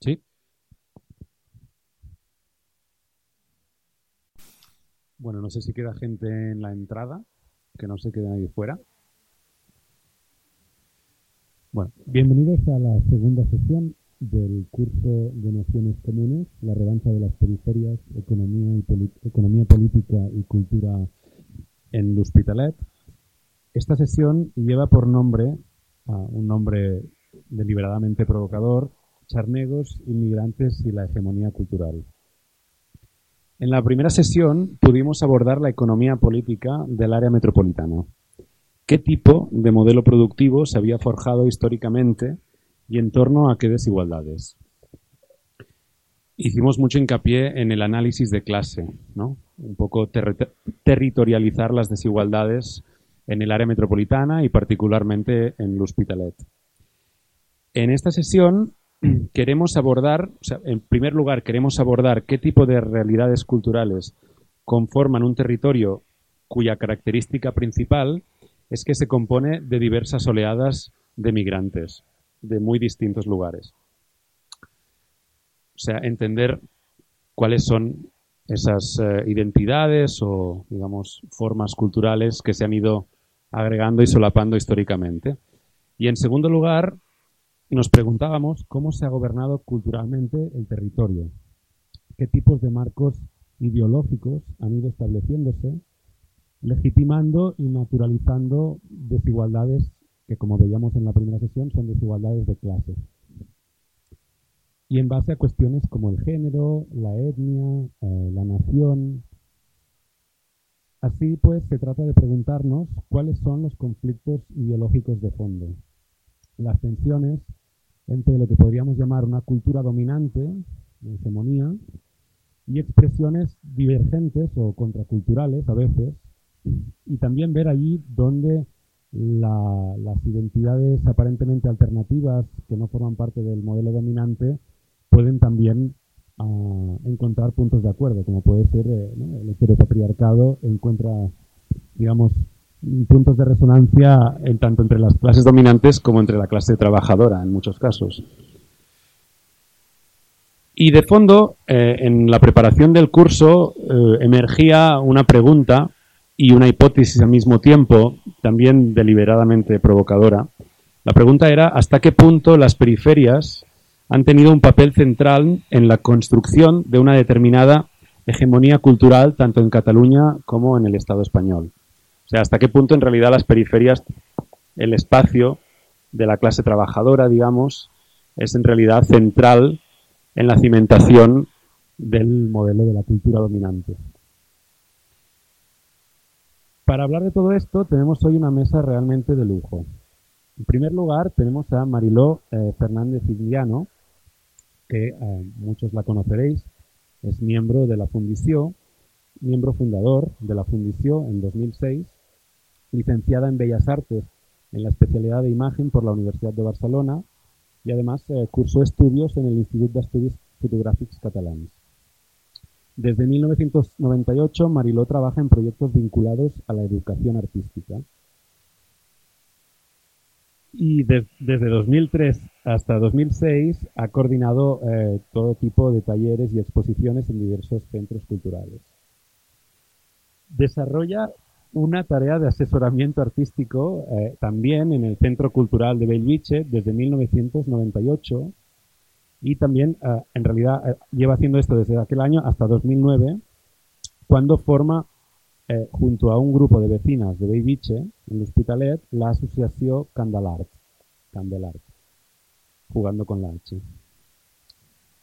¿Sí? Bueno, no sé si queda gente en la entrada, que no se quede nadie fuera. Bueno, bienvenidos a la segunda sesión del curso de Nociones Comunes, la revancha de las periferias, economía, y economía política y cultura en l'Hospitalet. Esta sesión lleva por nombre, un nombre deliberadamente provocador, Charnegos, inmigrantes y la hegemonía cultural. En la primera sesión pudimos abordar la economía política del área metropolitana. ¿Qué tipo de modelo productivo se había forjado históricamente y en torno a qué desigualdades? Hicimos mucho hincapié en el análisis de clase, ¿no? un poco territorializar las desigualdades en el área metropolitana y particularmente en l'Hospitalet. En esta sesión queremos abordar, o sea, en primer lugar, queremos abordar qué tipo de realidades culturales conforman un territorio cuya característica principal es que se compone de diversas oleadas de migrantes de muy distintos lugares. O sea, entender cuáles son esas eh, identidades o, digamos, formas culturales que se han ido agregando y solapando históricamente. Y en segundo lugar, nos preguntábamos cómo se ha gobernado culturalmente el territorio, qué tipos de marcos ideológicos han ido estableciéndose, legitimando y naturalizando desigualdades que, como veíamos en la primera sesión, son desigualdades de clase. Y en base a cuestiones como el género, la etnia, eh, la nación. Así pues, se trata de preguntarnos cuáles son los conflictos ideológicos de fondo, las tensiones entre lo que podríamos llamar una cultura dominante, hegemonía, y expresiones divergentes o contraculturales a veces, y también ver allí donde las identidades aparentemente alternativas que no forman parte del modelo dominante pueden también ah, encontrar puntos de acuerdo, como puede ser eh, el heteropatriarcado encuentra, digamos, puntos de resonancia en tanto entre las clases dominantes como entre la clase trabajadora en muchos casos. Y de fondo, eh, en la preparación del curso eh, emergía una pregunta y una hipótesis al mismo tiempo, también deliberadamente provocadora. La pregunta era hasta qué punto las periferias han tenido un papel central en la construcción de una determinada hegemonía cultural tanto en Cataluña como en el Estado español. O sea, hasta qué punto en realidad las periferias, el espacio de la clase trabajadora, digamos, es en realidad central en la cimentación del modelo de la cultura dominante. Para hablar de todo esto, tenemos hoy una mesa realmente de lujo. En primer lugar, tenemos a Mariló eh, Fernández Iliano, que eh, muchos la conoceréis, es miembro de la Fundición, miembro fundador de la Fundición en 2006 licenciada en Bellas Artes en la especialidad de imagen por la Universidad de Barcelona y además eh, cursó estudios en el Instituto de Estudios Fotográficos Catalanes. Desde 1998, Mariló trabaja en proyectos vinculados a la educación artística. Y desde 2003 hasta 2006 ha coordinado eh, todo tipo de talleres y exposiciones en diversos centros culturales. Desarrolla una tarea de asesoramiento artístico eh, también en el Centro Cultural de Bellviche desde 1998 y también eh, en realidad eh, lleva haciendo esto desde aquel año hasta 2009 cuando forma junto a un grupo de vecinas de Bellviche en L'Hospitalet la asociación Candelart, Candelart jugando con la H.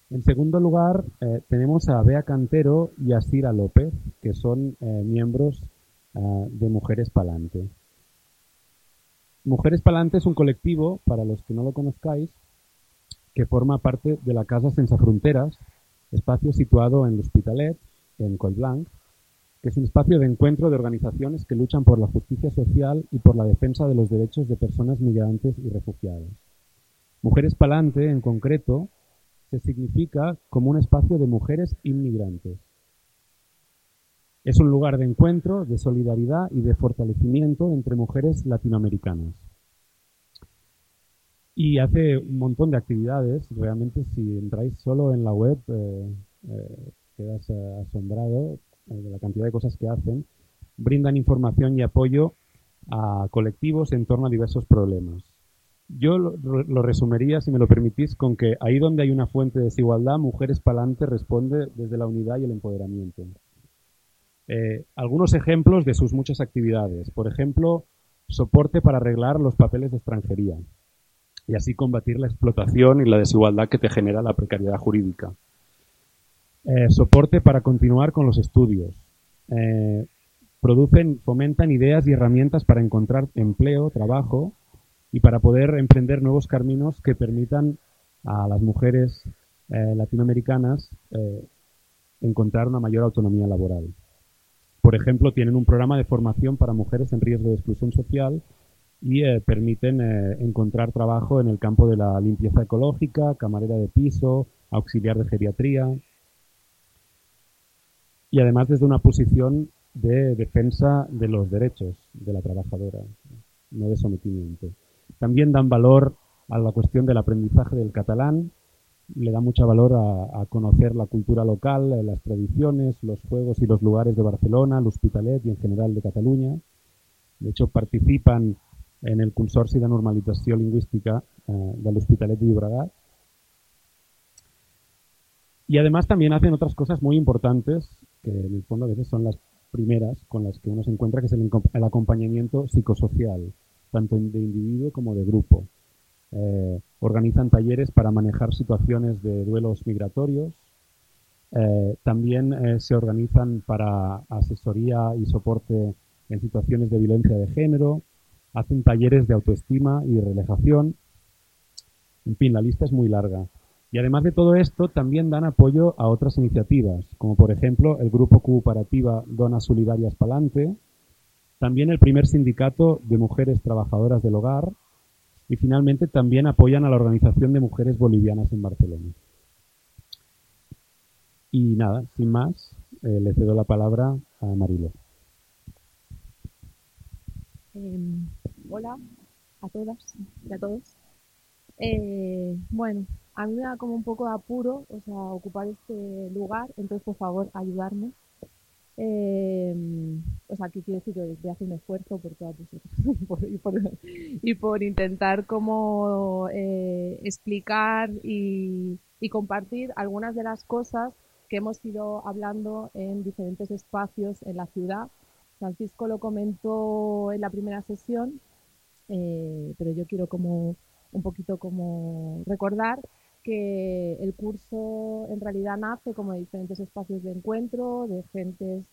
En segundo lugar, tenemos a Bea Cantero y a Sira López, que son miembros Ah, de Mujeres Palante. Mujeres Palante es un colectivo, para los que no lo conozcáis, que forma parte de la Casa Sense Fronteras, espacio situado en l'Hospitalet, en Collblanc, que es un espacio de encuentro de organizaciones que luchan por la justicia social y por la defensa de los derechos de personas migrantes y refugiadas. Mujeres Palante, en concreto, se significa como un espacio de mujeres inmigrantes. Es un lugar de encuentro, de solidaridad y de fortalecimiento entre mujeres latinoamericanas. Y hace un montón de actividades. Realmente, si entráis solo en la web, eh, eh, quedas eh, asombrado de la cantidad de cosas que hacen. Brindan información y apoyo a colectivos en torno a diversos problemas. Yo lo, resumiría, si me lo permitís, con que ahí donde hay una fuente de desigualdad, Mujeres Palante responde desde la unidad y el empoderamiento. Algunos ejemplos de sus muchas actividades. Por ejemplo, soporte para arreglar los papeles de extranjería y así combatir la explotación y la desigualdad que te genera la precariedad jurídica. Eh, soporte para continuar con los estudios. Eh, producen, fomentan ideas y herramientas para encontrar empleo, trabajo y para poder emprender nuevos caminos que permitan a las mujeres eh, latinoamericanas encontrar una mayor autonomía laboral. Por ejemplo, tienen un programa de formación para mujeres en riesgo de exclusión social y eh, permiten eh, encontrar trabajo en el campo de la limpieza ecológica, camarera de piso, auxiliar de geriatría y además desde una posición de defensa de los derechos de la trabajadora, no de sometimiento. También dan valor a la cuestión del aprendizaje del catalán, le da mucho valor a, a, conocer la cultura local, eh, las tradiciones, los juegos y los lugares de Barcelona, el Hospitalet y en general de Cataluña. De hecho, participan en el Consorci de Normalització Lingüística eh, del Hospitalet de Llobregat. Y además también hacen otras cosas muy importantes, que en el fondo a veces son las primeras con las que uno se encuentra, que es el, acompañamiento psicosocial, tanto de individuo como de grupo. Eh, organizan talleres para manejar situaciones de duelos migratorios. Eh, también eh, se organizan para asesoría y soporte en situaciones de violencia de género, hacen talleres de autoestima y de relajación. En fin, la lista es muy larga. Y además de todo esto, también dan apoyo a otras iniciativas, como por ejemplo el Grupo Cooperativa Donas Solidarias Palante, también el primer sindicato de mujeres trabajadoras del hogar y finalmente también apoyan a la Organización de Mujeres Bolivianas en Barcelona. Y nada, sin más, eh, le cedo la palabra a Marilo. Em, hola a todas y a todos. Eh, bueno, a mí me da como un poco de apuro, o sea, ocupar este lugar, entonces por favor ayudarme. Em, o sea, aquí quiero decir que hacer un esfuerzo por todas y, por, intentar como eh, explicar y, y compartir algunas de las cosas que hemos ido hablando en diferentes espacios en la ciudad. Francisco lo comentó en la primera sesión, eh, pero yo quiero como un poquito como recordar que el curso en realidad nace como de diferentes espacios de encuentro, de gentes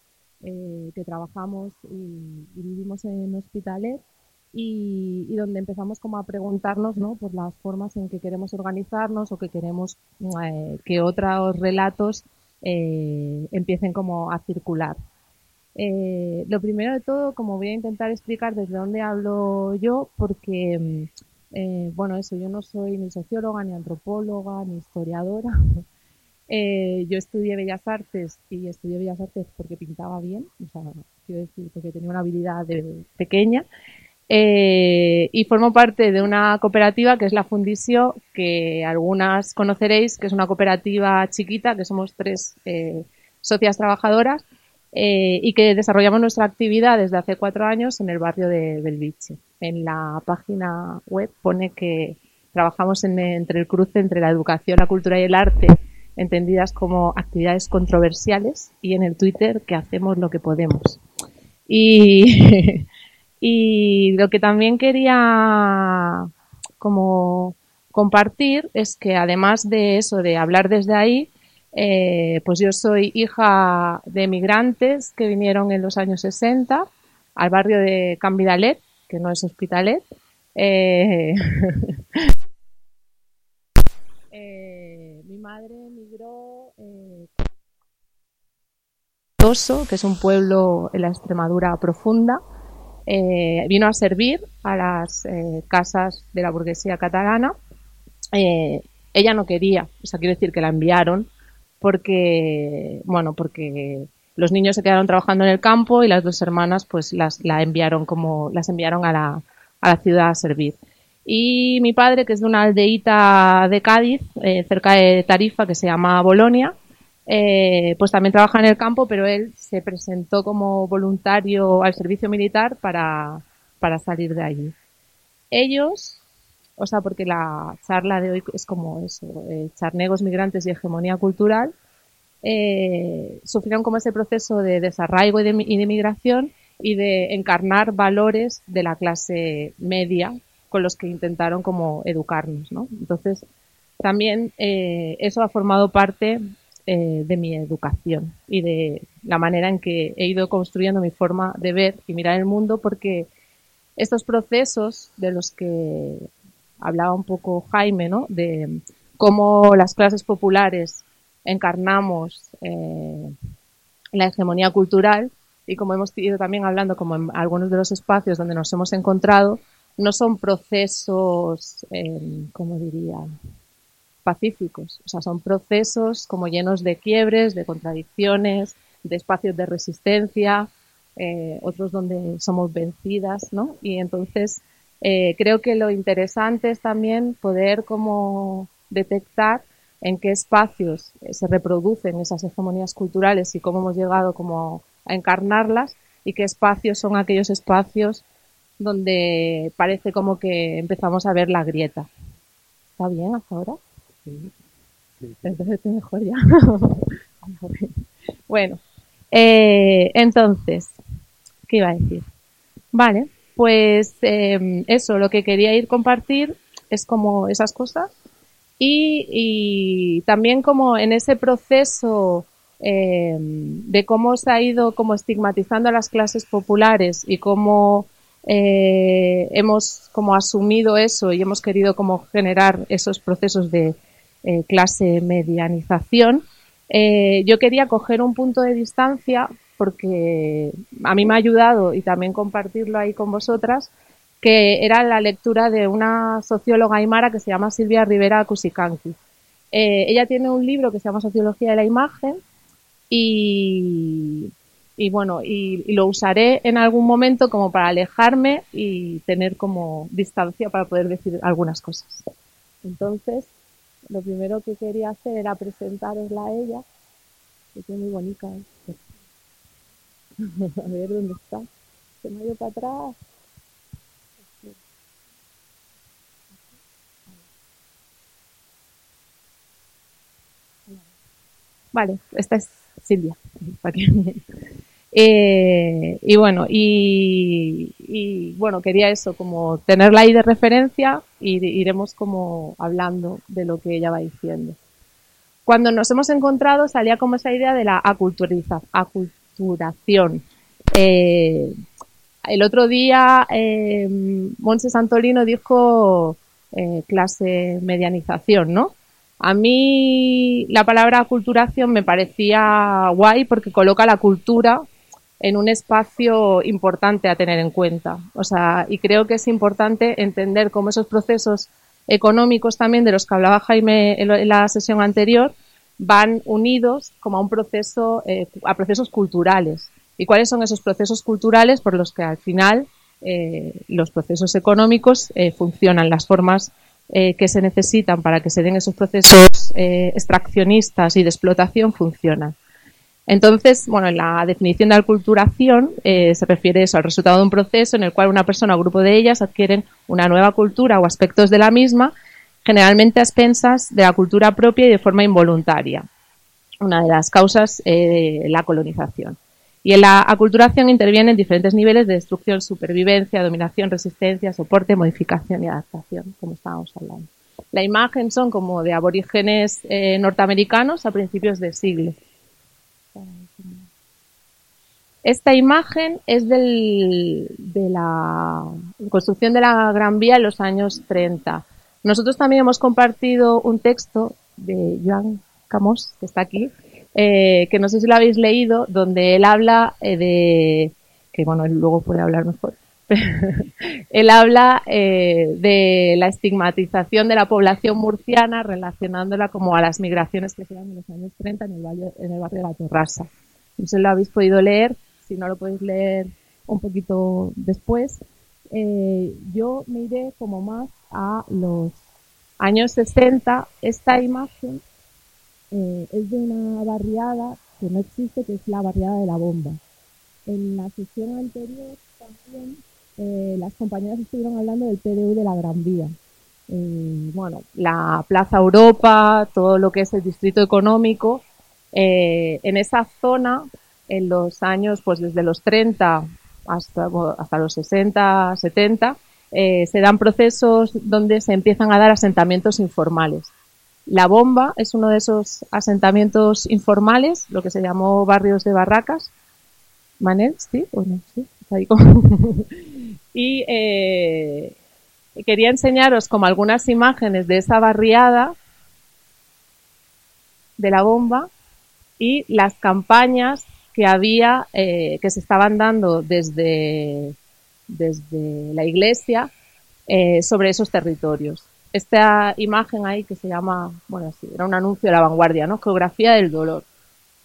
eh, que trabajamos y, vivimos en Hospitalet y, donde empezamos como a preguntarnos ¿no? por las formas en que queremos organizarnos o que queremos eh, que otros relatos empiecen como a circular. Eh, lo primero de todo, como voy a intentar explicar desde dónde hablo yo, porque, mm, eh, bueno, eso, yo no soy ni socióloga, ni antropóloga, ni historiadora. Eh, yo estudié Bellas Artes y estudié Bellas Artes porque pintaba bien, o sea, quiero decir, porque tenía una habilidad pequeña. y formo parte de una cooperativa que es la Fundisio, que algunas conoceréis, que es una cooperativa chiquita, que somos tres socias trabajadoras, eh, y que desarrollamos nuestra actividad desde hace cuatro años en el barrio de Belviche. En la página web pone que trabajamos entre el cruce entre la educación, la cultura y el arte, entendidas como actividades controversiales, y en el Twitter que hacemos lo que podemos. Y, y lo que también quería como compartir es que además de eso, de hablar desde ahí, eh, pues yo soy hija de migrantes que vinieron en los años 60 al barrio de Cambidalet, que no es Hospitalet. Eh, eh, mi madre emigró Toso, que es un pueblo en la Extremadura profunda. Eh, vino a servir a las eh, casas de la burguesía catalana. Eh, ella no quería, o sea, quiero decir que la enviaron porque, bueno, porque los niños se quedaron trabajando en el campo y las dos hermanas pues las la enviaron como las enviaron a la, a la ciudad a servir. Y mi padre, que es de una aldeíta de Cádiz, eh, cerca de Tarifa, que se llama Bolonia, eh, pues también trabaja en el campo, pero él se presentó como voluntario al servicio militar para, para salir de allí. Ellos, o sea, porque la charla de hoy es como eso, eh, charnegos migrantes y hegemonía cultural, eh, sufrieron como ese proceso de desarraigo y de, migración y de encarnar valores de la clase media con los que intentaron como educarnos, ¿no? Entonces, también eh, eso ha formado parte eh, de mi educación y de la manera en que he ido construyendo mi forma de ver y mirar el mundo porque estos procesos de los que hablaba un poco Jaime, ¿no? De cómo las clases populares encarnamos eh, la hegemonía cultural y como hemos ido también hablando como en algunos de los espacios donde nos hemos encontrado, no son procesos, eh, como diría, pacíficos. O sea, son procesos como llenos de quiebres, de contradicciones, de espacios de resistencia, eh, otros donde somos vencidas, ¿no? Y entonces eh, creo que lo interesante es también poder como detectar en qué espacios se reproducen esas hegemonías culturales y cómo hemos llegado como a encarnarlas y qué espacios son aquellos espacios donde parece como que empezamos a ver la grieta. ¿Está bien hasta ahora? Sí. Entonces estoy mejor ya. bueno, eh, entonces, ¿qué iba a decir? Vale, pues eh, eso, lo que quería ir compartir es como esas cosas y, también como en ese proceso eh, de cómo se ha ido como estigmatizando a las clases populares y cómo eh, hemos como asumido eso y hemos querido como generar esos procesos de eh, clase medianización, eh, yo quería coger un punto de distancia porque a mí me ha ayudado y también compartirlo ahí con vosotras, que era la lectura de una socióloga aymara que se llama Silvia Rivera Cusicanqui. ella tiene un libro que se llama Sociología de la Imagen y, y bueno, y, lo usaré en algún momento como para alejarme y tener como distancia para poder decir algunas cosas. Entonces, lo primero que quería hacer era presentarosla a ella, que es muy bonita. ¿eh? a ver dónde está. Se me ha ido para atrás. Vale, esta es Silvia. Eh, y bueno, y, bueno, quería eso, como tenerla ahí de referencia y iremos como hablando de lo que ella va diciendo. Cuando nos hemos encontrado salía como esa idea de la aculturación. Eh, el otro día eh, Santolino dijo eh, clase medianización, ¿no? A mí la palabra aculturación me parecía guay porque coloca la cultura en un espacio importante a tener en cuenta. O sea, y creo que es importante entender cómo esos procesos económicos también de los que hablaba Jaime en la sesión anterior van unidos como a un proceso, eh, a procesos culturales. ¿Y cuáles son esos procesos culturales por los que al final eh, los procesos económicos eh, funcionan, las formas que se necesitan para que se den esos procesos extraccionistas y de explotación funcionan? Entonces, bueno, en la definición de aculturación eh, se refiere eso al resultado de un proceso en el cual una persona o grupo de ellas adquieren una nueva cultura o aspectos de la misma, generalmente a expensas de la cultura propia y de forma involuntaria. Una de las causas eh, la colonización. Y en la aculturación intervienen diferentes niveles de destrucción, supervivencia, dominación, resistencia, soporte, modificación y adaptación, como estábamos hablando. La imagen son como de aborígenes eh, norteamericanos a principios de siglo esta imagen es del, de la construcción de la Gran Vía en los años 30. Nosotros también hemos compartido un texto de Joan Camos, que está aquí, eh, que no sé si lo habéis leído, donde él habla eh, de, que bueno, él luego puede hablar mejor, él habla eh, de la estigmatización de la población murciana relacionándola como a las migraciones que se dan en los años 30 en el, valle, en el barrio de la Terrassa. No sé si lo habéis podido leer, si no lo podéis leer un poquito después. Eh, yo me iré como más a los años 60. Esta imagen eh, es de una barriada que no existe, que es la barriada de la bomba. En la sesión anterior también eh, las compañeras estuvieron hablando del PDU de la Gran Vía. Eh, bueno, la Plaza Europa, todo lo que es el distrito económico, eh, en esa zona, en los años, pues desde los 30 hasta, hasta los 60, 70, se dan procesos donde se empiezan a dar asentamientos informales. La Bomba es uno de esos asentamientos informales, lo que se llamó barrios de barracas. ¿Manel? ¿Sí? ¿O? ¿Sí? Ahí como... y eh, quería enseñaros como algunas imágenes de esa barriada de la bomba y las campañas que había, eh, que se estaban dando desde, desde la iglesia eh, sobre esos territorios. Esta imagen ahí que se llama, bueno, sí, era un anuncio de la vanguardia, ¿no? Geografía del dolor.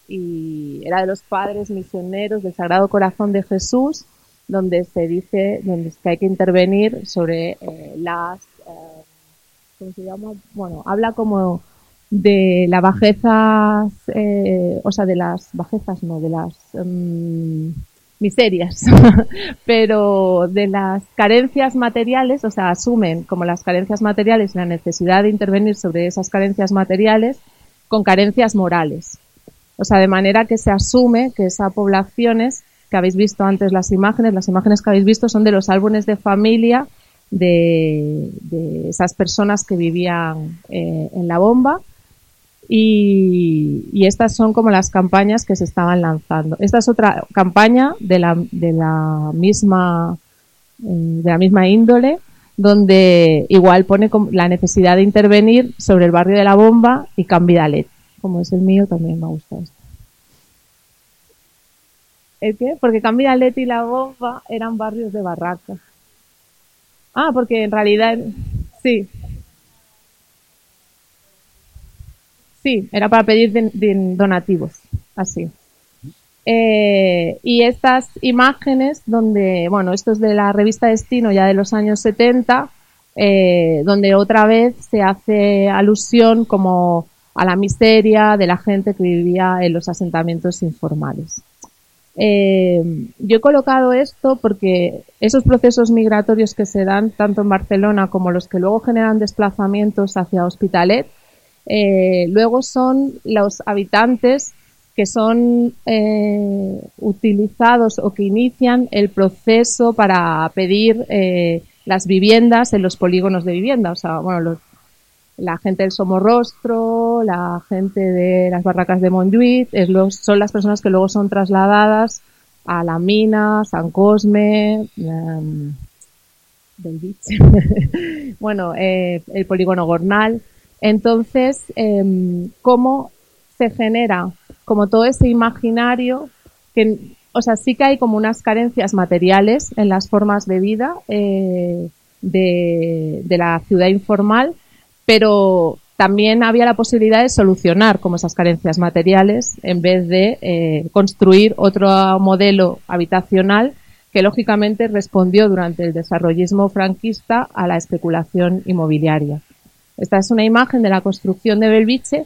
Y era de los padres misioneros del Sagrado Corazón de Jesús donde se dice donde que hay que intervenir sobre eh, las eh, ¿cómo se llama? bueno habla como de la bajeza eh, o sea de las bajezas no de las um, miserias pero de las carencias materiales o sea asumen como las carencias materiales la necesidad de intervenir sobre esas carencias materiales con carencias morales o sea de manera que se asume que esas poblaciones que habéis visto antes las imágenes. Las imágenes que habéis visto son de los álbumes de familia de, esas personas que vivían eh, en la bomba. Y, estas son como las campañas que se estaban lanzando. Esta es otra campaña de la, de la misma eh, de la misma índole donde igual pone la necesidad de intervenir sobre el barrio de la bomba y Cambidalet. Como es el mío, también me gusta esto. ¿El qué? Porque Cambidalet y La Bomba eran barrios de barracas. Ah, porque en realidad, sí. Sí, era para pedir donativos, así. Eh, y estas imágenes donde, bueno, esto es de la revista Destino ya de los años 70, eh, donde otra vez se hace alusión como a la miseria de la gente que vivía en los asentamientos informales. Eh, yo he colocado esto porque esos procesos migratorios que se dan tanto en Barcelona como los que luego generan desplazamientos hacia Hospitalet, eh, luego son los habitantes que son eh, utilizados o que inician el proceso para pedir eh, las viviendas en los polígonos de vivienda. O sea, bueno, los, la gente del Somorrostro, la gente de las barracas de Montjuic, son las personas que luego son trasladadas a la mina, San Cosme, um, bueno, eh, el polígono Gornal. Entonces, eh, ¿cómo se genera como todo ese imaginario que, o sea, sí que hay como unas carencias materiales en las formas de vida eh, de, de la ciudad informal, pero también había la posibilidad de solucionar como esas carencias materiales en vez de eh, construir otro modelo habitacional que lógicamente respondió durante el desarrollismo franquista a la especulación inmobiliaria. Esta es una imagen de la construcción de Belviche.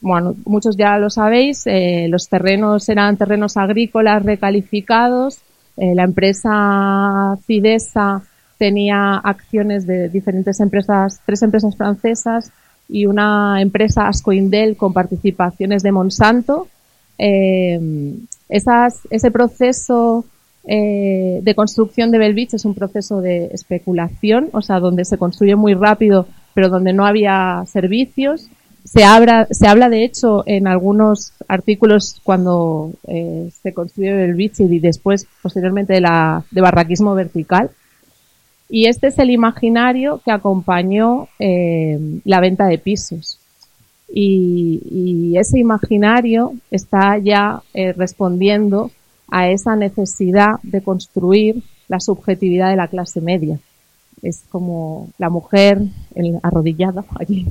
Bueno, muchos ya lo sabéis, eh, los terrenos eran terrenos agrícolas recalificados. Eh, la empresa Cidesa tenía acciones de diferentes empresas, tres empresas francesas y una empresa Ascoindel con participaciones de Monsanto. Eh, ese proceso de construcción de Belvich es un proceso de especulación, o sea, donde se construye muy rápido, pero donde no había servicios. Se habla, de hecho en algunos artículos cuando eh, se construye Belvich y después, posteriormente, de, la, de barraquismo vertical. Y este es el imaginario que acompañó eh, la venta de pisos. y, ese imaginario está ya eh, respondiendo a esa necesidad de construir la subjetividad de la clase media. Es como la mujer arrodillada allí,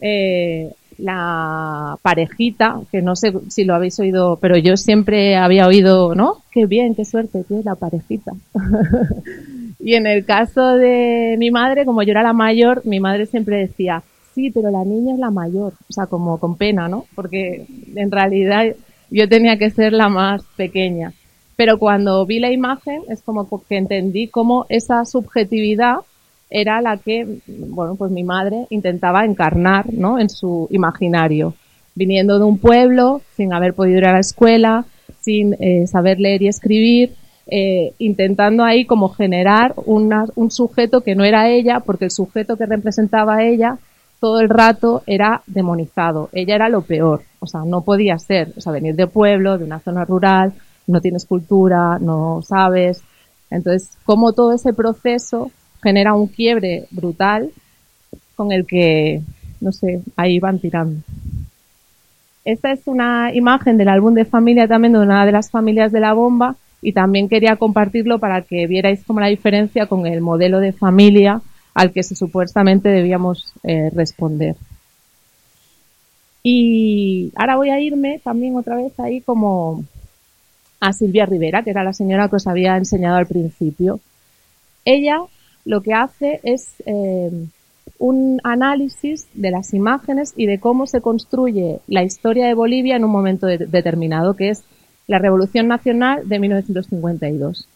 eh, la parejita, que no sé si lo habéis oído, pero yo siempre había oído, ¿no? Qué bien, qué suerte tiene la parejita. y en el caso de mi madre, como yo era la mayor, mi madre siempre decía, sí, pero la niña es la mayor, o sea, como con pena, ¿no? Porque en realidad yo tenía que ser la más pequeña. Pero cuando vi la imagen es como que entendí cómo esa subjetividad era la que, bueno, pues mi madre intentaba encarnar, ¿no? En su imaginario. Viniendo de un pueblo, sin haber podido ir a la escuela, sin eh, saber leer y escribir, eh, intentando ahí como generar un sujeto que no era ella, porque el sujeto que representaba a ella todo el rato era demonizado. Ella era lo peor. O sea, no podía ser. O sea, venir de pueblo, de una zona rural, no tienes cultura, no sabes. Entonces, como todo ese proceso genera un quiebre brutal con el que, no sé, ahí van tirando. Esta es una imagen del álbum de familia también de una de las familias de la bomba y también quería compartirlo para que vierais como la diferencia con el modelo de familia al que supuestamente debíamos eh, responder. Y ahora voy a irme también otra vez ahí como a Silvia Rivera, que era la señora que os había enseñado al principio. Ella lo que hace es eh, un análisis de las imágenes y de cómo se construye la historia de Bolivia en un momento determinado, que es la Revolución Nacional de 1952.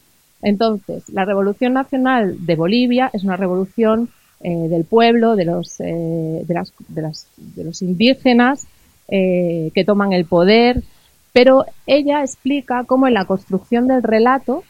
Entonces, la Revolución Nacional de Bolivia es una revolución eh, del pueblo, de los, eh, de, las, de, las, de, los indígenas eh, que toman el poder, pero ella explica cómo en la construcción del relato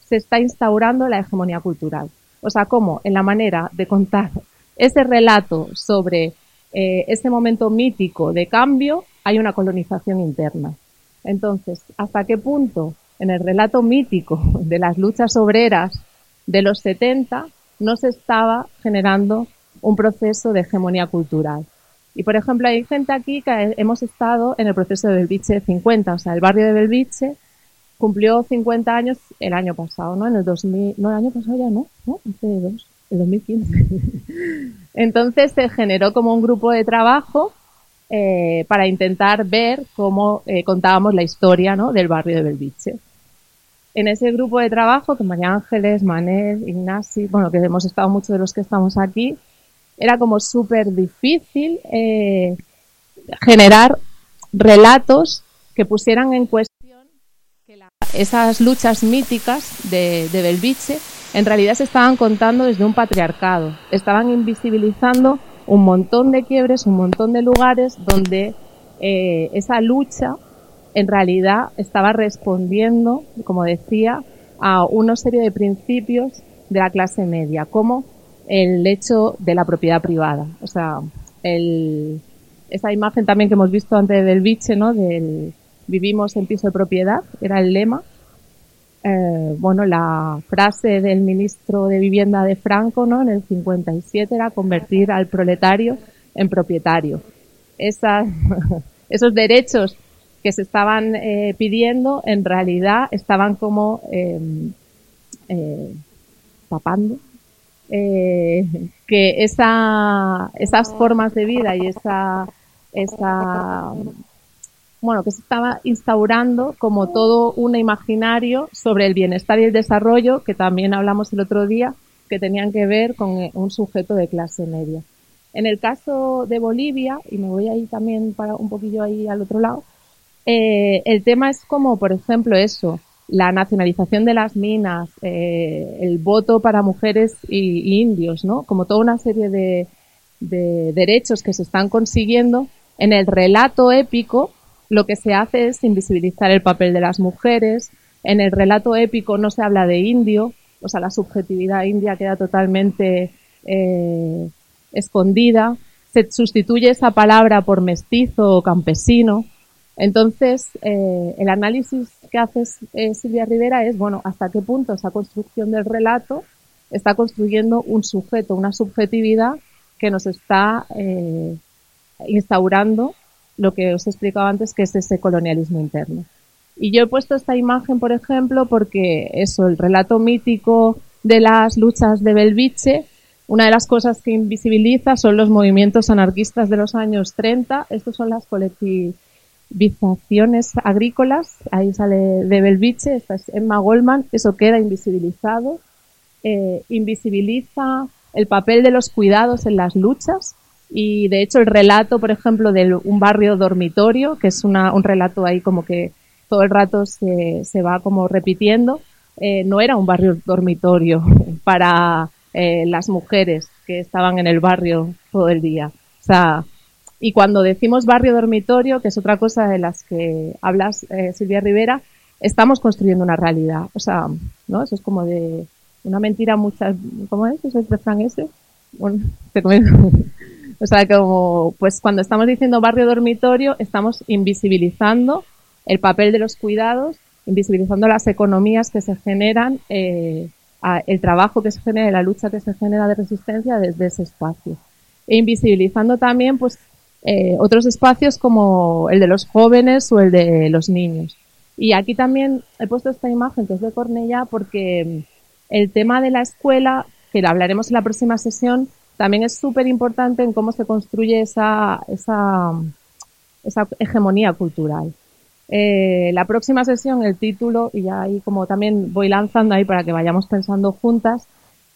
se está instaurando la hegemonía cultural. O sea, cómo en la manera de contar ese relato sobre ese momento mítico de cambio hay una colonización interna. Entonces, ¿hasta qué punto en el relato mítico de las luchas obreras de los 70 no se estaba generando un proceso de hegemonía cultural. Y por ejemplo, hay gente aquí que hemos estado en el proceso de Belviche 50, o sea, el barrio de Belviche cumplió 50 años el año pasado, ¿no? En el 2000, no, el año pasado ya no, ¿no? Hace dos, el 2015. Entonces se generó como un grupo de trabajo eh, para intentar ver cómo eh, contábamos la historia, ¿no? Del barrio de Belviche en ese grupo de trabajo, que María Ángeles, Manel, Ignasi, bueno, que hemos estado muchos de los que estamos aquí, era como súper difícil eh, generar relatos que pusieran en cuestión que esas luchas míticas de, de Belviche en realidad se estaban contando desde un patriarcado. Estaban invisibilizando un montón de quiebres, un montón de lugares donde eh, esa lucha en realidad estaba respondiendo, como decía, a una serie de principios de la clase media, el hecho de la propiedad privada. O sea, el, esa imagen también que hemos visto antes del biche, ¿no? Del vivimos en piso de propiedad, era el lema. Eh, bueno, la frase del ministro de Vivienda de Franco, ¿no? En el 57 era convertir al proletario en propietario. Esa, esos derechos que se estaban eh, pidiendo en realidad estaban como em, eh, tapando eh, que esa, esas formas de vida y esa, esa bueno, que se estaba instaurando como todo un imaginario sobre el bienestar y el desarrollo, que también hablamos el otro día, que tenían que ver con un sujeto de clase media. En el caso de Bolivia, y me voy ahí también para un poquillo ahí al otro lado, eh, el tema es como, por ejemplo, eso, la nacionalización de las minas, eh, el voto para mujeres y, indios, ¿no? Como toda una serie de, de derechos que se están consiguiendo. En el relato épico, lo que se hace es invisibilizar el papel de las mujeres. En el relato épico no se habla de indio, o sea, la subjetividad india queda totalmente eh, escondida. Se sustituye esa palabra por mestizo o campesino. Entonces, eh, el análisis que hace eh, Silvia Rivera es, bueno, hasta qué punto esa construcción del relato está construyendo un sujeto, una subjetividad que nos está eh, instaurando lo que os he explicado antes, que es ese colonialismo interno. Y yo he puesto esta imagen, por ejemplo, porque eso, el relato mítico de las luchas de Belviche, una de las cosas que invisibiliza son los movimientos anarquistas de los años 30. Estas son las colectivizaciones agrícolas. Ahí sale de Belviche, esta es Emma Goldman. Eso queda invisibilizado. Eh, invisibiliza el papel de los cuidados en las luchas. Y de hecho el relato, por ejemplo, de un barrio dormitorio, que es una, un relato ahí como que todo el rato se, se va como repitiendo, eh, no era un barrio dormitorio para eh, las mujeres que estaban en el barrio todo el día. O sea, y cuando decimos barrio dormitorio, que es otra cosa de las que hablas, eh, Silvia Rivera, estamos construyendo una realidad. O sea, ¿no? Eso es como de una mentira muchas, ¿cómo es? ¿Es el refrán ese? Bueno, te o sea, como, pues cuando estamos diciendo barrio dormitorio, estamos invisibilizando el papel de los cuidados, invisibilizando las economías que se generan, eh, el trabajo que se genera, la lucha que se genera de resistencia desde ese espacio. E invisibilizando también, pues, eh, otros espacios como el de los jóvenes o el de los niños. Y aquí también he puesto esta imagen que es de Cornella porque el tema de la escuela, que lo hablaremos en la próxima sesión, también es súper importante en cómo se construye esa, esa, esa hegemonía cultural. Eh, la próxima sesión, el título, y ya ahí como también voy lanzando ahí para que vayamos pensando juntas,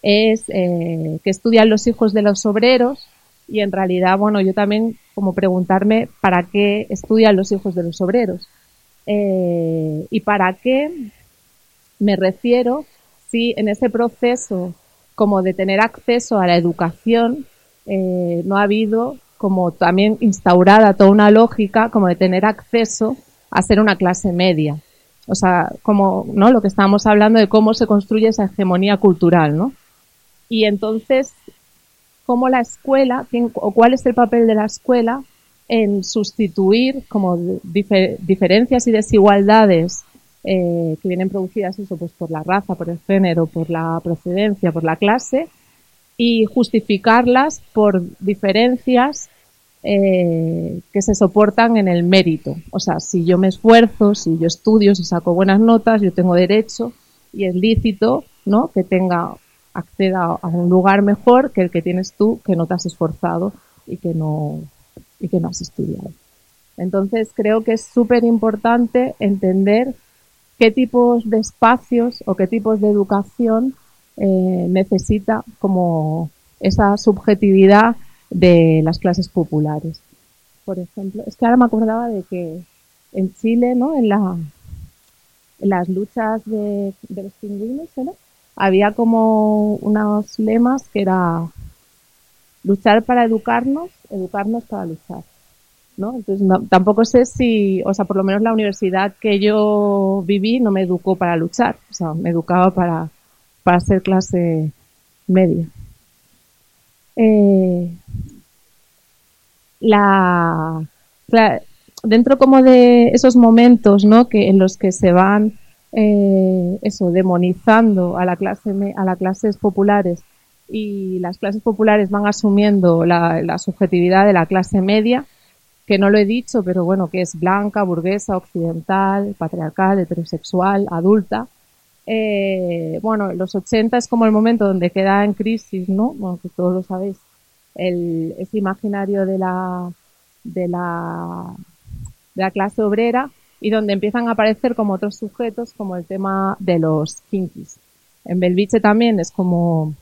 es eh, que estudian los hijos de los obreros y en realidad, bueno, yo también como preguntarme para qué estudian los hijos de los obreros eh, y para qué me refiero si en ese proceso como de tener acceso a la educación eh, no ha habido como también instaurada toda una lógica como de tener acceso a ser una clase media. O sea, como, ¿no? Lo que estábamos hablando de cómo se construye esa hegemonía cultural, ¿no? Y entonces, cómo la escuela, o cuál es el papel de la escuela en sustituir como diferencias y desigualdades eh, que vienen producidas eso pues por la raza, por el género, por la procedencia, por la clase y justificarlas por diferencias eh, que se soportan en el mérito. O sea, si yo me esfuerzo, si yo estudio, si saco buenas notas, yo tengo derecho y es lícito, ¿no? Que tenga, acceda a un lugar mejor que el que tienes tú, que no te has esforzado y que no, y que no has estudiado. Entonces creo que es súper importante entender qué tipos de espacios o qué tipos de educación eh, necesita como esa subjetividad de las clases populares. Por ejemplo, es que ahora me acordaba de que en Chile, ¿no? En, la, en las luchas de, los pingüinos, ¿no? Había como unos lemas que era luchar para educarnos, educarnos para luchar. ¿no? Entonces tampoco sé si, o sea, por lo menos la universidad que yo viví no me educó para luchar, o sea, me educaba para, para ser clase media. Eh, la, dentro como de esos momentos, ¿no? Que en los que se van eh, eso demonizando a la clase a las clases populares. Y las clases populares van asumiendo la, la subjetividad de la clase media, que no lo he dicho, pero bueno, que es blanca, burguesa, occidental, patriarcal, heterosexual, adulta, eh, bueno, los 80 es como el momento donde queda en crisis, ¿no? Bueno, que todos lo sabéis, el, ese imaginario de la, de la, de la clase obrera y donde empiezan a aparecer como otros sujetos, como el tema de los kinkis. En Belviche también es como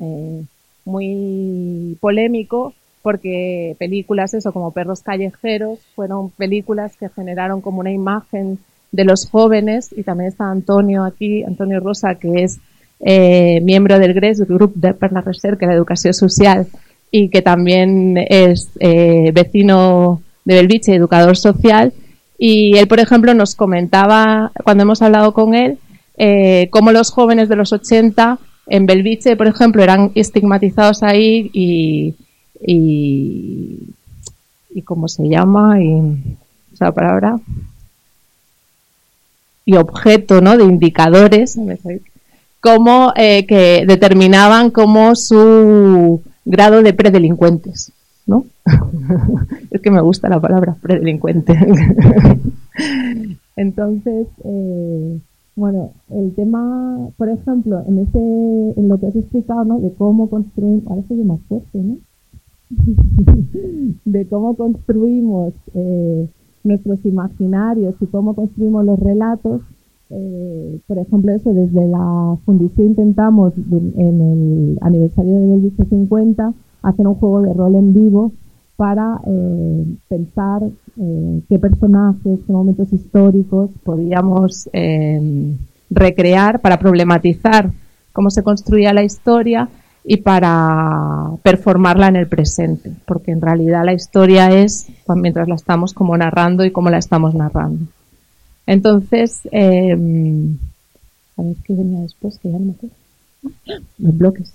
eh, muy polémico porque películas eso como Perros Callejeros fueron películas que generaron como una imagen de los jóvenes y también está Antonio aquí, Antonio Rosa, que es eh, miembro del GRES, Grupo de per la Recerca la Educación Social, y que también es eh, vecino de Belviche, educador social. Y él, por ejemplo, nos comentaba, cuando hemos hablado con él, eh, cómo los jóvenes de los 80 en Belviche, por ejemplo, eran estigmatizados ahí y, y, ¿cómo se llama? Y, esa palabra, y objeto ¿no? de indicadores como, eh, que determinaban como su grado de predelincuentes. ¿No? es que me gusta la palabra predelincuente. Entonces, eh, bueno, el tema, por ejemplo, en ese, en lo que has explicado, ¿no? De cómo construir, ahora más fuerte, ¿no? de cómo construimos eh, nuestros imaginarios y cómo construimos los relatos. Eh, por ejemplo, eso desde la Fundición intentamos en el aniversario del Belvice 50 hacer un juego de rol en vivo para eh, pensar qué personajes, qué momentos históricos podíamos recrear para problematizar cómo se construía la historia y para performarla en el presente, porque en realidad la historia es mientras la estamos como narrando y cómo la estamos narrando. Entonces, eh, a ver qué venía después, que ya no me. Los bloques.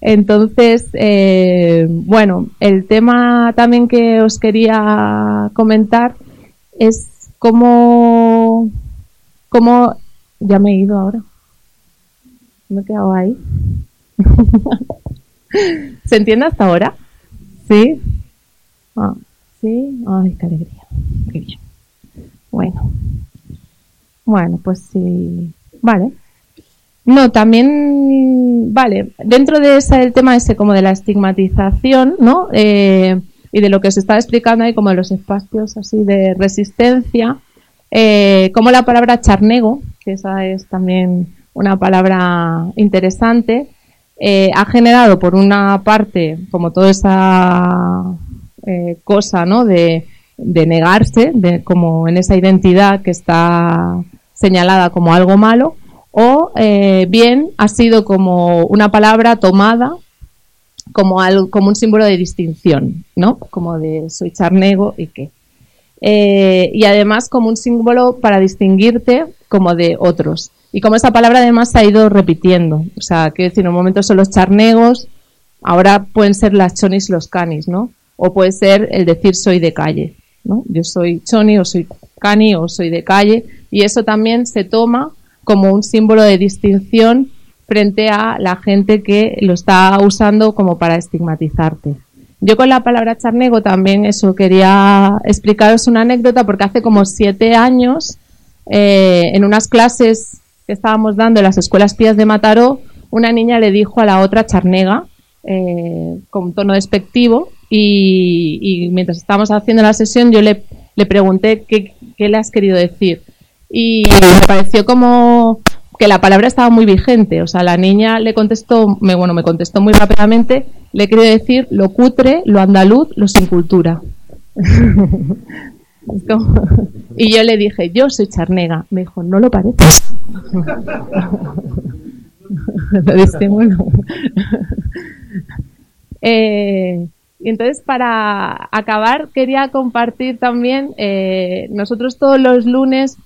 Entonces, eh, bueno, el tema también que os quería comentar es cómo, cómo, ya me he ido ahora me he quedado ahí. ¿Se entiende hasta ahora? ¿Sí? Ah, ¿Sí? Ay, qué alegría. Qué bien. Bueno. Bueno, pues sí. Vale. No, también, vale, dentro de ese el tema ese como de la estigmatización, ¿no? Eh, y de lo que se está explicando ahí como de los espacios así de resistencia, eh, como la palabra charnego, que esa es también una palabra interesante, eh, ha generado por una parte como toda esa eh, cosa ¿no? de, negarse, de, como en esa identidad que está señalada como algo malo, o eh, bien ha sido como una palabra tomada como, algo, como un símbolo de distinción, ¿no? Como de soy charnego y qué. y además como un símbolo para distinguirte como de otros. Y como esa palabra además se ha ido repitiendo. O sea, quiero decir, en un momento son los charnegos, ahora pueden ser las chonis los canis, ¿no? O puede ser el decir soy de calle, ¿no? Yo soy choni o soy cani o soy de calle. Y eso también se toma como un símbolo de distinción frente a la gente que lo está usando como para estigmatizarte. Yo con la palabra charnego también eso quería explicaros una anécdota porque hace como siete años eh, en unas clases que estábamos dando en las escuelas pías de Mataró, una niña le dijo a la otra charnega, eh, con tono despectivo, y, mientras estábamos haciendo la sesión yo le, le pregunté qué, le has querido decir. Y me pareció como que la palabra estaba muy vigente. O sea, la niña le contestó, me, bueno, me contestó muy rápidamente, le quería decir lo cutre, lo andaluz, lo sin cultura. Y yo le dije, yo soy charnega. Me dijo, no lo pareces. lo eh, y entonces, para acabar, quería compartir también, eh, nosotros todos los lunes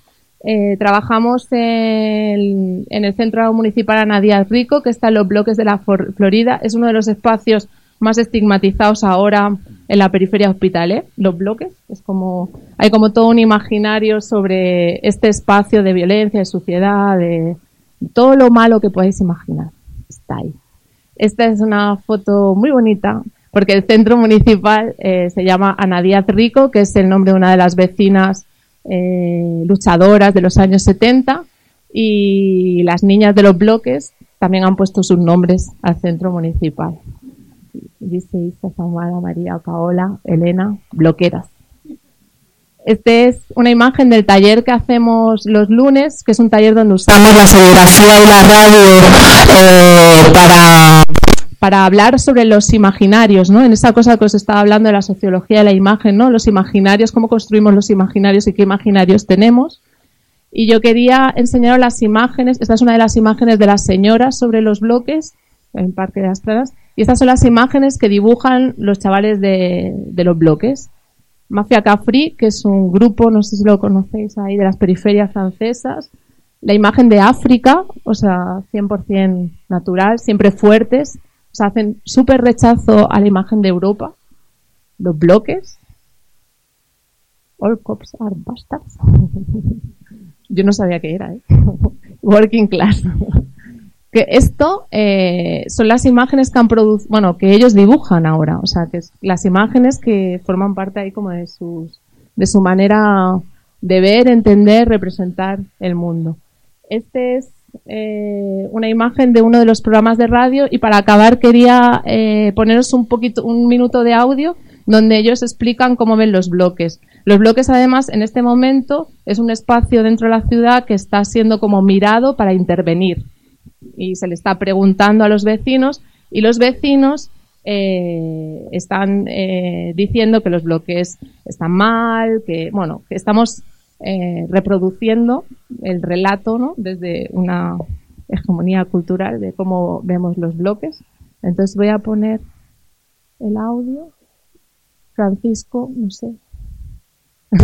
eh, trabajamos en, en, el Centro Municipal Ana Díaz Rico, que está en los bloques de la Florida. Es uno de los espacios más estigmatizados ahora en la periferia hospital, ¿eh? los bloques. Es como, hay como todo un imaginario sobre este espacio de violencia, de suciedad, de todo lo malo que podéis imaginar. Está ahí. Esta es una foto muy bonita porque el centro municipal eh, se llama Ana Díaz Rico, que es el nombre de una de las vecinas eh, luchadoras de los años 70 y las niñas de los bloques también han puesto sus nombres al centro municipal dice Isa, Samara, María, Paola, Elena, bloqueras. Este es una imagen del taller que hacemos los lunes, que es un taller donde usamos la serigrafía y la radio eh, para, para hablar sobre los imaginarios, ¿no? En esa cosa que os estaba hablando de la sociología de la imagen, ¿no? Los imaginarios, cómo construimos los imaginarios y qué imaginarios tenemos. Y yo quería enseñaros las imágenes, esta es una de las imágenes de las señoras sobre los bloques, en Parque de las y estas son las imágenes que dibujan los chavales de, los bloques. Mafia Cafri, que es un grupo, no sé si lo conocéis ahí, de las periferias francesas. La imagen de África, o sea, 100% natural, siempre fuertes. O sea, hacen súper rechazo a la imagen de Europa. Los bloques. All cops are bastards. Yo no sabía qué era, ¿eh? Working class que esto eh, son las imágenes que han producido, bueno, que ellos dibujan ahora, o sea, que es las imágenes que forman parte ahí como de sus, de su manera de ver, entender, representar el mundo. Este es eh, una imagen de uno de los programas de radio y para acabar quería eh, poneros un poquito, un minuto de audio donde ellos explican cómo ven los bloques. Los bloques, además, en este momento es un espacio dentro de la ciudad que está siendo como mirado para intervenir. Y se le está preguntando a los vecinos y los vecinos eh, están eh, diciendo que los bloques están mal, que, bueno, que estamos eh, reproduciendo el relato, ¿no? Desde una hegemonía cultural de cómo vemos los bloques. Entonces voy a poner el audio. Francisco, no sé.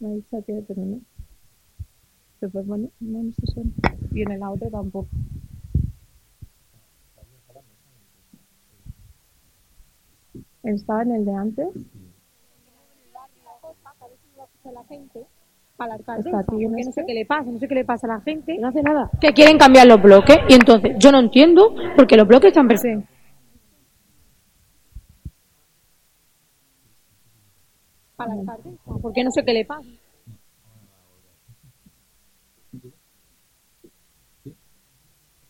Me ha dicho que, pero no. Se fue, bueno, no, no se suena. Y en el audio tampoco. ¿Estaba en el de antes? Gente a la alcaldesa, Está aquí en porque no sé qué le pasa, no sé qué le pasa a la gente, No hace nada. que quieren cambiar los bloques y entonces yo no entiendo porque los bloques están perfectos. A la alcaldesa, porque no sé qué le pasa.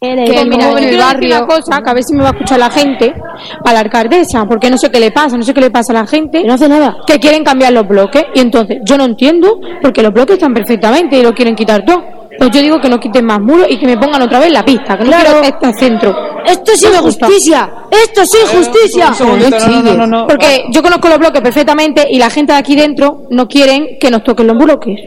Que, mira, yo quiero decir una cosa, que a ver si me va a escuchar la gente, a la alcaldesa, porque no sé qué le pasa, no sé qué le pasa a la gente. No hace nada. que quieren cambiar los bloques y entonces yo no entiendo porque los bloques están perfectamente y lo quieren quitar todo. Pues yo digo que no quiten más muros y que me pongan otra vez la pista, que no Claro. quiero este centro. Esto sí No es justicia. Esto sí es justicia. Porque yo conozco los bloques perfectamente y la gente de aquí dentro no quieren que nos toquen los bloques.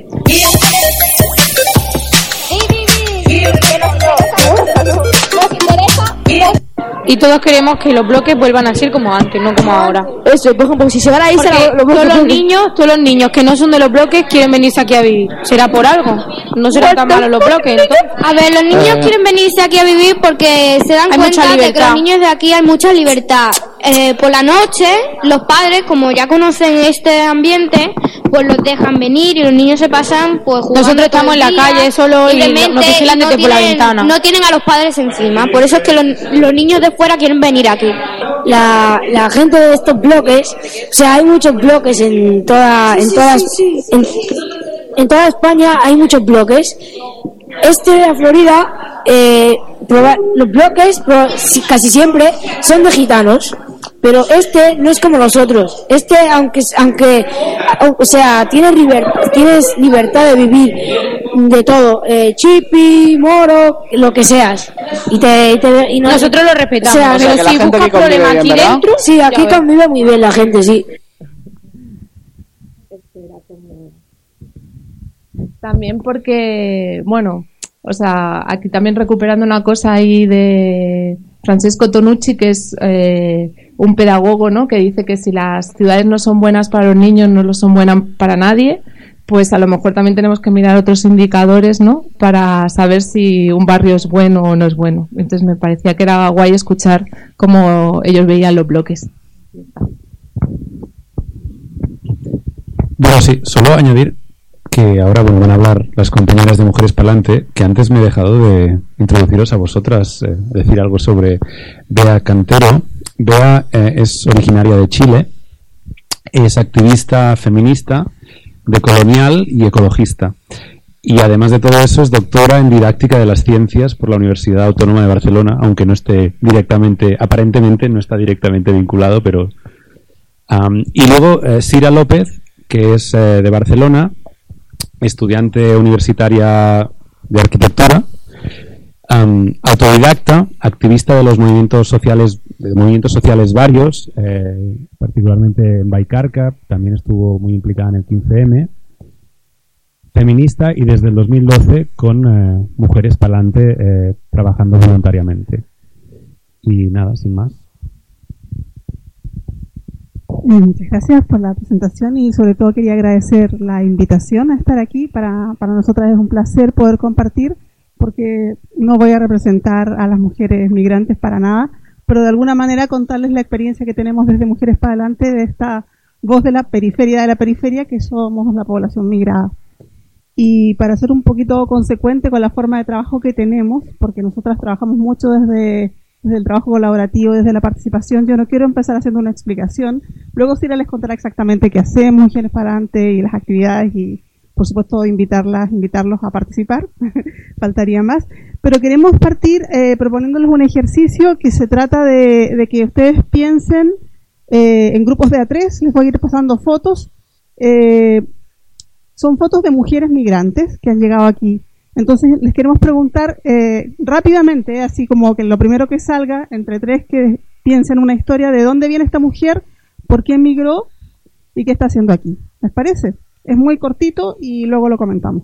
Y todos queremos que los bloques vuelvan a ser como antes, no como ahora. Eso, por ejemplo, si se van a irse los, todos los niños, todos los niños que no son de los bloques quieren venirse aquí a vivir. ¿Será por algo? No serán tan malos los bloques, entonces. A ver, los niños quieren venirse aquí a vivir porque se dan Hay cuenta mucha de que libertad. los niños de aquí hay mucha libertad. Eh, por la noche, los padres, como ya conocen este ambiente, pues los dejan venir y los niños se pasan pues jugando Nosotros todo estamos el en la calle solo y nos vigilan y no desde por la tienen- ventana. No tienen a los padres encima, por eso es que los, los niños de fuera quieren venir aquí. la, la gente de estos bloques, o sea, hay muchos bloques en toda, en todas, en, en toda España hay muchos bloques. Este de la Florida, eh, proba- los bloques pro- casi siempre son de gitanos, pero este no es como los otros. Este, aunque, aunque, o sea, tienes, liber- tienes libertad de vivir de todo, eh, chipi, moro, lo que seas. Y te, y te- y no- Nosotros lo respetamos, o sea, pero si buscas problemas aquí ¿verdad? dentro, Sí, aquí convive muy bien la gente, sí. También porque, bueno, o sea, aquí también recuperando una cosa ahí de Francesco Tonucci, que es eh, un pedagogo, ¿no? Que dice que si las ciudades no son buenas para los niños, no lo son buenas para nadie. Pues a lo mejor también tenemos que mirar otros indicadores, ¿no? Para saber si un barrio es bueno o no es bueno. Entonces me parecía que era guay escuchar cómo ellos veían los bloques. Bueno, sí, solo añadir que ahora van a hablar las compañeras de Mujeres Palante, que antes me he dejado de introduciros a vosotras, eh, decir algo sobre Bea Cantero. Bea eh, es originaria de Chile, es activista feminista, decolonial y ecologista. Y además de todo eso es doctora en didáctica de las ciencias por la Universidad Autónoma de Barcelona, aunque no esté directamente, aparentemente no está directamente vinculado, pero y luego eh, Sira López, que es eh, de Barcelona, estudiante universitaria de arquitectura, autodidacta, activista de los movimientos sociales, de movimientos sociales varios, eh, particularmente en Baicarca, también estuvo muy implicada en el 15M, feminista y desde el 2012 con eh, Mujeres Palante eh, trabajando voluntariamente. Y nada, sin más. Muchas gracias por la presentación y sobre todo quería agradecer la invitación a estar aquí. Para, para nosotras es un placer poder compartir porque no voy a representar a las mujeres migrantes para nada, pero de alguna manera contarles la experiencia que tenemos desde Mujeres para Adelante de esta voz de la periferia de la periferia que somos la población migrada. y para ser un poquito consecuente con la forma de trabajo que tenemos, porque nosotras trabajamos mucho desde, desde el trabajo colaborativo, desde la participación, yo no quiero empezar haciendo una explicación. Luego Sira les contará exactamente qué hacemos, quién para adelante y las actividades y por supuesto invitarlas, invitarlos a participar, faltaría más. Pero queremos partir eh, proponiéndoles un ejercicio que se trata de, de que ustedes piensen eh, en grupos de A3, les voy a ir pasando fotos. Eh, son fotos de mujeres migrantes que han llegado aquí. Entonces les queremos preguntar eh, rápidamente, así como que lo primero que salga, entre tres que piensen una historia de dónde viene esta mujer, por qué emigró y qué está haciendo aquí. ¿Les parece? Es muy cortito y luego lo comentamos.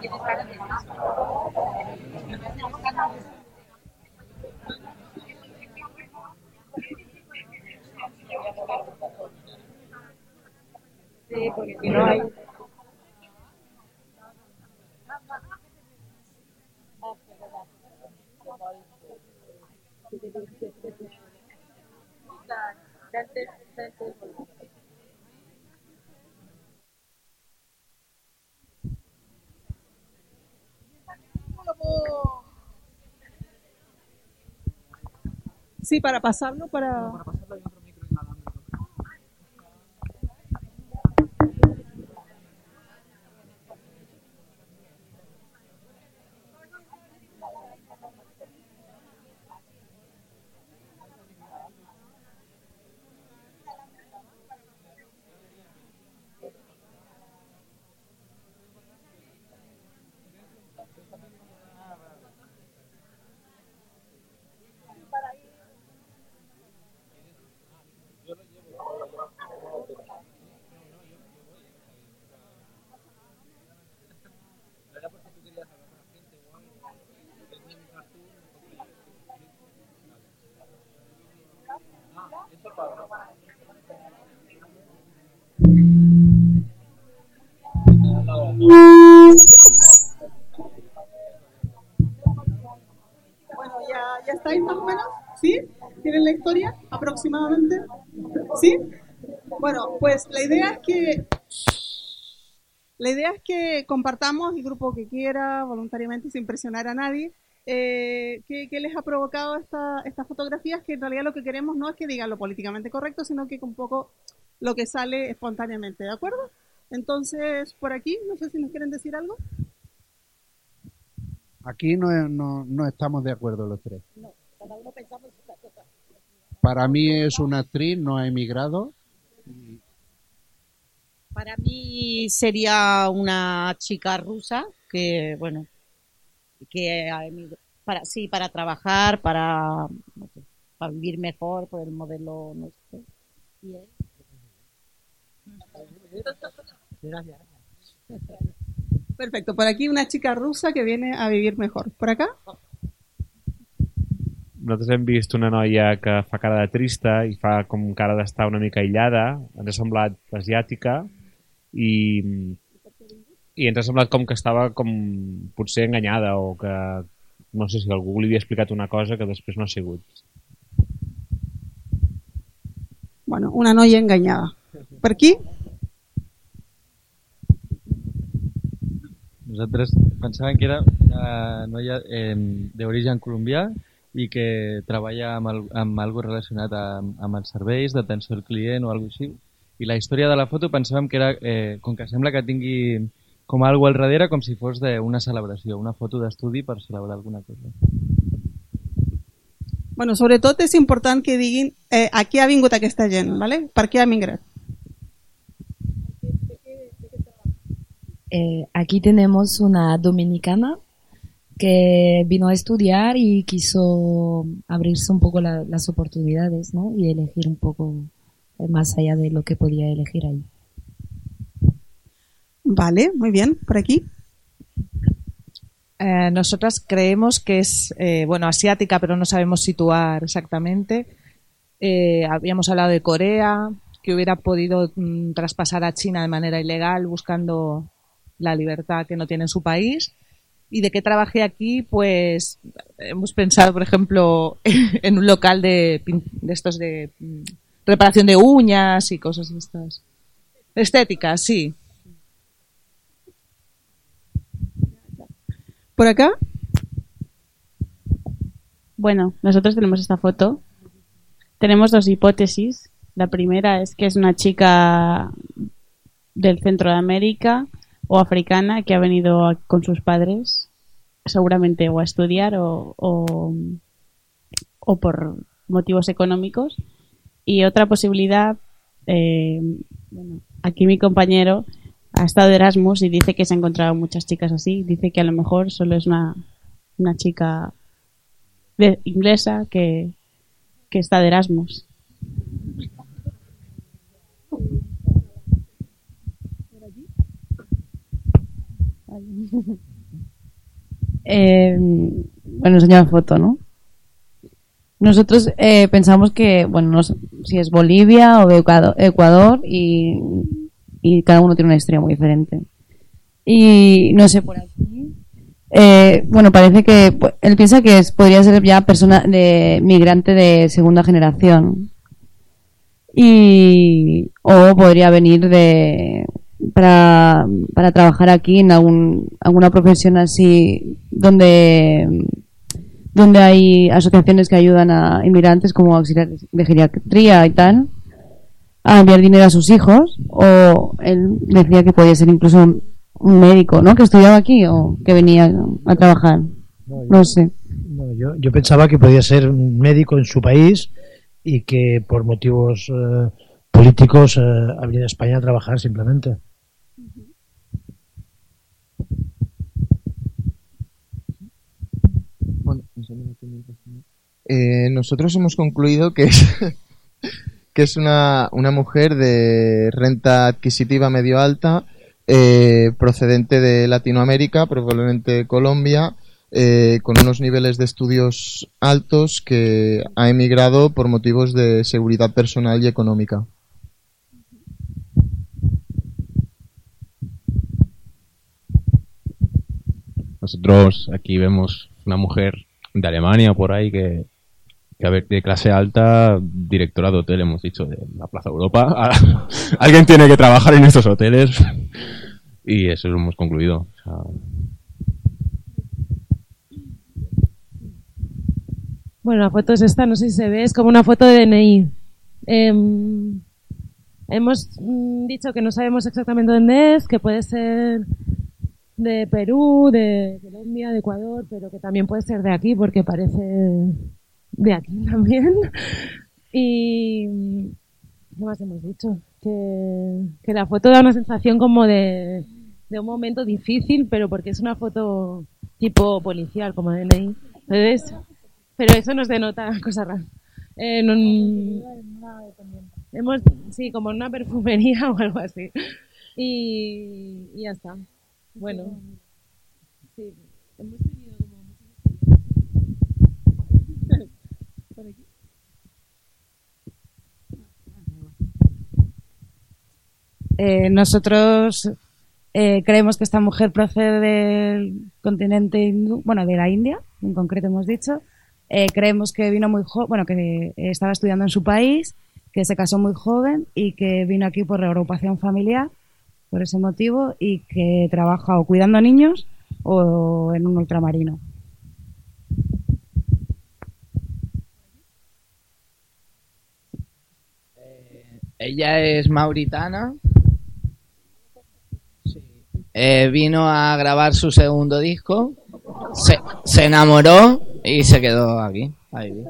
Sí, porque si no hay... Sí, para pasarlo, para... Bueno, ¿sí? ¿Tienen la historia aproximadamente? ¿Sí? Bueno, pues la idea es que La idea es que compartamos el grupo que quiera, voluntariamente, sin presionar a nadie. Eh, ¿qué, qué les ha provocado esta, estas fotografías? Que en realidad lo que queremos no es que digan lo políticamente correcto, sino que un poco lo que sale espontáneamente, ¿de acuerdo? Entonces, por aquí, no sé si nos quieren decir algo. Aquí no, no, no estamos de acuerdo los tres. Para mí es una actriz, no ha emigrado. Para mí sería una chica rusa que, bueno, que ha emigrado para sí, para trabajar, para, no sé, para vivir mejor por el modelo nuestro. Y él. Perfecto, por aquí una chica rusa que viene a vivir mejor. ¿Por acá? Nosaltres hem vist una noia que fa cara de trista i fa com cara d'estar una mica aïllada, ens ha semblat asiàtica i, i ens ha semblat com que estava com potser enganyada o que no sé si algú li havia explicat una cosa que després no ha sigut. Bueno, una noia enganyada. Per aquí? Nosaltres pensàvem que era una noia eh, d'origen colombià i que treballa amb, el, amb algo relacionat amb, amb els serveis d'atenció al client o alguna així. I la història de la foto pensàvem que era, eh, com que sembla que tingui com algo al darrere, com si fos d'una celebració, una foto d'estudi per celebrar alguna cosa. Bueno, sobretot és important que diguin eh, a què ha vingut aquesta gent, ¿vale? per què ha migrat. Eh, aquí tenemos una dominicana que vino a estudiar y quiso abrirse un poco la- las oportunidades, ¿no? Y elegir un poco eh, más allá de lo que podía elegir ahí. Vale, muy bien. Por aquí. Eh, nosotras creemos que es, eh, bueno, asiática, pero no sabemos situar exactamente. Eh, habíamos hablado de Corea, que hubiera podido mm, traspasar a China de manera ilegal buscando la libertad que no tiene en su país. Y de qué trabajé aquí, pues hemos pensado, por ejemplo, en un local de, de estos de mm, reparación de uñas y cosas estas. Estéticas, sí. ¿Por acá? Bueno, nosotros tenemos esta foto. Tenemos dos hipótesis. La primera es que es una chica del centro de América o africana que ha venido con sus padres, seguramente o a estudiar o, o, o por motivos económicos. Y otra posibilidad, eh, bueno, aquí mi compañero ha estado de Erasmus y dice que se ha encontrado muchas chicas así. Dice que a lo mejor solo es una, una chica de, inglesa que, que está de Erasmus. Eh, bueno, enseña la foto, ¿no? Nosotros eh, pensamos que, bueno, no sé si es Bolivia o Ecuador, y, y cada uno tiene una historia muy diferente. Y no sé, por aquí. eh, bueno, parece que pu- él piensa que podría ser ya persona de migrante de segunda generación. Y, o podría venir de, para, para trabajar aquí en algún, alguna profesión así donde donde hay asociaciones que ayudan a inmigrantes como auxiliares de geriatría y tal a enviar dinero a sus hijos o él decía que podía ser incluso un, médico ¿no? que estudiaba aquí o que venía a trabajar no sé No, yo, yo pensaba que podía ser un médico en su país y que por motivos eh, políticos eh, ha venido a España a trabajar simplemente. Bueno, eh, nosotros hemos concluido que es, que es una, una mujer de renta adquisitiva medio alta, eh, procedente de Latinoamérica, probablemente Colombia, eh, con unos niveles de estudios altos que ha emigrado por motivos de seguridad personal y económica. Nosotros aquí vemos una mujer de Alemania por ahí que, que a ver, de clase alta, directora de hotel, hemos dicho, de la Plaza Europa. Alguien tiene que trabajar en estos hoteles. Y eso lo hemos concluido. Bueno, la foto es esta, no sé si se ve, es como una foto de DNI. Em, hemos mm, dicho que no sabemos exactamente dónde es, que puede ser de Perú, de Colombia, de Ecuador, pero que también puede ser de aquí porque parece de aquí también. Y ¿qué más hemos dicho? Que, que la foto da una sensación como de, de un momento difícil, pero porque es una foto tipo policial, como DNI. Entonces, pero eso nos denota cosas raras. Eh, no- hemos, sí, como en una perfumería o algo así. Y, y ya está. Bueno. Sí, tenido como Por aquí. Eh, nosotros eh, creemos que esta mujer procede del continente hindú, bueno, de la India, en concreto hemos dicho. Eh, creemos que vino muy joven, bueno, que estaba estudiando en su país, que se casó muy joven y que vino aquí por reagrupación familiar, por ese motivo, y que trabaja o cuidando niños o en un ultramarino. Ella es mauritana. Eh, vino a grabar su segundo disco. Se, se enamoró y se quedó aquí. a vivir.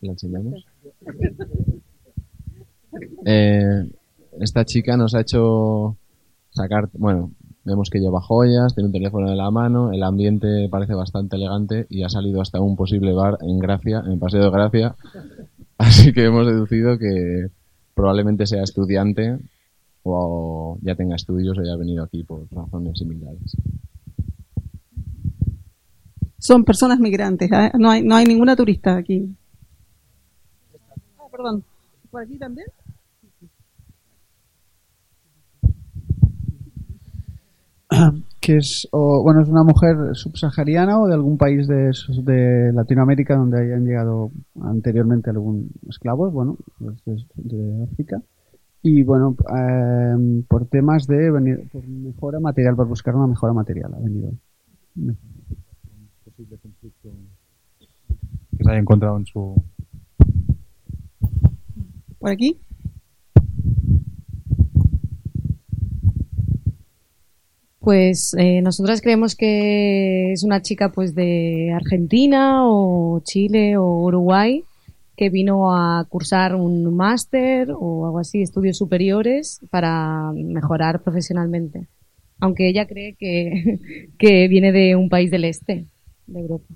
¿La enseñamos? Eh, esta chica nos ha hecho sacar, bueno, vemos que lleva joyas, tiene un teléfono en la mano, el ambiente parece bastante elegante y ha salido hasta un posible bar en Gracia, en Paseo de Gracia. Así que hemos deducido que probablemente sea estudiante o ya tenga estudios o haya venido aquí por razones similares. Son personas migrantes, ¿eh? no, hay, no hay ninguna turista aquí. Ah, perdón. ¿Por aquí también? que es o, bueno es una mujer subsahariana o de algún país de, de Latinoamérica donde hayan llegado anteriormente algún esclavos bueno de, de África y bueno eh, por temas de venir por mejora material por buscar una mejora material ha venido posible conflicto que se haya encontrado en su ¿Por aquí? Pues eh, nosotras creemos que es una chica pues de Argentina o Chile o Uruguay que vino a cursar un máster o algo así, estudios superiores para mejorar profesionalmente. Aunque ella cree que, que viene de un país del este de Europa.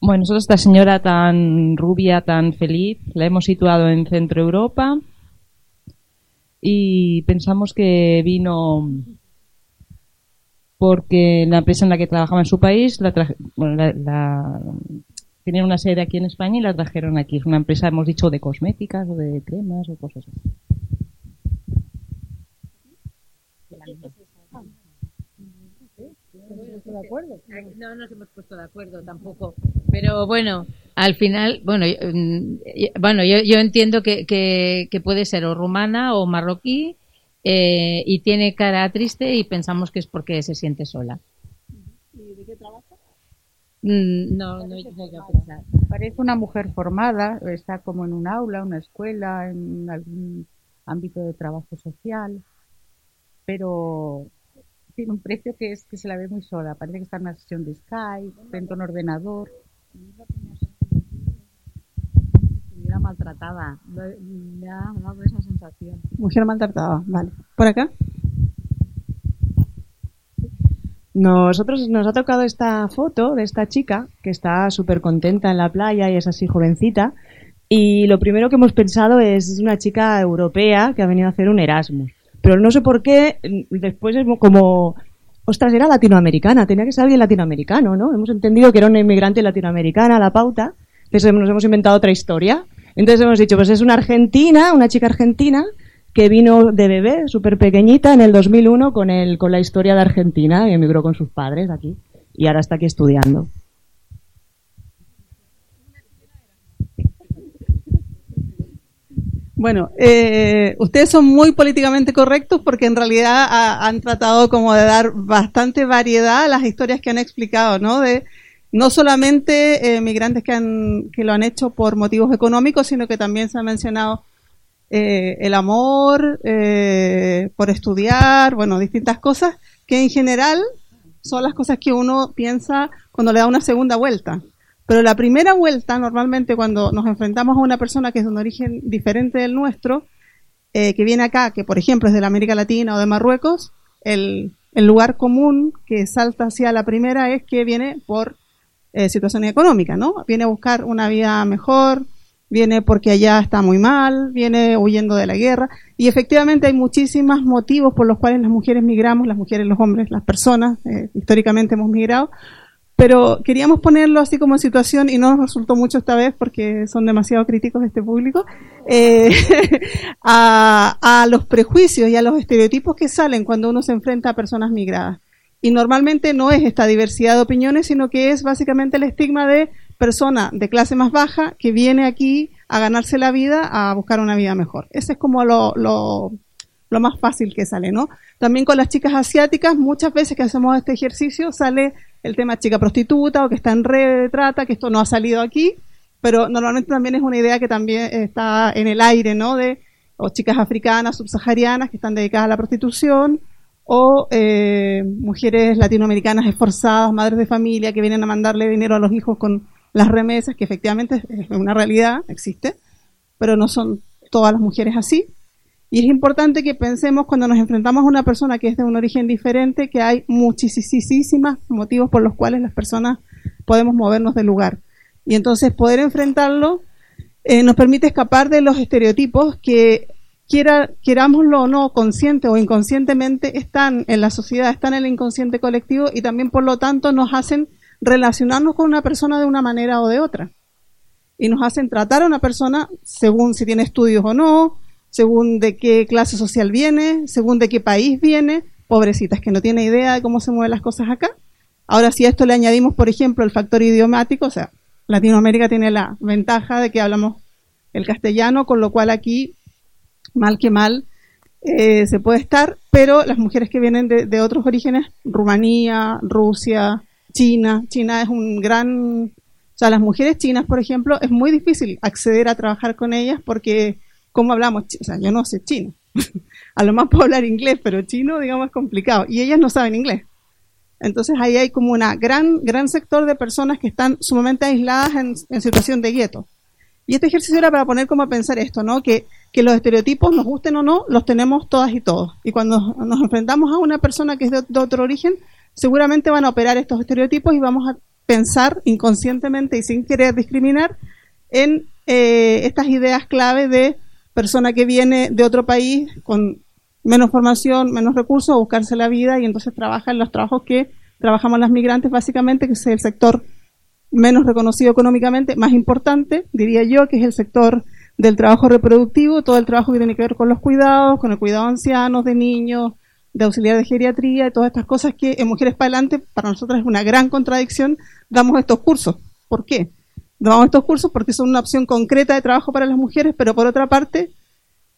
Bueno, nosotros esta señora tan rubia, tan feliz, la hemos situado en Centro Europa y pensamos que vino porque la empresa en la que trabajaba en su país la, traje- bueno, la, la- tenían una sede aquí en España y la trajeron aquí. Es una empresa, hemos dicho, de cosméticas o de cremas o cosas así. De acuerdo. No nos hemos puesto de acuerdo tampoco. Pero bueno, al final, bueno, yo, mm, bueno, yo, yo entiendo que, que, que puede ser o rumana o marroquí eh, y tiene cara triste y pensamos que es porque se siente sola. ¿Y de qué trabaja? Mm, No, no, no que pensar. Parece una mujer formada, está como en un aula, una escuela, en algún ámbito de trabajo social, pero tiene un precio que es que se la ve muy sola. Parece que está en una sesión de Skype, frente a un ordenador. Estuviera maltratada. Lo- Me ha dado esa sensación. Mujer maltratada, vale. ¿Por acá? Nosotros nos ha tocado esta foto de esta chica que está súper contenta en la playa y es así jovencita. Y lo primero que hemos pensado es, es una chica europea que ha venido a hacer un Erasmus. Pero no sé por qué, mm, después es como, ostras, era latinoamericana, tenía que ser alguien latinoamericano, ¿no? Hemos entendido que era una inmigrante latinoamericana la pauta, entonces nos hemos inventado otra historia. Entonces hemos dicho, pues es una argentina, una chica argentina, que vino de bebé, súper pequeñita, en el 2001 con, el, con la historia de Argentina y emigró con sus padres aquí. Y ahora está aquí estudiando. Bueno, eh, ustedes son muy políticamente correctos porque en realidad ha- han tratado como de dar bastante variedad a las historias que han explicado, ¿no? De no solamente eh, migrantes que, han, que lo han hecho por motivos económicos, sino que también se ha mencionado eh, el amor, eh, por estudiar, bueno, distintas cosas que en general son las cosas que uno piensa cuando le da una segunda vuelta. Pero la primera vuelta, normalmente cuando nos enfrentamos a una persona que es de un origen diferente del nuestro, eh, que viene acá, que por ejemplo es de la América Latina o de Marruecos, el, lugar común que salta hacia la primera es que viene por eh, situación económica, ¿no? Viene a buscar una vida mejor, viene porque allá está muy mal, viene huyendo de la guerra. Y efectivamente hay muchísimos motivos por los cuales las mujeres migramos, las mujeres, los hombres, las personas, eh, históricamente hemos migrado. Pero queríamos ponerlo así como en situación y no nos resultó mucho esta vez porque son demasiado críticos este público, eh, a, a los prejuicios y a los estereotipos que salen cuando uno se enfrenta a personas migradas. Y normalmente no es esta diversidad de opiniones, sino que es básicamente el estigma de persona de clase más baja que viene aquí a ganarse la vida, a buscar una vida mejor. Ese es como lo, lo, lo más fácil que sale, ¿no? También con las chicas asiáticas, muchas veces que hacemos este ejercicio sale el tema chica prostituta o que está en red de trata, que esto no ha salido aquí, pero normalmente también es una idea que también está en el aire, ¿no? De o chicas africanas, subsaharianas que están dedicadas a la prostitución, o eh, mujeres latinoamericanas esforzadas, madres de familia que vienen a mandarle dinero a los hijos con las remesas, que efectivamente es una realidad, existe, pero no son todas las mujeres así. Y es importante que pensemos cuando nos enfrentamos a una persona que es de un origen diferente, que hay muchísimos motivos por los cuales las personas podemos movernos del lugar. Y entonces poder enfrentarlo eh, nos permite escapar de los estereotipos que quiera, querámoslo o no, consciente o inconscientemente, están en la sociedad, están en el inconsciente colectivo y también por lo tanto nos hacen relacionarnos con una persona de una manera o de otra. Y nos hacen tratar a una persona según si tiene estudios o no, según de qué clase social viene, según de qué país viene, pobrecitas que no tiene idea de cómo se mueven las cosas acá. Ahora, si a esto le añadimos, por ejemplo, el factor idiomático, o sea, Latinoamérica tiene la ventaja de que hablamos el castellano, con lo cual aquí, mal que mal, eh, se puede estar, pero las mujeres que vienen de, de otros orígenes, Rumanía, Rusia, China, China es un gran, o sea, las mujeres chinas, por ejemplo, es muy difícil acceder a trabajar con ellas porque, ¿cómo hablamos? O sea, yo no sé chino. a lo más puedo hablar inglés, pero chino, digamos, es complicado. Y ellas no saben inglés. Entonces ahí hay como una gran, gran sector de personas que están sumamente aisladas en, situación de gueto. Y este ejercicio era para poner como a pensar esto, ¿no? Que, que los estereotipos, nos gusten o no, los tenemos todas y todos. Y cuando nos enfrentamos a una persona que es de, de otro origen, seguramente van a operar estos estereotipos y vamos a pensar inconscientemente y sin querer discriminar en eh, estas ideas clave de persona que viene de otro país con menos formación, menos recursos, a buscarse la vida y entonces trabaja en los trabajos que trabajamos las migrantes básicamente, que es el sector menos reconocido económicamente, más importante, diría yo, que es el sector del trabajo reproductivo, todo el trabajo que tiene que ver con los cuidados, con el cuidado de ancianos, de niños, de auxiliar de geriatría y todas estas cosas que en Mujeres para Adelante para nosotros es una gran contradicción, damos estos cursos. ¿Por qué? Damos estos cursos porque son una opción concreta de trabajo para las mujeres, pero por otra parte,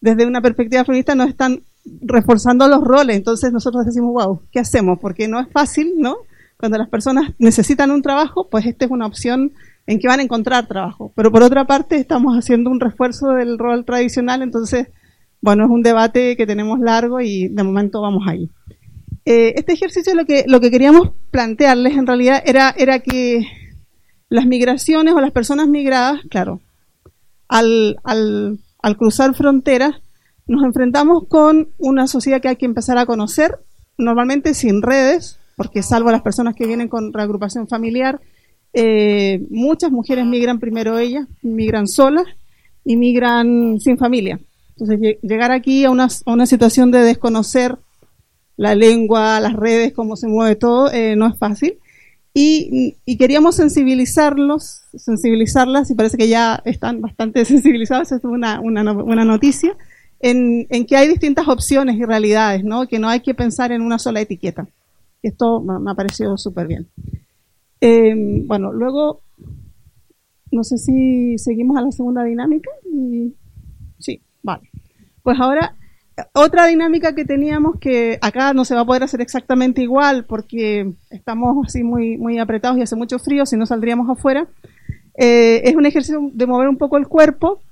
desde una perspectiva feminista nos están reforzando los roles. Entonces nosotros decimos, wow, ¿qué hacemos? Porque no es fácil, ¿no? Cuando las personas necesitan un trabajo, pues esta es una opción en que van a encontrar trabajo. Pero por otra parte, estamos haciendo un refuerzo del rol tradicional, entonces, bueno, es un debate que tenemos largo y de momento vamos ahí. Eh, este ejercicio lo que, lo que queríamos plantearles en realidad era, era que las migraciones o las personas migradas, claro, al, al, cruzar fronteras, nos enfrentamos con una sociedad que hay que empezar a conocer, normalmente sin redes, porque salvo las personas que vienen con reagrupación familiar, eh, muchas mujeres migran primero ellas, migran solas y migran sin familia. Entonces, llegar aquí a una, a una situación de desconocer la lengua, las redes, cómo se mueve todo, eh, no es fácil. Y, queríamos sensibilizarlos, sensibilizarlas, y parece que ya están bastante sensibilizadas, es una, una, una noticia, en, en que hay distintas opciones y realidades, ¿no? Que no hay que pensar en una sola etiqueta. Esto me ha parecido súper bien. Eh, bueno, luego, no sé si seguimos a la segunda dinámica. Sí, vale. Pues ahora, otra dinámica que teníamos que acá no se va a poder hacer exactamente igual porque estamos así muy, muy apretados y hace mucho frío, si no saldríamos afuera. Eh, es un ejercicio de mover un poco el cuerpo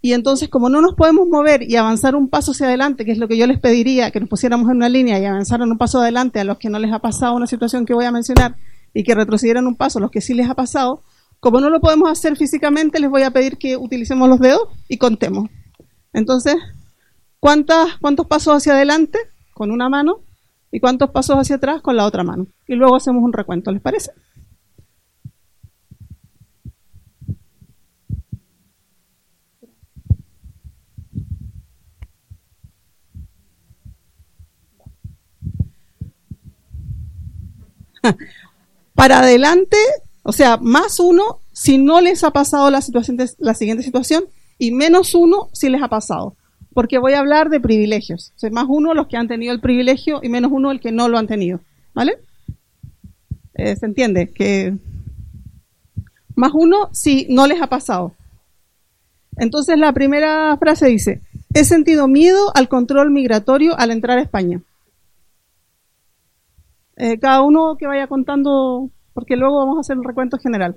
y entonces como no nos podemos mover y avanzar un paso hacia adelante, que es lo que yo les pediría, que nos pusiéramos en una línea y avanzaran un paso adelante a los que no les ha pasado una situación que voy a mencionar y que retrocedieran un paso a los que sí les ha pasado, como no lo podemos hacer físicamente, les voy a pedir que utilicemos los dedos y contemos. Entonces, ¿cuántas, ¿cuántos pasos hacia adelante con una mano y cuántos pasos hacia atrás con la otra mano? Y luego hacemos un recuento, ¿les parece? Para adelante, o sea, más uno si no les ha pasado la, situación de- la siguiente situación y menos uno si les ha pasado. Porque voy a hablar de privilegios. O más uno los que han tenido el privilegio y menos uno el que no lo han tenido. ¿Vale? Eh, ¿Se entiende? Que más uno si no les ha pasado. Entonces la primera frase dice, he sentido miedo al control migratorio al entrar a España. Eh, cada uno que vaya contando, porque luego vamos a hacer el recuento general.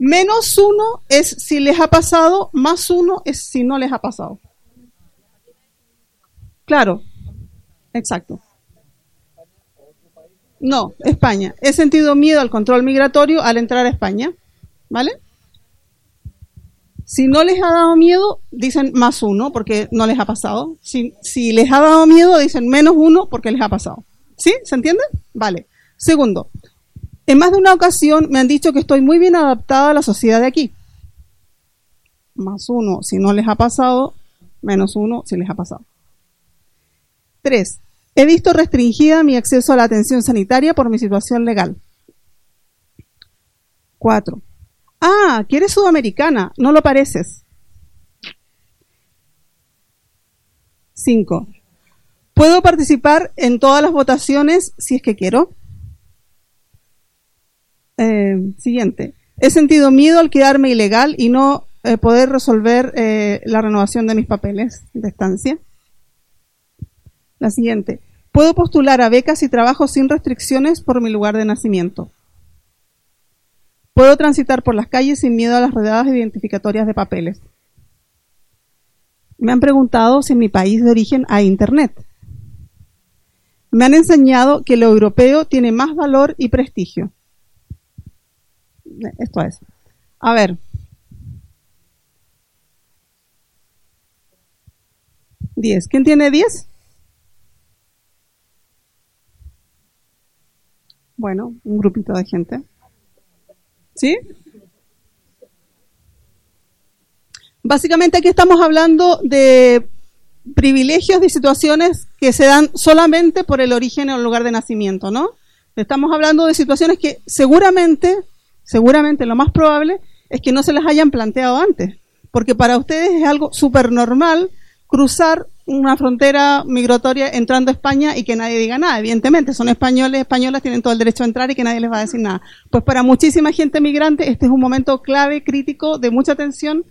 Menos uno es si les ha pasado, más uno es si no les ha pasado. Claro, exacto. No, España. He sentido miedo al control migratorio al entrar a España. ¿Vale? Si no les ha dado miedo, dicen más uno porque no les ha pasado. Si, si les ha dado miedo, dicen menos uno porque les ha pasado. ¿Sí? ¿Se entiende? Vale. Segundo, en más de una ocasión me han dicho que estoy muy bien adaptada a la sociedad de aquí. Más uno si no les ha pasado, menos uno si les ha pasado. Tres, he visto restringida mi acceso a la atención sanitaria por mi situación legal. Cuatro, ah, que eres sudamericana, no lo pareces. Cinco, puedo participar en todas las votaciones si es que quiero. Eh, siguiente. He sentido miedo al quedarme ilegal y no eh, poder resolver eh, la renovación de mis papeles de estancia. La siguiente. Puedo postular a becas y trabajos sin restricciones por mi lugar de nacimiento. Puedo transitar por las calles sin miedo a las rodeadas identificatorias de papeles. Me han preguntado si en mi país de origen hay internet. Me han enseñado que lo europeo tiene más valor y prestigio. Esto es. A ver. Diez. ¿Quién tiene diez? Bueno, un grupito de gente. ¿Sí? Básicamente aquí estamos hablando de privilegios de situaciones que se dan solamente por el origen o el lugar de nacimiento, ¿no? Estamos hablando de situaciones que seguramente, seguramente lo más probable es que no se las hayan planteado antes, porque para ustedes es algo súper normal cruzar una frontera migratoria entrando a España y que nadie diga nada. Evidentemente, son españoles, españolas, tienen todo el derecho a entrar y que nadie les va a decir nada. Pues para muchísima gente migrante este es un momento clave, crítico, de mucha tensión.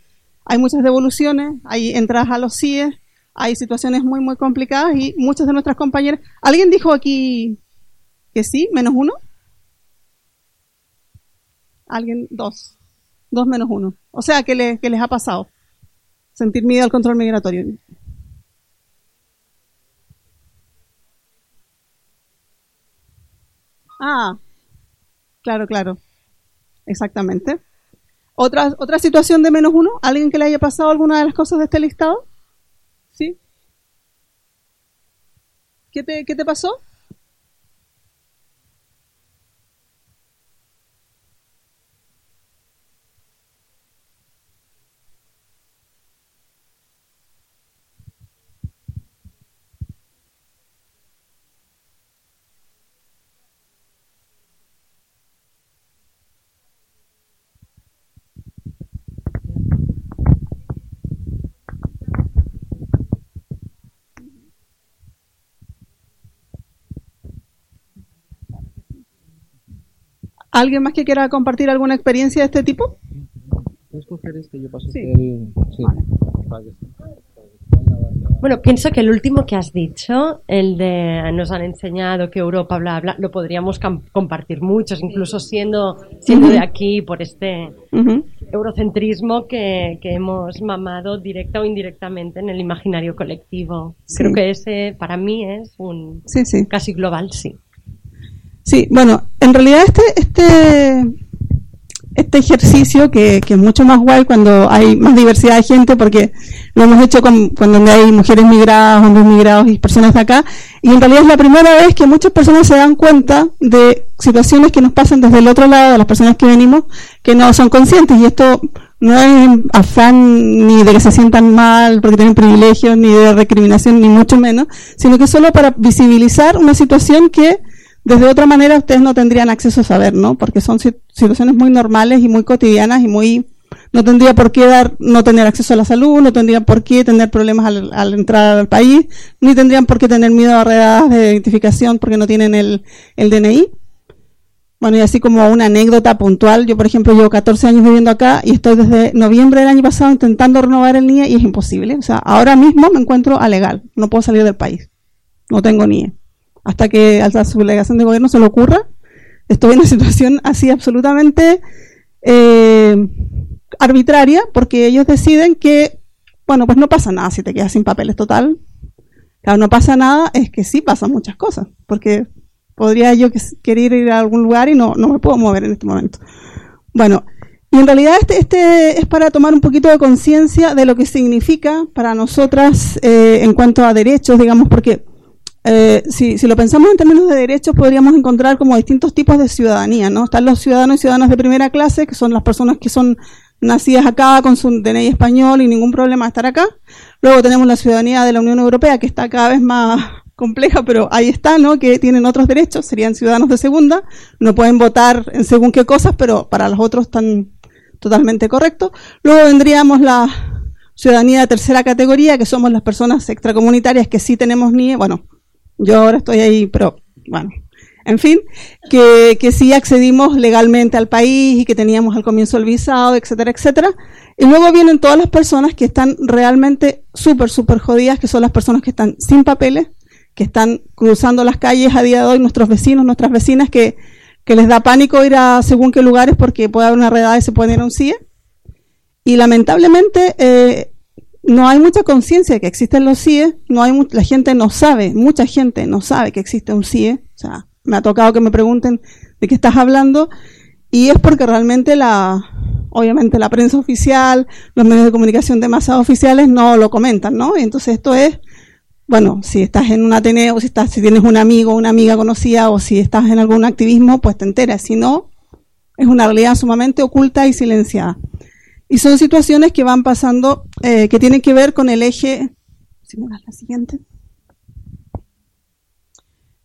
Hay muchas devoluciones, hay entradas a los CIE, hay situaciones muy, muy complicadas y muchas de nuestras compañeras... ¿Alguien dijo aquí que sí, menos uno? Alguien, dos. Dos menos uno. O sea, que, le- que les ha pasado? Sentir miedo al control migratorio. Ah, claro, claro. Exactamente. ¿Otra, otra situación de menos uno? ¿Alguien que le haya pasado alguna de las cosas de este listado? ¿Sí? ¿Qué te, qué te pasó? ¿Alguien más que quiera compartir alguna experiencia de este tipo? ¿Puedes coger este? Yo paso Sí. el... Sí. Bueno, pienso que el último que has dicho, el de nos han enseñado que Europa, bla, bla, lo podríamos compartir muchos, incluso siendo, siendo de aquí por este eurocentrismo que, que hemos mamado directa o indirectamente en el imaginario colectivo. Sí. Creo que ese para mí es un Sí, sí. casi global, sí. Sí, bueno, en realidad este, este, este ejercicio que, que es mucho más guay cuando hay más diversidad de gente, porque lo hemos hecho con, cuando hay mujeres migradas, hombres migrados y personas de acá, y en realidad es la primera vez que muchas personas se dan cuenta de situaciones que nos pasan desde el otro lado, de las personas que venimos, que no son conscientes, y esto no es afán ni de que se sientan mal porque tienen privilegios, ni de recriminación, ni mucho menos, sino que solo para visibilizar una situación que desde otra manera ustedes no tendrían acceso a saber, ¿no? Porque son si- situaciones muy normales y muy cotidianas y muy no tendría por qué dar no tener acceso a la salud, no tendrían por qué tener problemas al, al entrar al país, ni tendrían por qué tener miedo a redadas de identificación porque no tienen el, el DNI. Bueno, y así como una anécdota puntual, yo por ejemplo llevo 14 años viviendo acá y estoy desde noviembre del año pasado intentando renovar el NIE y es imposible. O sea, ahora mismo me encuentro alegal, no puedo salir del país, no tengo NIE hasta que a la subdelegación de gobierno se le ocurra. Estoy en una situación así absolutamente eh, arbitraria porque ellos deciden que, bueno, pues no pasa nada si te quedas sin papeles total. Claro, no pasa nada, es que sí pasan muchas cosas, porque podría yo que- querer ir a algún lugar y no, no me puedo mover en este momento. Bueno, y en realidad este, este es para tomar un poquito de conciencia de lo que significa para nosotras eh, en cuanto a derechos, digamos, porque eh, si, si lo pensamos en términos de derechos, podríamos encontrar como distintos tipos de ciudadanía, ¿no? Están los ciudadanos y ciudadanas de primera clase, que son las personas que son nacidas acá con su DNI español y ningún problema estar acá. Luego tenemos la ciudadanía de la Unión Europea, que está cada vez más compleja, pero ahí está, ¿no? Que tienen otros derechos, serían ciudadanos de segunda, no pueden votar en según qué cosas, pero para los otros están totalmente correctos. Luego vendríamos la ciudadanía de tercera categoría, que somos las personas extracomunitarias que sí tenemos ni, bueno, yo ahora estoy ahí, pero bueno, en fin, que, que sí accedimos legalmente al país y que teníamos al comienzo el visado, etcétera, etcétera. Y luego vienen todas las personas que están realmente súper, súper jodidas, que son las personas que están sin papeles, que están cruzando las calles a día de hoy, nuestros vecinos, nuestras vecinas, que, que les da pánico ir a según qué lugares porque puede haber una redada y se pueden ir a un CIE. Y lamentablemente eh, no hay mucha conciencia de que existen los CIE, no hay la gente no sabe, mucha gente no sabe que existe un CIE, o sea, me ha tocado que me pregunten de qué estás hablando y es porque realmente la obviamente la prensa oficial, los medios de comunicación de oficiales no lo comentan, ¿no? Y entonces esto es bueno, si estás en un Ateneo, si estás si tienes un amigo una amiga conocida o si estás en algún activismo, pues te enteras, si no es una realidad sumamente oculta y silenciada. Y son situaciones que van pasando, eh, que tienen que ver con el eje. Si me das la siguiente.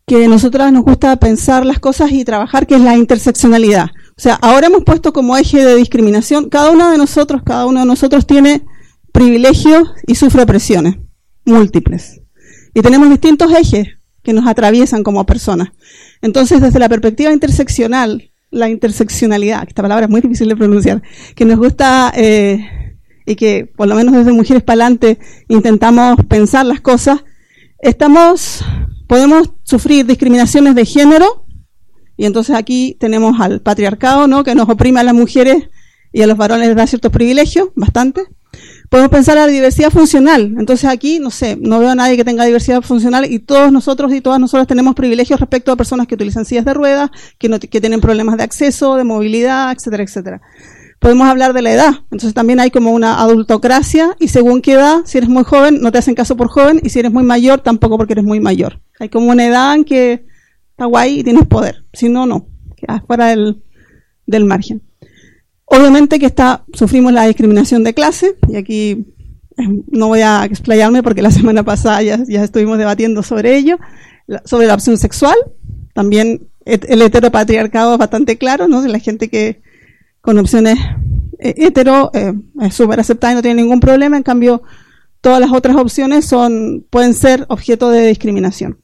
Que nosotras nos gusta pensar las cosas y trabajar, que es la interseccionalidad. O sea, ahora hemos puesto como eje de discriminación, cada uno de nosotros, cada uno de nosotros tiene privilegios y sufre presiones múltiples. Y tenemos distintos ejes que nos atraviesan como personas. Entonces, desde la perspectiva interseccional, la interseccionalidad, esta palabra es muy difícil de pronunciar, que nos gusta eh, y que por lo menos desde Mujeres para adelante intentamos pensar las cosas, estamos, podemos sufrir discriminaciones de género, y entonces aquí tenemos al patriarcado, ¿no? Que nos oprime a las mujeres y a los varones les da ciertos privilegios, bastante. Podemos pensar a la diversidad funcional. Entonces aquí, no sé, no veo a nadie que tenga diversidad funcional y todos nosotros y todas nosotras tenemos privilegios respecto a personas que utilizan sillas de ruedas, que, no, que tienen problemas de acceso, de movilidad, etcétera, etcétera. Podemos hablar de la edad. Entonces también hay como una adultocracia y según qué edad, si eres muy joven, no te hacen caso por joven y si eres muy mayor, tampoco porque eres muy mayor. Hay como una edad en que está guay y tienes poder. Si no, no. Quedas fuera del, del margen. Obviamente que está, sufrimos la discriminación de clase, y aquí eh, no voy a explayarme porque la semana pasada ya, ya estuvimos debatiendo sobre ello, sobre la opción sexual, también el heteropatriarcado es bastante claro, ¿no? La gente que con opciones eh, hetero eh, es súper aceptada y no tiene ningún problema, en cambio todas las otras opciones son, pueden ser objeto de discriminación.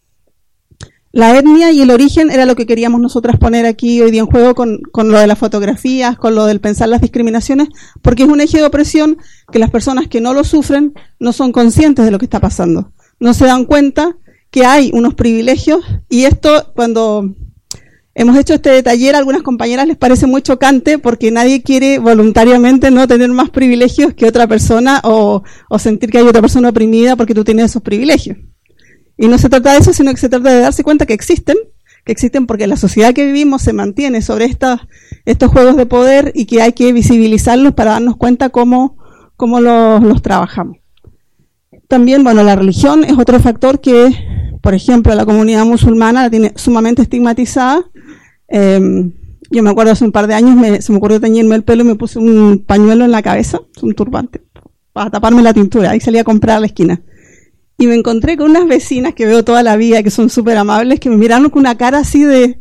La etnia y el origen era lo que queríamos nosotras poner aquí hoy día en juego con, con, lo de las fotografías, con lo del pensar las discriminaciones, porque es un eje de opresión que las personas que no lo sufren no son conscientes de lo que está pasando. No se dan cuenta que hay unos privilegios y esto cuando hemos hecho este taller a algunas compañeras les parece muy chocante porque nadie quiere voluntariamente no tener más privilegios que otra persona o, o sentir que hay otra persona oprimida porque tú tienes esos privilegios. Y no se trata de eso, sino que se trata de darse cuenta que existen, que existen porque la sociedad que vivimos se mantiene sobre estas, estos juegos de poder y que hay que visibilizarlos para darnos cuenta cómo, cómo los, los trabajamos. También, bueno, la religión es otro factor que, por ejemplo, la comunidad musulmana la tiene sumamente estigmatizada. Eh, yo me acuerdo hace un par de años, me, se me ocurrió teñirme el pelo y me puse un pañuelo en la cabeza, un turbante, para taparme la tintura. Ahí salí a comprar a la esquina y me encontré con unas vecinas que veo toda la vida, que son súper amables, que me miraron con una cara así de,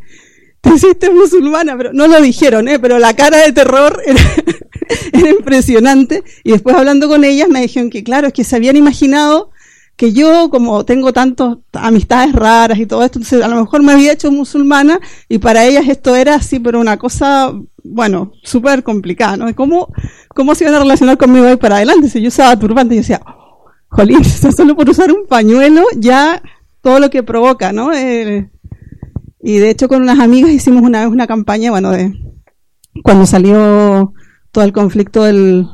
te hiciste musulmana, pero no lo dijeron, ¿eh? pero la cara de terror era, impresionante. Y después hablando con ellas me dijeron que, claro, es que se habían imaginado que yo, como tengo tantas amistades raras y todo esto, entonces a lo mejor me había hecho musulmana y para ellas esto era así, pero una cosa, bueno, súper complicada, ¿no? ¿Cómo, ¿Cómo se iban a relacionar conmigo ahí para adelante? Si yo usaba turbante y decía, jolín, solo por usar un pañuelo ya todo lo que provoca, ¿no? Eh, y de hecho con unas amigas hicimos una vez una campaña, bueno, de cuando salió todo el conflicto del,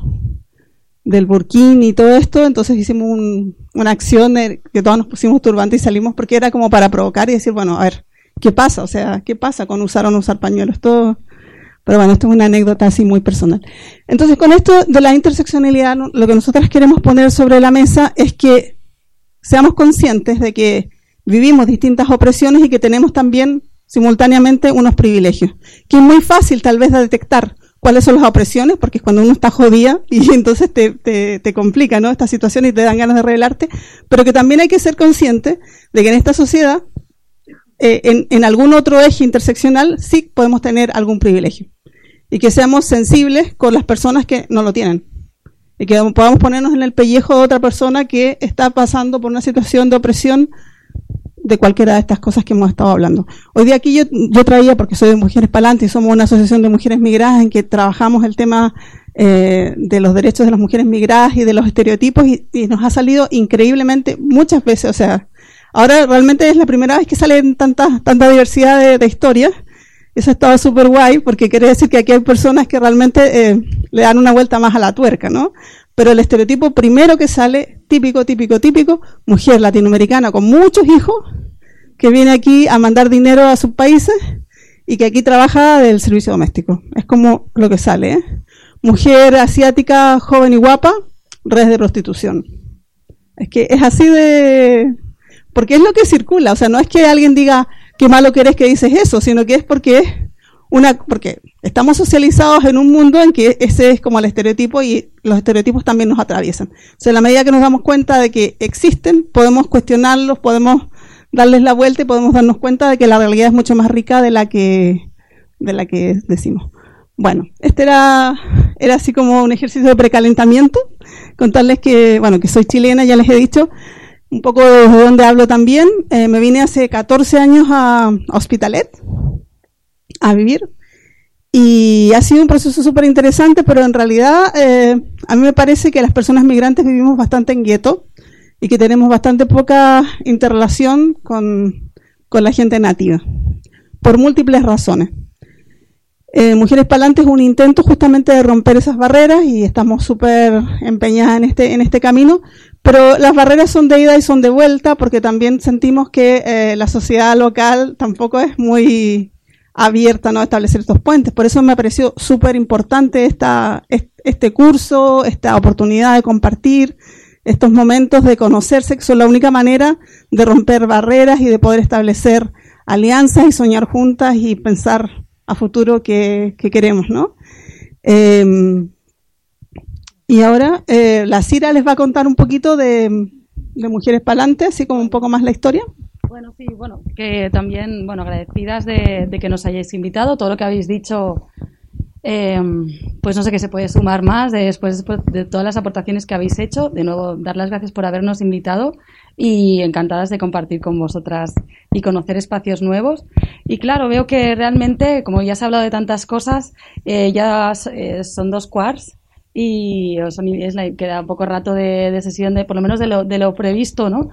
del burkini y todo esto, entonces hicimos un, una acción de, que todos nos pusimos turbantes y salimos porque era como para provocar y decir, bueno, a ver, ¿qué pasa? O sea, ¿qué pasa con usar o no usar pañuelos? Todo, pero bueno, esto es una anécdota así muy personal. Entonces, con esto de la interseccionalidad, lo que nosotras queremos poner sobre la mesa es que seamos conscientes de que vivimos distintas opresiones y que tenemos también simultáneamente unos privilegios, que es muy fácil tal vez de detectar cuáles son las opresiones, porque es cuando uno está jodida y entonces te, te, te complica ¿no? esta situación y te dan ganas de revelarte, pero que también hay que ser consciente de que en esta sociedad, eh, en, en algún otro eje interseccional, sí podemos tener algún privilegio y que seamos sensibles con las personas que no lo tienen. Y que podamos ponernos en el pellejo de otra persona que está pasando por una situación de opresión de cualquiera de estas cosas que hemos estado hablando. Hoy día aquí yo, yo traía, porque soy de Mujeres Palantes y somos una asociación de mujeres migradas en que trabajamos el tema eh, de los derechos de las mujeres migradas y de los estereotipos y, nos ha salido increíblemente muchas veces. O sea, ahora realmente es la primera vez que sale tanta, tanta diversidad de, de historias eso estaba súper guay porque quiere decir que aquí hay personas que realmente eh, le dan una vuelta más a la tuerca, ¿no? Pero el estereotipo primero que sale, típico, típico, típico, mujer latinoamericana con muchos hijos, que viene aquí a mandar dinero a sus países y que aquí trabaja del servicio doméstico. Es como lo que sale, ¿eh? Mujer asiática, joven y guapa, redes de prostitución. Es que es así de... Porque es lo que circula, o sea, no es que alguien diga, qué malo que eres que dices eso, sino que es porque es una, porque estamos socializados en un mundo en que ese es como el estereotipo y los estereotipos también nos atraviesan. O sea, a la medida que nos damos cuenta de que existen, podemos cuestionarlos, podemos darles la vuelta y podemos darnos cuenta de que la realidad es mucho más rica de la que, la que decimos. Bueno, este era, era así como un ejercicio de precalentamiento, contarles que, bueno, que soy chilena, ya les he dicho, un poco de dónde hablo también. Eh, me vine hace 14 años a, Hospitalet a vivir y ha sido un proceso súper interesante, pero en realidad eh, a mí me parece que las personas migrantes vivimos bastante en gueto y que tenemos bastante poca interrelación con, con la gente nativa, por múltiples razones. Eh, Mujeres Palantes es un intento justamente de romper esas barreras y estamos súper empeñadas en este, en este camino, pero las barreras son de ida y son de vuelta porque también sentimos que eh, la sociedad local tampoco es muy abierta ¿no? a establecer estos puentes. Por eso me pareció súper importante esta, este curso, esta oportunidad de compartir estos momentos de conocerse, que son la única manera de romper barreras y de poder establecer alianzas y soñar juntas y pensar a futuro que, que queremos, ¿no? Eh, y ahora eh, la Cira les va a contar un poquito de, Mujeres Palante, así como un poco más la historia. Bueno, sí, bueno, que también, bueno, agradecidas de, que nos hayáis invitado. Todo lo que habéis dicho, eh, pues no sé qué se puede sumar más después, después, de todas las aportaciones que habéis hecho. De nuevo, dar las gracias por habernos invitado. y encantadas de compartir con vosotras y conocer espacios nuevos. Y claro, veo que realmente, como ya se ha hablado de tantas cosas, eh, ya eh, son dos quarts y la- queda poco rato de, sesión, de por lo menos de lo, de lo previsto, ¿no?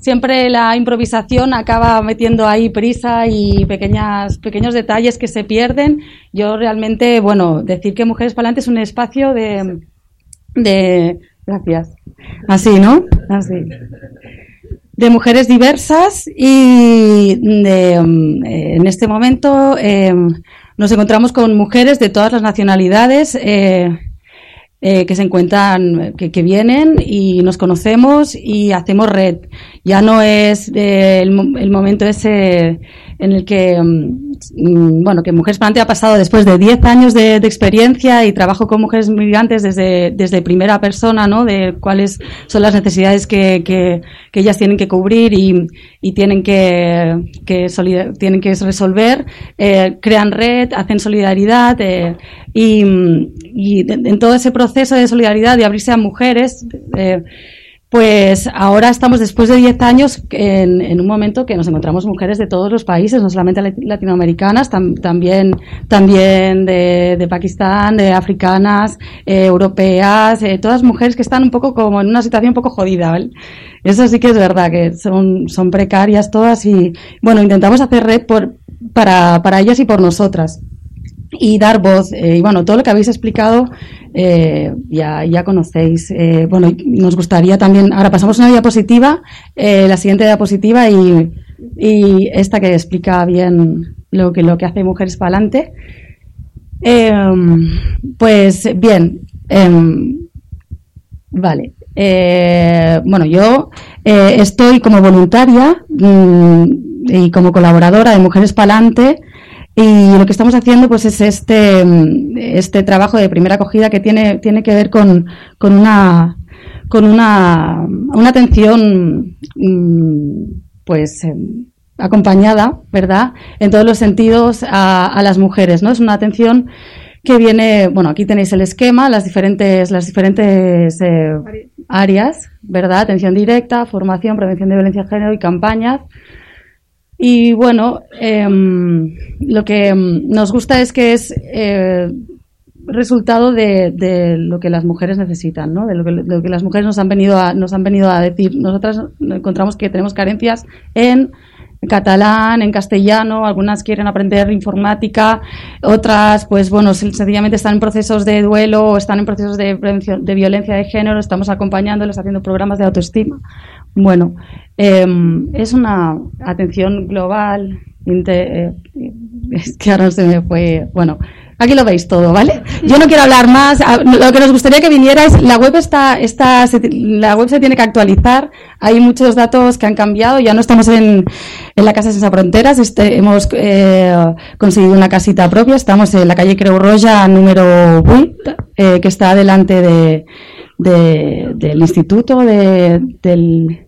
Siempre la improvisación acaba metiendo ahí prisa y pequeñas, pequeños detalles que se pierden. Yo realmente, bueno, decir que Mujeres para Adelante es un espacio de, gracias, así, ¿no? Así de mujeres diversas y de, eh, en este momento eh, nos encontramos con mujeres de todas las nacionalidades eh, eh, que se encuentran, que, vienen y nos conocemos y hacemos red. Ya no es eh, el, el momento ese en el que, mm, bueno, que Mujeres para Adelante ha pasado después de 10 años de, experiencia y trabajo con mujeres migrantes desde, desde primera persona, ¿no? De cuáles son las necesidades que, que, ellas tienen que cubrir y, y tienen que, que tienen que resolver, eh, crean red, hacen solidaridad eh, y, mm, y en todo ese proceso de solidaridad y abrirse a mujeres, eh, pues ahora estamos después de 10 años en, un momento que nos encontramos mujeres de todos los países, no solamente lat- latinoamericanas, tam- también, también de, de Pakistán, de africanas, eh, europeas, eh, todas mujeres que están un poco como en una situación un poco jodida, ¿vale? Eso sí que es verdad, que son, son precarias todas y, bueno, intentamos hacer red por, para, para ellas y por nosotras y dar voz. eh, y bueno, todo lo que habéis explicado eh, ya, ya conocéis. Eh, bueno, nos gustaría también, ahora pasamos a una diapositiva, eh, la siguiente diapositiva y, y esta que explica bien lo que, lo que hace Mujeres para adelante. pues bien, em, vale. Bueno, yo estoy como voluntaria mm, y como colaboradora de Mujeres Palante y lo que estamos haciendo pues es este, mm, este trabajo de primera acogida que tiene, tiene que ver con, con una con una, una atención mm, pues em, acompañada, ¿verdad? En todos los sentidos a, a las mujeres, ¿no? Es una atención que viene, bueno, aquí tenéis el esquema, las diferentes, las diferentes eh, áreas, ¿verdad? Atención directa, formación, prevención de violencia de género y campañas. Y bueno, em, lo que nos gusta es que es eh, resultado de, de lo que las mujeres necesitan, ¿no? De lo que, lo que las mujeres nos han venido a, nos han venido a decir. Nosotras encontramos que tenemos carencias en catalán, en castellano, algunas quieren aprender informática, otras, pues bueno, sen- sencillamente están en procesos de duelo o están en procesos de prevención de violencia de género, estamos acompañándoles haciendo programas de autoestima. Bueno, em, es una atención global, eh, es que ahora se me fue, bueno, aquí lo veis todo, ¿vale? Yo no quiero hablar más, lo que nos gustaría que vinierais, la web está, está, se- la web se tiene que actualizar, hay muchos datos que han cambiado, ya no estamos en, en la Casa Sense Fronteras, este, hemos eh, conseguido una casita propia, estamos en la calle Creu número 8, eh, que está delante de, de- del instituto, de, del,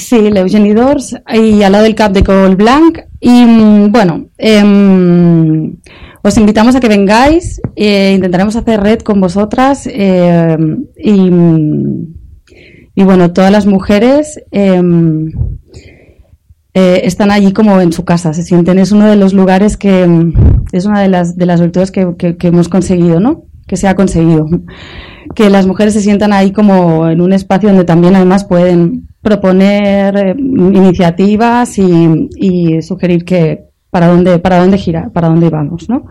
Sí, l'Eugeni d'Ors y al lado del Cap de Col Blanc. Y mm, bueno, em, os invitamos a que vengáis, eh, intentaremos hacer red con vosotras eh, y, mm, y bueno, todas las mujeres em, eh, están allí como en su casa, se sienten, es uno de los lugares que es una de las, de las virtudes que- que hemos conseguido, ¿no? Que se ha conseguido. Que las mujeres se sientan ahí como en un espacio donde también además pueden proponer eh, iniciativas y, y sugerir que para dónde, para dónde girar, para dónde vamos, ¿no?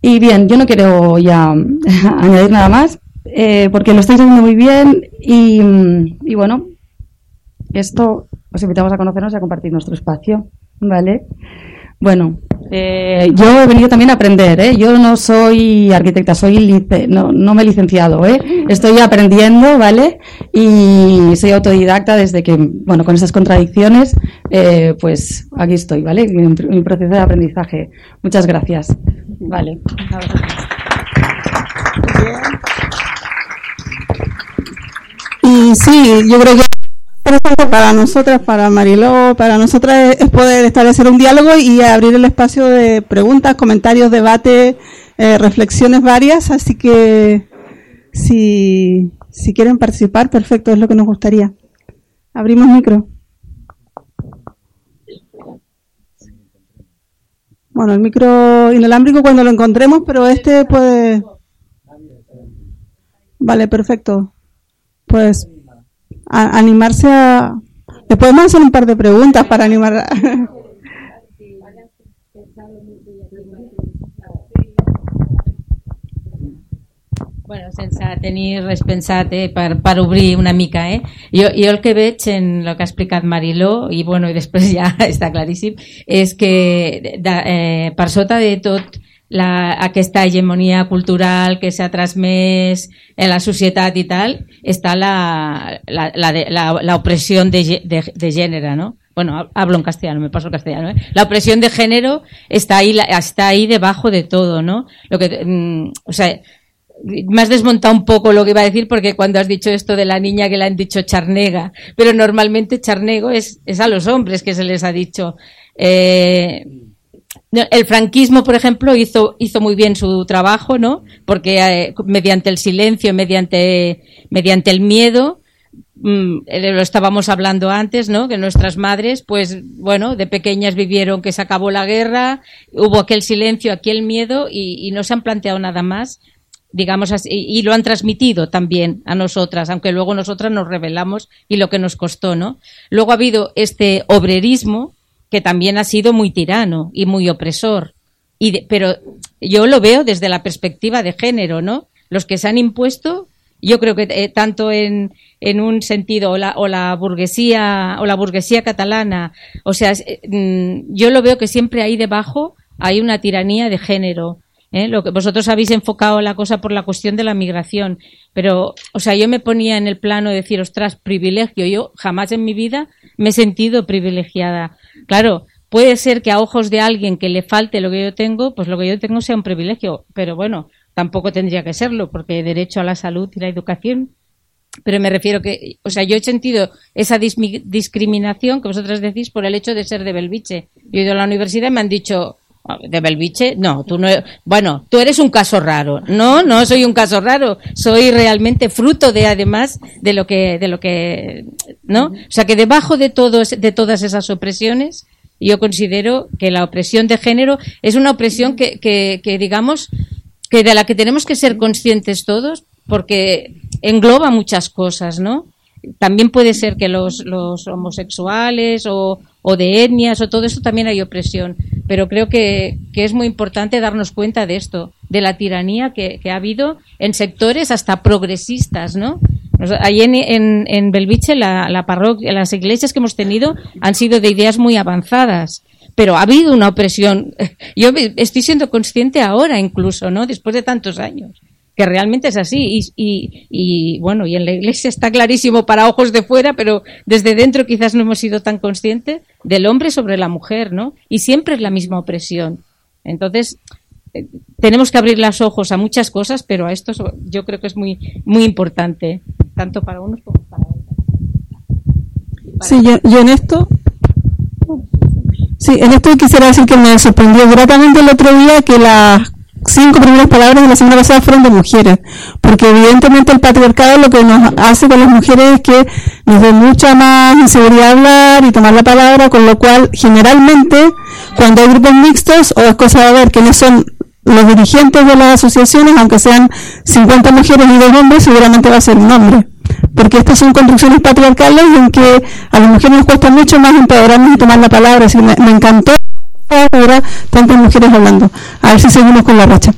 Y bien, yo no quiero ya añadir nada más, eh, porque lo estáis haciendo muy bien y, y bueno, esto os invitamos a conocernos y a compartir nuestro espacio, ¿vale? Bueno, eh, yo he venido también a aprender, ¿eh? Yo no soy arquitecta, soy lice- no, no me he licenciado, ¿eh? Estoy aprendiendo, ¿vale? Y soy autodidacta desde que, bueno, con esas contradicciones, eh, pues aquí estoy, ¿vale? En mi proceso de aprendizaje. Muchas gracias. Vale. Y sí, yo creo que para nosotras, para Mariló, para nosotras es poder establecer un diálogo y abrir el espacio de preguntas, comentarios, debate, eh, reflexiones varias. Así que si, si quieren participar, perfecto, es lo que nos gustaría. Abrimos micro. Bueno, el micro inalámbrico cuando lo encontremos, pero este puede... Vale, perfecto. Pues a- animarse a... Le podemos hacer un par de preguntas para animar a... Bueno, sense tenir res pensat eh, per, per obrir una mica, eh? Jo, jo el que veig en el que ha explicat Mariló, i bueno, i després ja està claríssim, és que de, eh, per sota de tot la, aquesta hegemonia cultural que s'ha transmès en la societat i tal, està la, la, la, la, la opresión de, de, de género, ¿no? Bueno, hablo en castellano, me paso al castellano. ¿eh? La opresión de género está ahí, está ahí debajo de todo, ¿no? Lo que, mm, o sea, me has desmontado un poco lo que iba a decir porque cuando has dicho esto de la niña que le han dicho charnega, pero normalmente charnego es, es a los hombres que se les ha dicho. Eh, el franquismo, por ejemplo, hizo, hizo muy bien su trabajo, ¿no? Porque eh, mediante el silencio, mediante, mediante el miedo, mm, eh, lo estábamos hablando antes, ¿no? Que nuestras madres, pues, bueno, de pequeñas vivieron que se acabó la guerra, hubo aquel silencio, aquel miedo y, no se han planteado nada más digamos así, y y lo han transmitido también a nosotras, aunque luego nosotras nos revelamos y lo que nos costó, ¿no? Luego ha habido este obrerismo que también ha sido muy tirano y muy opresor. Y de- pero yo lo veo desde la perspectiva de género, ¿no? Los que se han impuesto, yo creo que eh, tanto en, en un sentido o la, o la burguesía o la burguesía catalana, o sea, eh, mm, yo lo veo que siempre ahí debajo hay una tiranía de género. ¿eh? Lo que vosotros habéis enfocado la cosa por la cuestión de la migración, pero, o sea, yo me ponía en el plano de decir, ostras, privilegio. Yo jamás en mi vida me he sentido privilegiada. Claro, puede ser que a ojos de alguien que le falte lo que yo tengo, pues lo que yo tengo sea un privilegio, pero bueno, tampoco tendría que serlo, porque derecho a la salud y la educación pero me refiero que, o sea, yo he sentido esa discriminación que vosotras decís por el hecho de ser de Belviche. Yo he ido a la universidad y me han dicho, "Ah, ¿de Belviche? No, tú no, bueno, tú eres un caso raro. No, no soy un caso raro. Soy realmente fruto de, además, de lo que, de lo que, ¿no? O sea, que debajo de todos, de todas esas opresiones, yo considero que la opresión de género es una opresión que, que, que digamos, que de la que tenemos que ser conscientes todos, porque engloba muchas cosas, ¿no? También puede ser que los, los homosexuales o, o de etnias o todo eso también hay opresión, pero creo que, que es muy importante darnos cuenta de esto, de la tiranía que, que ha habido en sectores hasta progresistas, ¿no? Ahí en, en, en Belviche, la, parroquia, las iglesias que hemos tenido han sido de ideas muy avanzadas pero ha habido una opresión. Yo estoy siendo consciente ahora incluso, ¿no? Después de tantos años, que realmente es así. Y, bueno, y en la iglesia está clarísimo para ojos de fuera, pero desde dentro quizás no hemos sido tan conscientes del hombre sobre la mujer, ¿no? Y siempre es la misma opresión. Entonces, eh, tenemos que abrir los ojos a muchas cosas, pero a esto yo creo que es muy, muy importante, tanto para unos como para otros. Sí, yo, yo en esto. Sí, en esto quisiera decir que me sorprendió gratamente el otro día que las cinco primeras palabras de la semana pasada fueron de mujeres, porque evidentemente el patriarcado lo que nos hace con las mujeres es que nos dé mucha más inseguridad hablar y tomar la palabra, con lo cual generalmente cuando hay grupos mixtos o es cosa de ver quiénes son los dirigentes de las asociaciones, aunque sean 50 mujeres y dos hombres, seguramente va a ser un hombre. Porque estas son construcciones patriarcales en que a las mujeres nos cuesta mucho más empoderarnos y tomar la palabra. Así me, me encantó ahora tantas mujeres hablando. A ver si seguimos con la racha.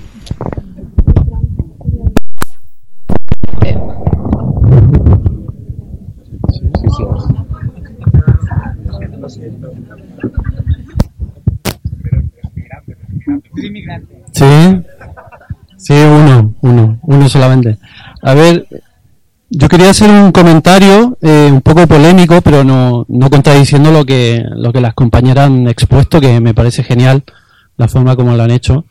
Sí, sí, uno, uno, uno solamente. A ver, yo quería hacer un comentario eh, un poco polémico, pero no, no contradiciendo lo que, lo que las compañeras han expuesto, que me parece genial la forma como lo han hecho.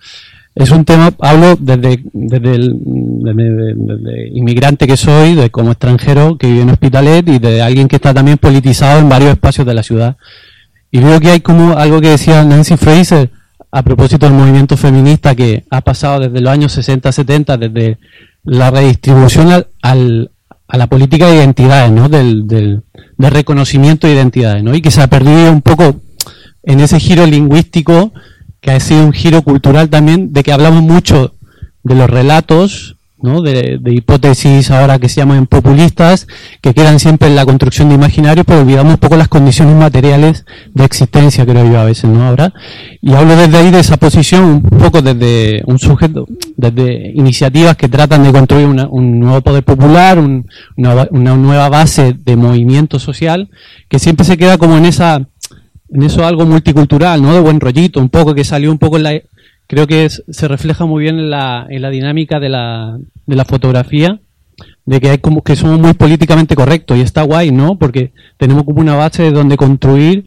Es un tema, hablo desde, desde, el, desde- inmigrante que soy, de como extranjero que vive en Hospitalet y de alguien que está también politizado en varios espacios de la ciudad. Y veo que hay como algo que decía Nancy Fraser a propósito del movimiento feminista que ha pasado desde los años 60, 70, desde la redistribución al, al, a la política de identidades, ¿no? Del, del, del reconocimiento de identidades, ¿no? Y que se ha perdido un poco en ese giro lingüístico que ha sido un giro cultural también, de que hablamos mucho de los relatos, ¿no? de, hipótesis ahora que se llaman populistas, que quedan siempre en la construcción de imaginarios, pero olvidamos un poco las condiciones materiales de existencia, creo yo a veces, ¿no? Ahora. Y hablo desde ahí de esa posición, un poco desde un sujeto, desde iniciativas que tratan de construir una- un nuevo poder popular, un- una, una nueva base de movimiento social, que siempre se queda como en esa, en eso algo multicultural, ¿no? De buen rollito, un poco que salió un poco en la, creo que se refleja muy bien en la, en la dinámica de la, de la fotografía, de que hay como que somos muy políticamente correctos y está guay, ¿no? Porque tenemos como una base de donde construir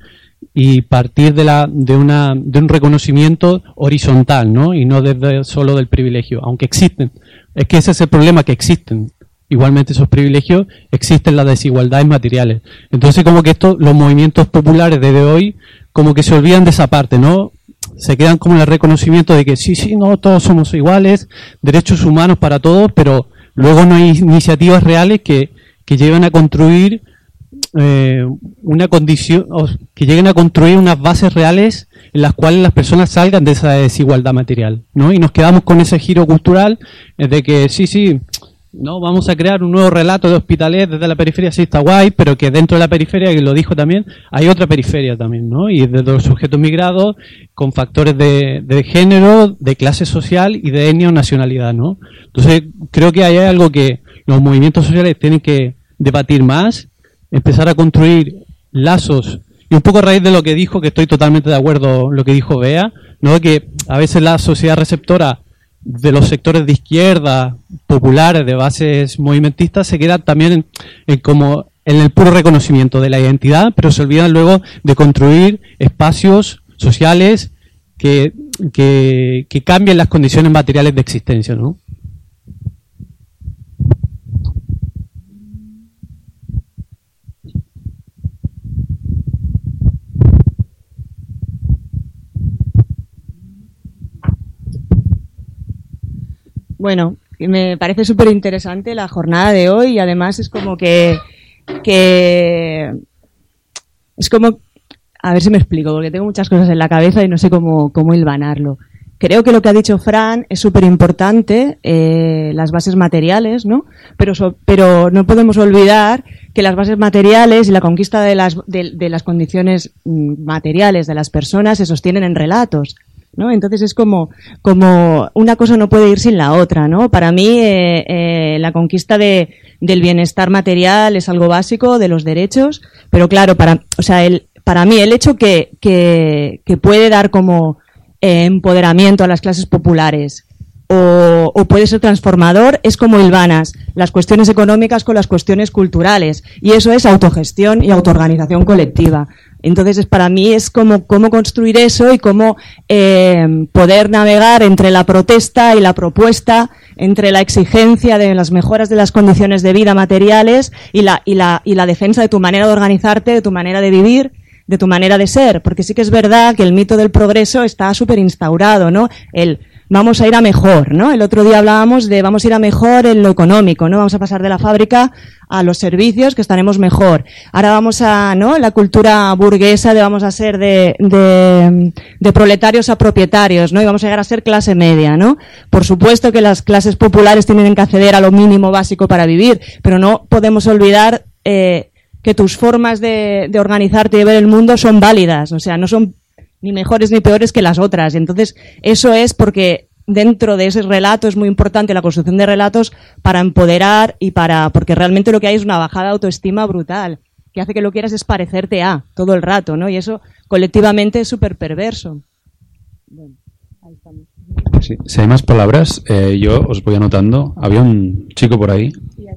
y partir de la de una de un reconocimiento horizontal, ¿no? Y no desde solo del privilegio, aunque existen. Es que ese es el problema que existen. Igualmente esos privilegios existen las desigualdades materiales. Entonces como que esto los movimientos populares desde hoy como que se olvidan de esa parte, ¿no? Se quedan como el reconocimiento de que sí, sí, no, todos somos iguales, derechos humanos para todos, pero luego no hay iniciativas reales que, que a construir eh, una condición, o que lleguen a construir unas bases reales en las cuales las personas salgan de esa desigualdad material, ¿no? Y nos quedamos con ese giro cultural de que sí, sí, no, vamos a crear un nuevo relato de hospitales desde la periferia, sí está guay, pero que dentro de la periferia, que lo dijo también, hay otra periferia también, ¿no? Y desde los sujetos migrados, con factores de, de género, de clase social y de etnia o nacionalidad, ¿no? Entonces, creo que hay algo que los movimientos sociales tienen que debatir más, empezar a construir lazos, y un poco a raíz de lo que dijo, que estoy totalmente de acuerdo lo que dijo Bea, ¿no? Que a veces la sociedad receptora de los sectores de izquierda, populares, de bases movimentistas, se quedan también en, en como en el puro reconocimiento de la identidad, pero se olvidan luego de construir espacios sociales que, que, que cambien las condiciones materiales de existencia, ¿no? Bueno, me parece súper interesante la jornada de hoy y además es como que, que es como, a ver si me explico, porque tengo muchas cosas en la cabeza y no sé cómo, cómo hilvanarlo. Creo que lo que ha dicho Fran es súper importante, eh, las bases materiales, ¿no? Pero, so- pero no podemos olvidar que las bases materiales y la conquista de las, de, de las condiciones mm, materiales de las personas se sostienen en relatos. ¿No? Entonces es como, como una cosa no puede ir sin la otra, ¿no? Para mí eh, eh, la conquista de, del bienestar material es algo básico de los derechos, pero claro, para, o sea, el, para mí el hecho que, que, que puede dar como eh, empoderamiento a las clases populares o, o puede ser transformador es como hilvanas las cuestiones económicas con las cuestiones culturales y eso es autogestión y autoorganización colectiva. Entonces, es, para mí es como cómo construir eso y cómo eh, poder navegar entre la protesta y la propuesta, entre la exigencia de las mejoras de las condiciones de vida materiales y la, y la, y la defensa de tu manera de organizarte, de tu manera de vivir, de tu manera de ser. Porque sí que es verdad que el mito del progreso está súper instaurado, ¿no? El vamos a ir a mejor, ¿no? El otro día hablábamos de vamos a ir a mejor en lo económico, ¿no? Vamos a pasar de la fábrica a los servicios que estaremos mejor. Ahora vamos a, ¿no? La cultura burguesa de vamos a ser de, de, de proletarios a propietarios, ¿no? Y vamos a llegar a ser clase media, ¿no? Por supuesto que las clases populares tienen que acceder a lo mínimo básico para vivir, pero no podemos olvidar eh, que tus formas de, de organizarte y de ver el mundo son válidas, o sea, no son ni mejores ni peores que las otras. Y entonces, eso es porque dentro de ese relato es muy importante la construcción de relatos para empoderar y para, porque realmente lo que hay es una bajada de autoestima brutal, que hace que lo quieras es parecerte a todo el rato, ¿no? Y eso colectivamente es súper perverso. Sí, si hay más palabras, eh, yo os voy anotando. Había un chico por ahí. ¿Quién?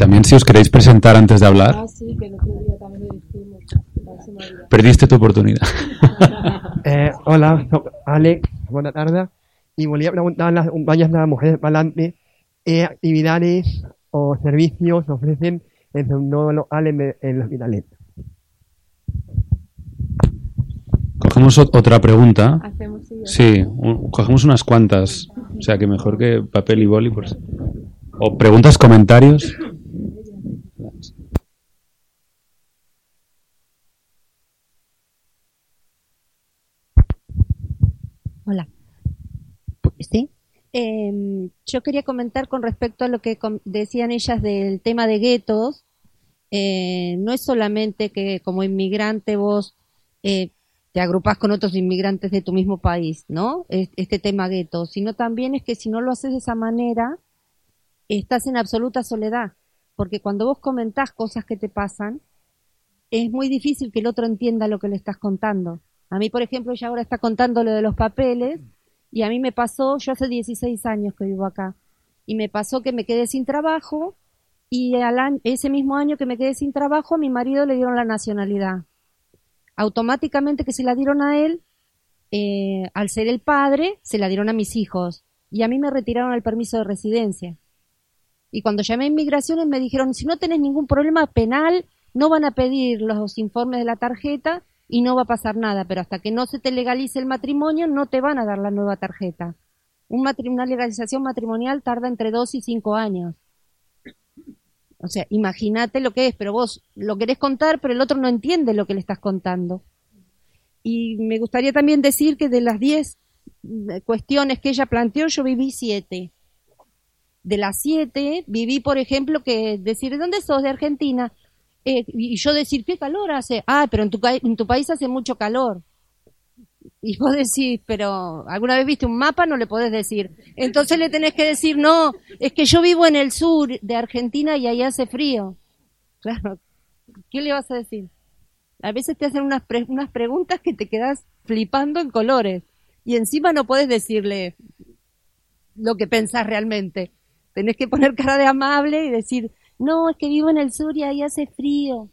También si os queréis presentar antes de hablar, Ah, sí, que el otro día también lo dijimos. Perdiste tu oportunidad. Eh, hola, Alex, buenas tardes. Y volví preguntar a las compañeras de las mujeres parlantes qué actividades o servicios ofrecen en su nuevo local en, los hospitales. Cogemos ot- otra pregunta. Hacemos, sí, Sí, un- cogemos unas cuantas. O sea que mejor que papel y boli. Por... O preguntas, comentarios. Hola. Sí. Eh, yo quería comentar con respecto a lo que decían ellas del tema de guetos. Eh, no es solamente que como inmigrante vos eh, te agrupás con otros inmigrantes de tu mismo país, ¿no? Es- Este tema gueto, sino también es que si no lo haces de esa manera, estás en absoluta soledad. Porque cuando vos comentás cosas que te pasan, es muy difícil que el otro entienda lo que le estás contando. A mí, por ejemplo, ella ahora está contando lo de los papeles y a mí me pasó, yo hace 16 años que vivo acá, y me pasó que me quedé sin trabajo y al año- ese mismo año que me quedé sin trabajo a mi marido le dieron la nacionalidad. Automáticamente que se la dieron a él, eh, al ser el padre, se la dieron a mis hijos y a mí me retiraron el permiso de residencia. Y cuando llamé a inmigraciones me dijeron, si no tenés ningún problema penal, no van a pedir los informes de la tarjeta y no va a pasar nada, pero hasta que no se te legalice el matrimonio no te van a dar la nueva tarjeta. Un una legalización matrimonial tarda entre dos y cinco años. O sea, imagínate lo que es, pero vos lo querés contar, pero el otro no entiende lo que le estás contando. Y me gustaría también decir que de las diez eh, cuestiones que ella planteó, yo viví siete. De las siete, viví, por ejemplo, que decir, ¿de dónde sos? De Argentina. Eh, y yo decir, ¿qué calor hace? Ah, pero en tu, en tu país hace mucho calor. Y vos decís, pero ¿alguna vez viste un mapa? No le podés decir. Entonces le tenés que decir, no, es que yo vivo en el sur de Argentina y ahí hace frío. Claro, ¿qué le vas a decir? A veces te hacen unas, pre- unas preguntas que te quedas flipando en colores. Y encima no podés decirle lo que pensás realmente. Tenés que poner cara de amable y decir, no, es que vivo en el sur y ahí hace frío.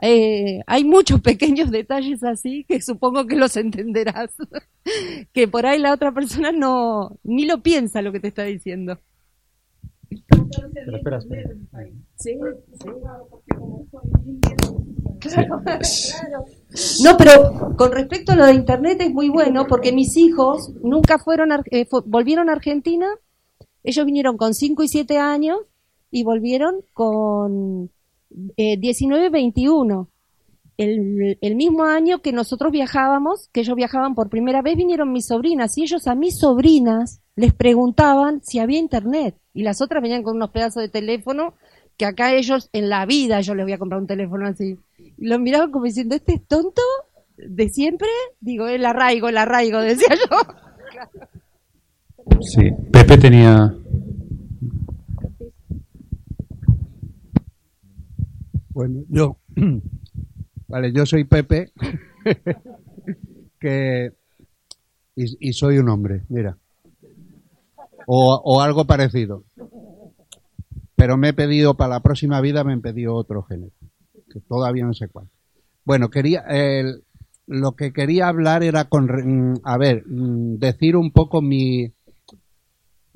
Eh, hay muchos pequeños detalles así que supongo que los entenderás. que por ahí la otra persona no, ni lo piensa lo que te está diciendo. Pero espera, espera. Sí, No, pero con respecto a lo de internet es muy bueno porque mis hijos nunca fueron, eh, volvieron a Argentina. Ellos vinieron con 5 y 7 años y volvieron con eh, 19, 21. El, el mismo año que nosotros viajábamos, que ellos viajaban por primera vez, vinieron mis sobrinas y ellos a mis sobrinas les preguntaban si había internet y las otras venían con unos pedazos de teléfono que acá ellos en la vida yo les voy a comprar un teléfono así. Y los miraban como diciendo, ¿este es tonto de siempre? Digo, el arraigo, el arraigo, decía yo. Sí, Pepe tenía. Bueno, yo, vale, yo soy Pepe, que y, y soy un hombre, mira, o, o algo parecido. Pero me he pedido para la próxima vida me he pedido otro género, que todavía no sé cuál. Bueno, quería, el- lo que quería hablar era con, mm, a ver, mm, decir un poco mi,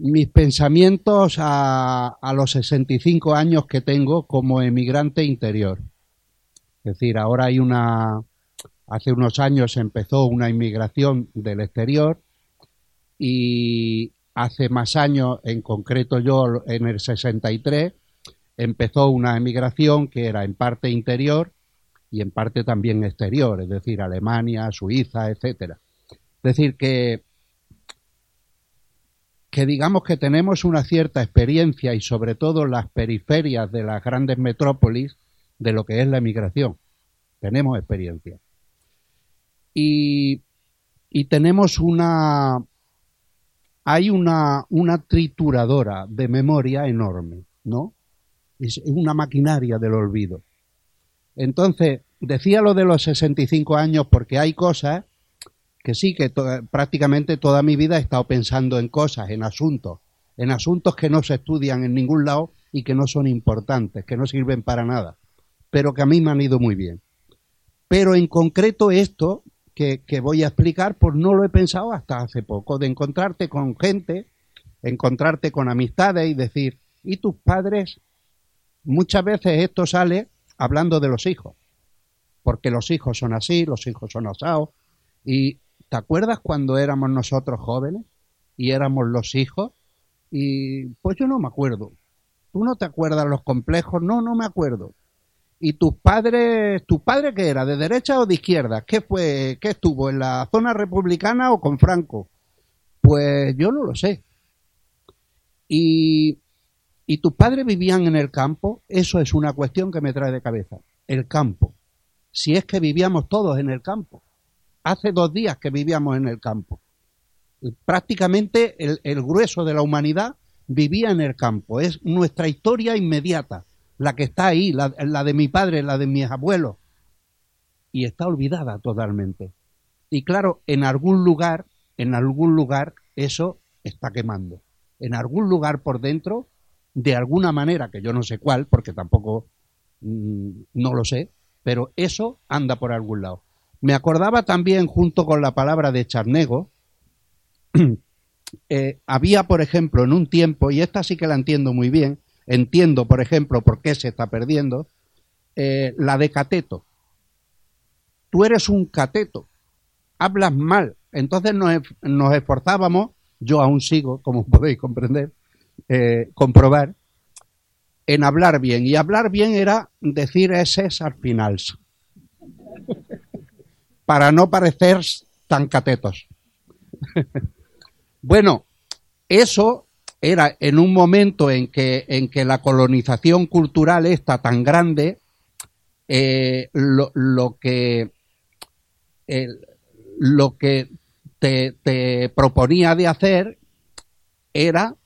mis pensamientos a, los 65 años que tengo como emigrante interior. Es decir, ahora hay una, hace unos años empezó una inmigración del exterior y hace más años, en concreto yo en el 63, empezó una emigración que era en parte interior y en parte también exterior, es decir, Alemania, Suiza, etcétera. Es decir, que que digamos que tenemos una cierta experiencia y sobre todo las periferias de las grandes metrópolis de lo que es la emigración. Tenemos experiencia. Y, y tenemos una, hay una, una trituradora de memoria enorme, ¿no? Es una maquinaria del olvido. Entonces, decía lo de los 65 años porque hay cosas que sí, que prácticamente toda mi vida he estado pensando en cosas, en asuntos, en asuntos que no se estudian en ningún lado y que no son importantes, que no sirven para nada, pero que a mí me han ido muy bien. Pero en concreto esto que, que voy a explicar, pues no lo he pensado hasta hace poco, de encontrarte con gente, encontrarte con amistades y decir, ¿y tus padres? Muchas veces esto sale hablando de los hijos, porque los hijos son así, los hijos son asados, y ¿Te acuerdas cuando éramos nosotros jóvenes y éramos los hijos? Y pues yo no me acuerdo. ¿Tú no te acuerdas los complejos? No, no me acuerdo. ¿Y tus padres, tu padre qué era? ¿De derecha o de izquierda? ¿Qué fue, qué estuvo? ¿En la zona republicana o con Franco? Pues yo no lo sé. Y, y tus padres vivían en el campo, eso es una cuestión que me trae de cabeza. El campo. Si es que vivíamos todos en el campo. Hace dos días que vivíamos en el campo. Prácticamente el, grueso de la humanidad vivía en el campo. Es nuestra historia inmediata, la que está ahí, la, la de mi padre, la de mis abuelos. Y está olvidada totalmente. Y claro, en algún lugar, en algún lugar, eso está quemando. En algún lugar por dentro, de alguna manera, que yo no sé cuál, porque tampoco mm, no lo sé, pero eso anda por algún lado. Me acordaba también, junto con la palabra de charnego, eh, había, por ejemplo, en un tiempo, y esta sí que la entiendo muy bien, entiendo, por ejemplo, por qué se está perdiendo, eh, la de cateto. Tú eres un cateto, hablas mal. Entonces nos, esforzábamos, yo aún sigo, como podéis comprender, eh, comprobar, en hablar bien. Y hablar bien era decir ese al final, para no parecer tan catetos. bueno, eso era en un momento en que, en que la colonización cultural está tan grande, eh, lo, que lo que te, te proponía de hacer era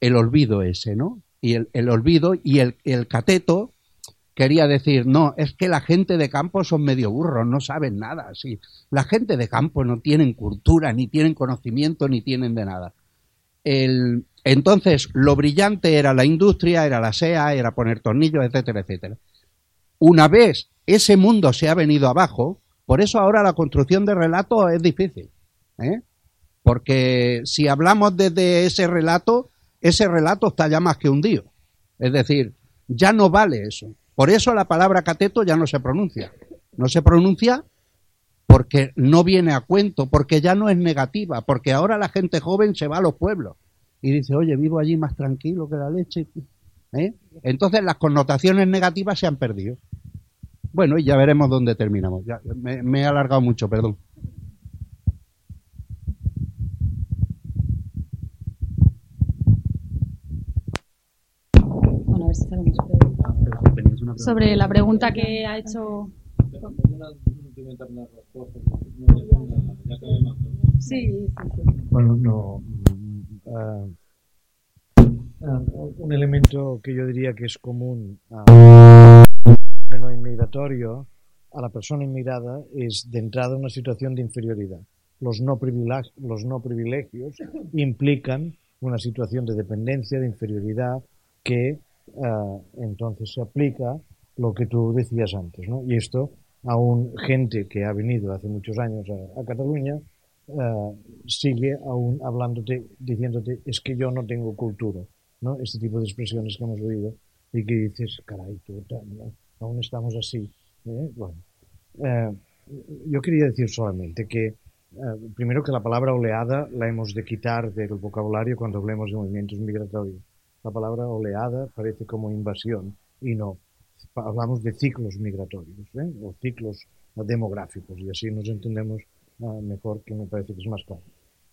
el olvido ese, ¿no? Y el, el olvido y el, el cateto quería decir, no, es que la gente de campo son medio burros, no saben nada. Sí. La gente de campo no tienen cultura, ni tienen conocimiento, ni tienen de nada. El, entonces, lo brillante era la industria, era la SEA, era poner tornillos, etcétera, etcétera. Una vez ese mundo se ha venido abajo, por eso ahora la construcción de relatos es difícil. ¿eh? Porque si hablamos desde ese relato, ese relato está ya más que hundido. Es decir, ya no vale eso. Por eso la palabra cateto ya no se pronuncia. No se pronuncia porque no viene a cuento, porque ya no es negativa, porque ahora la gente joven se va a los pueblos y dice, oye, vivo allí más tranquilo que la leche. ¿eh? Entonces las connotaciones negativas se han perdido. Bueno, y ya veremos dónde terminamos. Me he alargado mucho, perdón. Bueno, a ver si Sobre la pregunta que ha hecho. Sí. Bueno, no. mm, ah, ah, un elemento que yo diría que es común a fenómeno inmigratorio a la persona inmigrada es de entrada una situación de inferioridad. Los no, privilegios, los no privilegios implican una situación de dependencia, de inferioridad, que ah, entonces se aplica lo que tú decías antes. ¿no? Y esto aún gente que ha venido hace muchos años a, Cataluña eh, sigue aún hablándote, diciéndote, es que yo no tengo cultura, ¿no? Este tipo de expresiones que hemos oído y que dices, caray, tú, ¿no? aún estamos así. ¿eh? Bueno, eh, yo quería decir solamente que, eh, primero que la palabra oleada la hemos de quitar del vocabulario cuando hablemos de movimientos migratorios. La palabra oleada parece como invasión y no. Hablamos de ciclos migratorios ¿eh? o ciclos demográficos y así nos entendemos ah, mejor, que me parece que es más claro.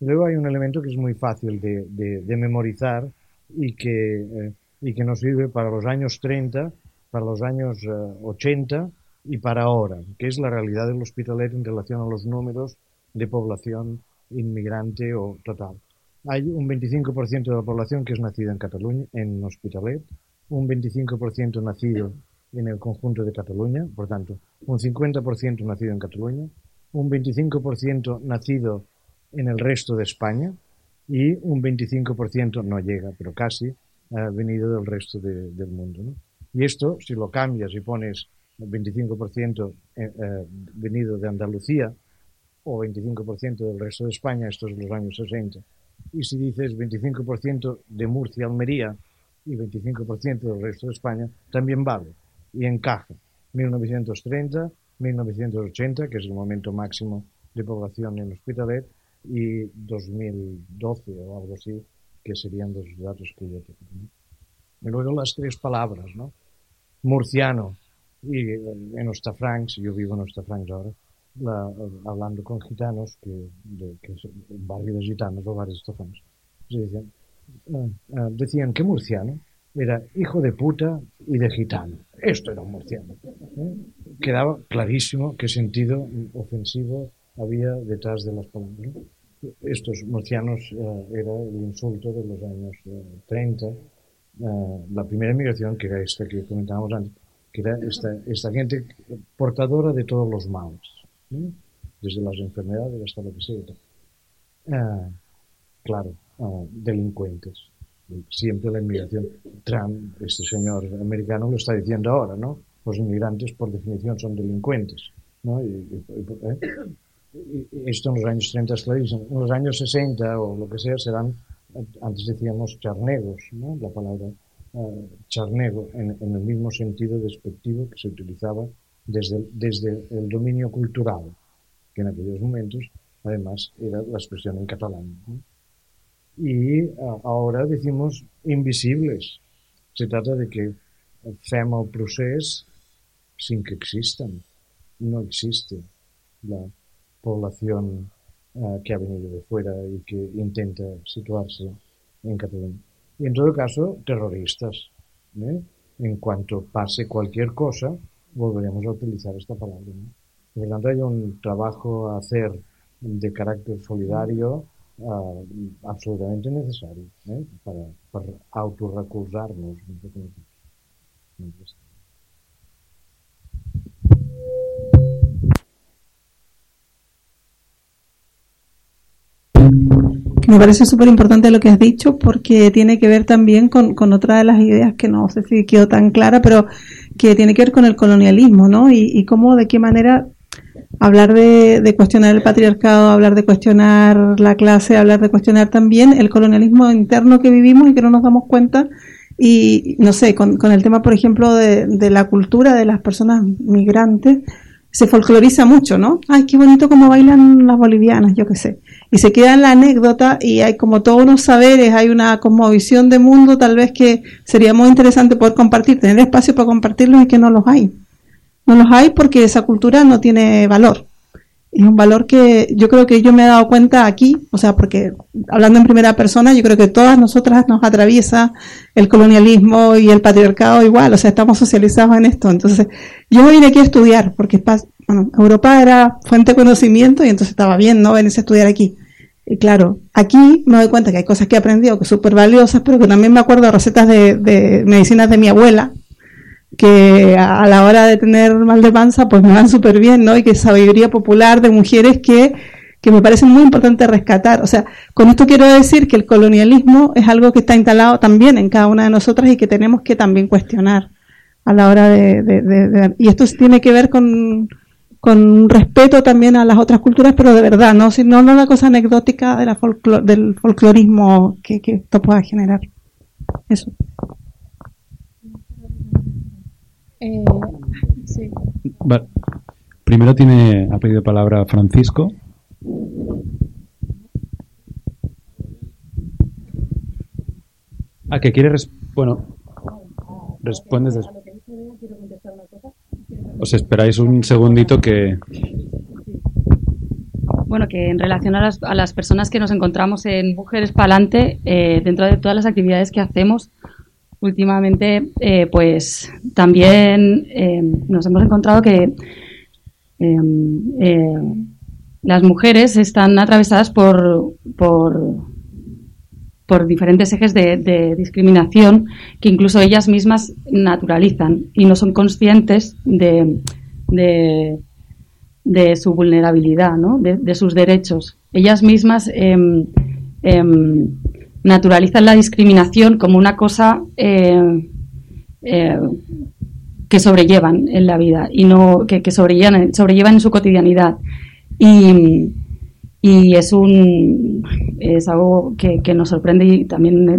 Luego hay un elemento que es muy fácil de, de- memorizar y que, eh, y que nos sirve para los años 30, para los años eh, 80 y para ahora, que es la realidad del Hospitalet en relación a los números de población inmigrante o total. Hay un 25% de la población que es nacida en Cataluña, en Hospitalet, un 25% nacido en el conjunto de Cataluña, por tanto, un 50% nacido en Cataluña, un 25% nacido en el resto de España y un 25% no llega, pero casi, ha venido del resto de- del mundo. ¿no? Y esto, si lo cambias y pones el 25% eh, eh, venido de Andalucía o 25% del resto de España, esto es los años 60, y si dices 25% de Murcia, Almería y 25% del resto de España, también vale y encaja. 1930, 1980, que es el momento máximo de población en Hospitalet y 2012 o algo así, que serían los datos que yo tengo. Y luego las tres palabras, ¿no? Murciano, y eh, en Ostafrancs, yo vivo en Ostafrancs ahora, la- hablando con gitanos, que, de, que es un barrio de gitanos o de Ostafrancs, se decían, ah, ah, decían que murciano era hijo de puta y de gitano. Esto era un murciano. ¿eh? Quedaba clarísimo qué sentido ofensivo había detrás de las palabras. Estos murcianos eh, era el insulto de los años eh, 30, eh, la primera migración, que era esta que comentábamos antes, que era esta, esta gente portadora de todos los males, ¿no? desde las enfermedades hasta lo que sea. Ah, claro, ah, delincuentes. Siempre la inmigración. Trump, este señor americano, lo está diciendo ahora, ¿no? Los inmigrantes, por definición, son delincuentes, ¿no? Y, ¿eh? Y- y esto en los años 30 es clarísimo. En los años 60 o lo que sea serán, antes decíamos charnegos, ¿no? La palabra eh, charnego, en, en el mismo sentido despectivo que se utilizaba desde, desde el dominio cultural, que en aquellos momentos, además, era la expresión en catalán. ¿no? Y ah, ahora decimos invisibles. Se trata de que fem el procés sin que existan. No existe la población eh, que ha venido de fuera y que intenta situarse en Cataluña. Y en todo caso, terroristas. ¿eh? En cuanto pase cualquier cosa, volveremos a utilizar esta palabra. ¿no? Por lo hay un trabajo a hacer de carácter solidario ah, absolutamente necesario ¿eh? para, para que me parece súper importante lo que has dicho porque tiene que ver también con, con otra de las ideas que no sé si quedó tan clara, pero que tiene que ver con el colonialismo, ¿no? Y, y cómo, de qué manera hablar de, de cuestionar el patriarcado, hablar de cuestionar la clase, hablar de cuestionar también el colonialismo interno que vivimos y que no nos damos cuenta. Y no sé, con, el tema, por ejemplo, de, de la cultura de las personas migrantes, se folcloriza mucho, ¿no? Ay, qué bonito cómo bailan las bolivianas, yo qué sé. Y se queda en la anécdota y hay como todos unos saberes, hay una como visión de mundo tal vez que sería muy interesante poder compartir, tener espacio para compartirlos y que no los hay. No los hay porque esa cultura no tiene valor. Es un valor que yo creo que yo me he dado cuenta aquí, o sea, porque hablando en primera persona, yo creo que todas nosotras nos atraviesa el colonialismo y el patriarcado igual, o sea, estamos socializados en esto. Entonces, yo vine aquí a estudiar, porque bueno, Europa era fuente de conocimiento y entonces estaba bien, ¿no? Venirse a estudiar aquí. Y claro, aquí me doy cuenta que hay cosas que he aprendido que son súper valiosas, pero que también me acuerdo de recetas de, medicinas de mi abuela, que a la hora de tener mal de panza, pues me van súper bien, ¿no? Y que sabiduría popular de mujeres que, que me parece muy importante rescatar. O sea, con esto quiero decir que el colonialismo es algo que está instalado también en cada una de nosotras y que tenemos que también cuestionar a la hora de... y esto tiene que ver con, con respeto también a las otras culturas, pero de verdad, no, Si- no, no una cosa anecdótica de la del folclorismo que, que esto pueda generar. Eso. Eh, sí. Vale. Primero tiene, ha pedido palabra Francisco. Ah, que quiere... bueno, respondes... des- Os esperáis un segundito que... Bueno, que en relación a las, a las personas que nos encontramos en Mujeres Palante, eh, dentro de todas las actividades que hacemos, últimamente, eh, pues también eh, nos hemos encontrado que eh, eh, las mujeres están atravesadas por, por, por diferentes ejes de, discriminación que incluso ellas mismas naturalizan y no son conscientes de, de, su vulnerabilidad, ¿no? de, de sus derechos. Ellas mismas em, em, naturalizan la discriminación como una cosa eh, eh, que sobrellevan en la vida y no que, que sobrellevan, sobrellevan en su cotidianidad. Y, y es un es algo que, que nos sorprende y también eh,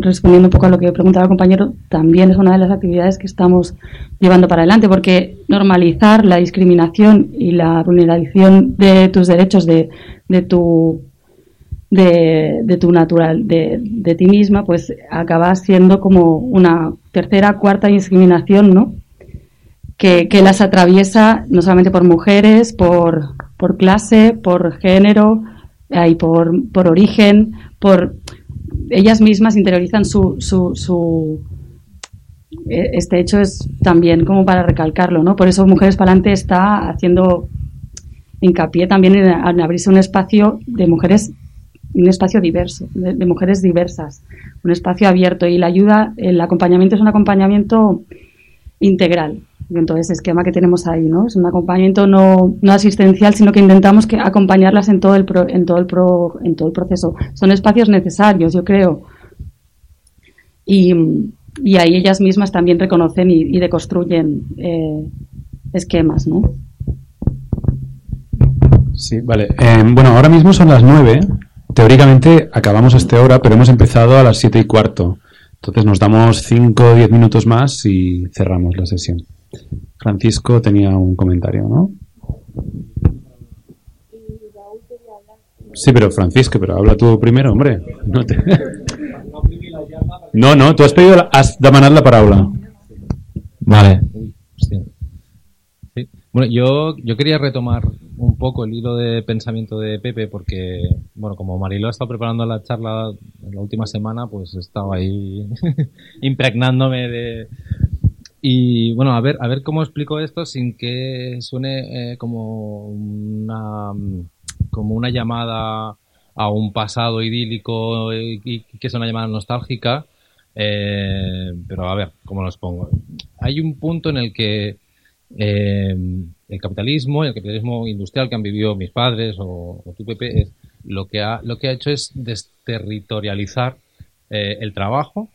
respondiendo un poco a lo que preguntaba el compañero, también es una de las actividades que estamos llevando para adelante, porque normalizar la discriminación y la vulneración de tus derechos, de, de tu de, de tu natural, de, de ti misma, pues acaba siendo como una tercera, cuarta discriminación, ¿no? Que, que las atraviesa no solamente por mujeres, por, por clase, por género, eh, y por, por origen, por ellas mismas interiorizan su, su, su eh, este hecho es también como para recalcarlo, ¿no? Por eso Mujeres Palante está haciendo hincapié también en, abrirse un espacio de mujeres, un espacio diverso, de mujeres diversas, un espacio abierto y la ayuda, el acompañamiento es un acompañamiento integral. Y entonces, el esquema que tenemos ahí, ¿no? Es un acompañamiento no, no asistencial, sino que intentamos que acompañarlas en todo el pro- en todo el pro- en todo el proceso. Son espacios necesarios, yo creo. Y, y ahí ellas mismas también reconocen y, y deconstruyen eh, esquemas, ¿no? Sí, vale. Eh, bueno, ahora mismo son las nueve. Teóricamente acabamos a esta hora, pero hemos empezado a las siete y cuarto. Entonces nos damos cinco o diez minutos más y cerramos la sesión. Francisco tenía un comentario, ¿no? Sí, pero Francisco, pero habla tú primero, hombre. No, no, tú has pedido, la- has demanat la paraula. Vale. Bueno, yo, yo quería retomar un poco el hilo de pensamiento de Pepe porque, bueno, como Mariló ha estado preparando la charla la última semana, pues he estado ahí impregnándome de... Y bueno, a ver, a ver cómo explico esto sin que suene eh, como una como una llamada a un pasado idílico y, que es una llamada nostálgica. Eh, pero a ver, ¿cómo los pongo? Hay un punto en el que eh, el capitalismo, el capitalismo industrial que han vivido mis padres o, o tu Pepe, es, lo, que ha, lo que ha hecho es desterritorializar eh, el trabajo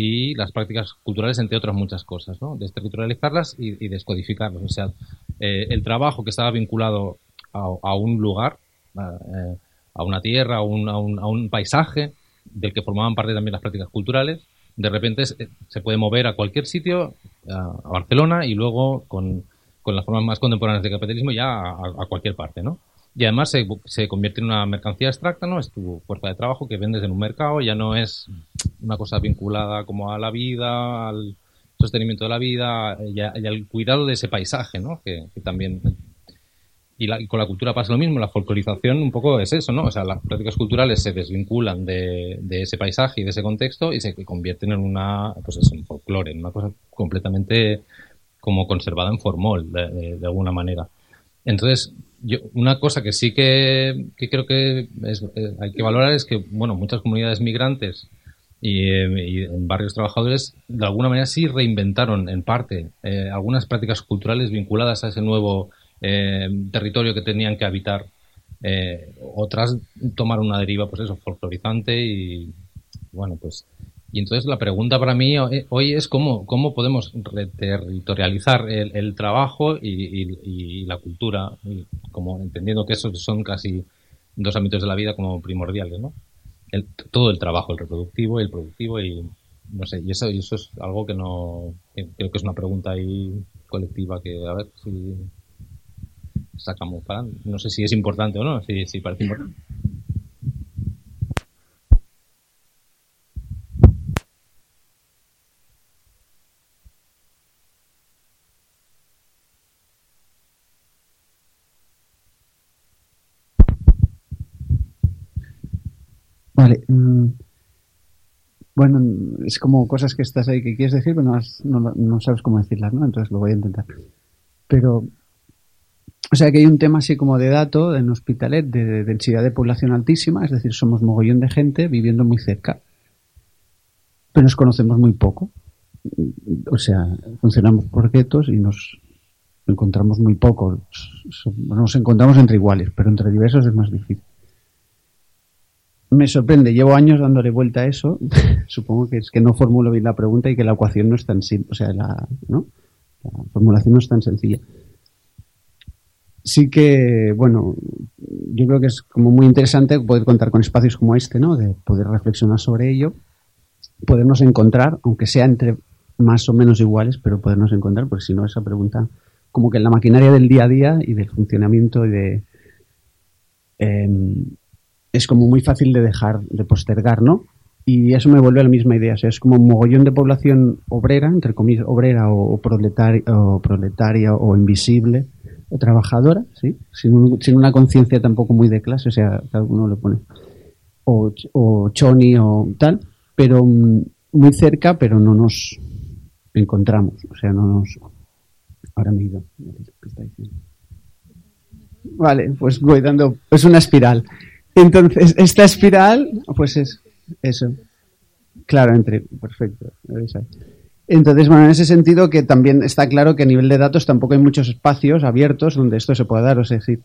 y las prácticas culturales, entre otras muchas cosas, ¿no? Desterritorializarlas y, descodificarlas. O sea, eh, el trabajo que estaba vinculado a, un lugar, a, eh, a una tierra, a un, a, un, a un paisaje, del que formaban parte también las prácticas culturales, de repente se, se puede mover a cualquier sitio, a, Barcelona, y luego con, con las formas más contemporáneas de capitalismo ya a cualquier parte, ¿no? Y además se, se convierte en una mercancía abstracta, ¿no? Es tu fuerza de trabajo que vendes en un mercado, ya no es una cosa vinculada como a la vida, al sostenimiento de la vida y, a- y al cuidado de ese paisaje, ¿no? Que, también... Y, la- y con la cultura pasa lo mismo, la folclorización un poco es eso, ¿no? O sea, las prácticas culturales se desvinculan de, de ese paisaje y de ese contexto y se convierten en una, pues eso, en folclore, en una cosa completamente como conservada en formol, de alguna manera. Entonces, yo, una cosa que sí que, creo que es- eh, hay que valorar es que, bueno, muchas comunidades migrantes y, eh, y en barrios trabajadores, de alguna manera sí reinventaron en parte eh, algunas prácticas culturales vinculadas a ese nuevo territorio que tenían que habitar. Otras tomaron una deriva, pues eso, folclorizante y, bueno, pues y entonces la pregunta para mí hoy- hoy es cómo, cómo podemos reterritorializar el, el trabajo y, la cultura, y como entendiendo que esos son casi dos ámbitos de la vida como primordiales, ¿no? El- todo el trabajo, el reproductivo y el productivo y no sé, y eso, y eso es algo que no, creo que es una pregunta ahí colectiva que a ver si sacamos para, no sé si es importante o no, si, si parece importante. Vale. mm, Bueno, es como cosas que estás ahí que quieres decir, pero no, has- no, no sabes cómo decirlas, ¿no? Entonces lo voy a intentar. Pero, o sea que hay un tema así como de dato en Hospitalet de densidad de población altísima, es decir, somos mogollón de gente viviendo muy cerca, pero nos conocemos muy poco. O sea, funcionamos por guetos y nos encontramos muy poco. Nos encontramos entre iguales, pero entre diversos es más difícil. Me sorprende, llevo años dándole vuelta a eso. Supongo que es que no formulo bien la pregunta y que la ecuación no es tan simple, o sea, la, ¿no? la formulación no es tan sencilla. Sí que, bueno, yo creo que es como muy interesante poder contar con espacios como este, ¿no? De poder reflexionar sobre ello. podernos encontrar, aunque sea entre más o menos iguales, pero podernos encontrar, porque si no, esa pregunta, como que en la maquinaria del día a día y del funcionamiento y de. em, es como muy fácil de dejar, de postergar, ¿no? Y eso me vuelve a la misma idea. O sea, es como un mogollón de población obrera, entre comillas, obrera o, proletaria, o proletaria o invisible, o trabajadora, ¿sí? Sin, sin una conciencia tampoco muy de clase, o sea, cada uno lo pone. O, o choni o tal, pero mm, muy cerca, pero no nos encontramos. O sea, no nos. Ahora me he ido. Vale, pues voy dando. Es una espiral. Entonces, esta espiral, pues es eso. Claro, entre. Perfecto. Entonces, bueno, en ese sentido que también está claro que a nivel de datos tampoco hay muchos espacios abiertos donde esto se pueda dar. O sea, es decir,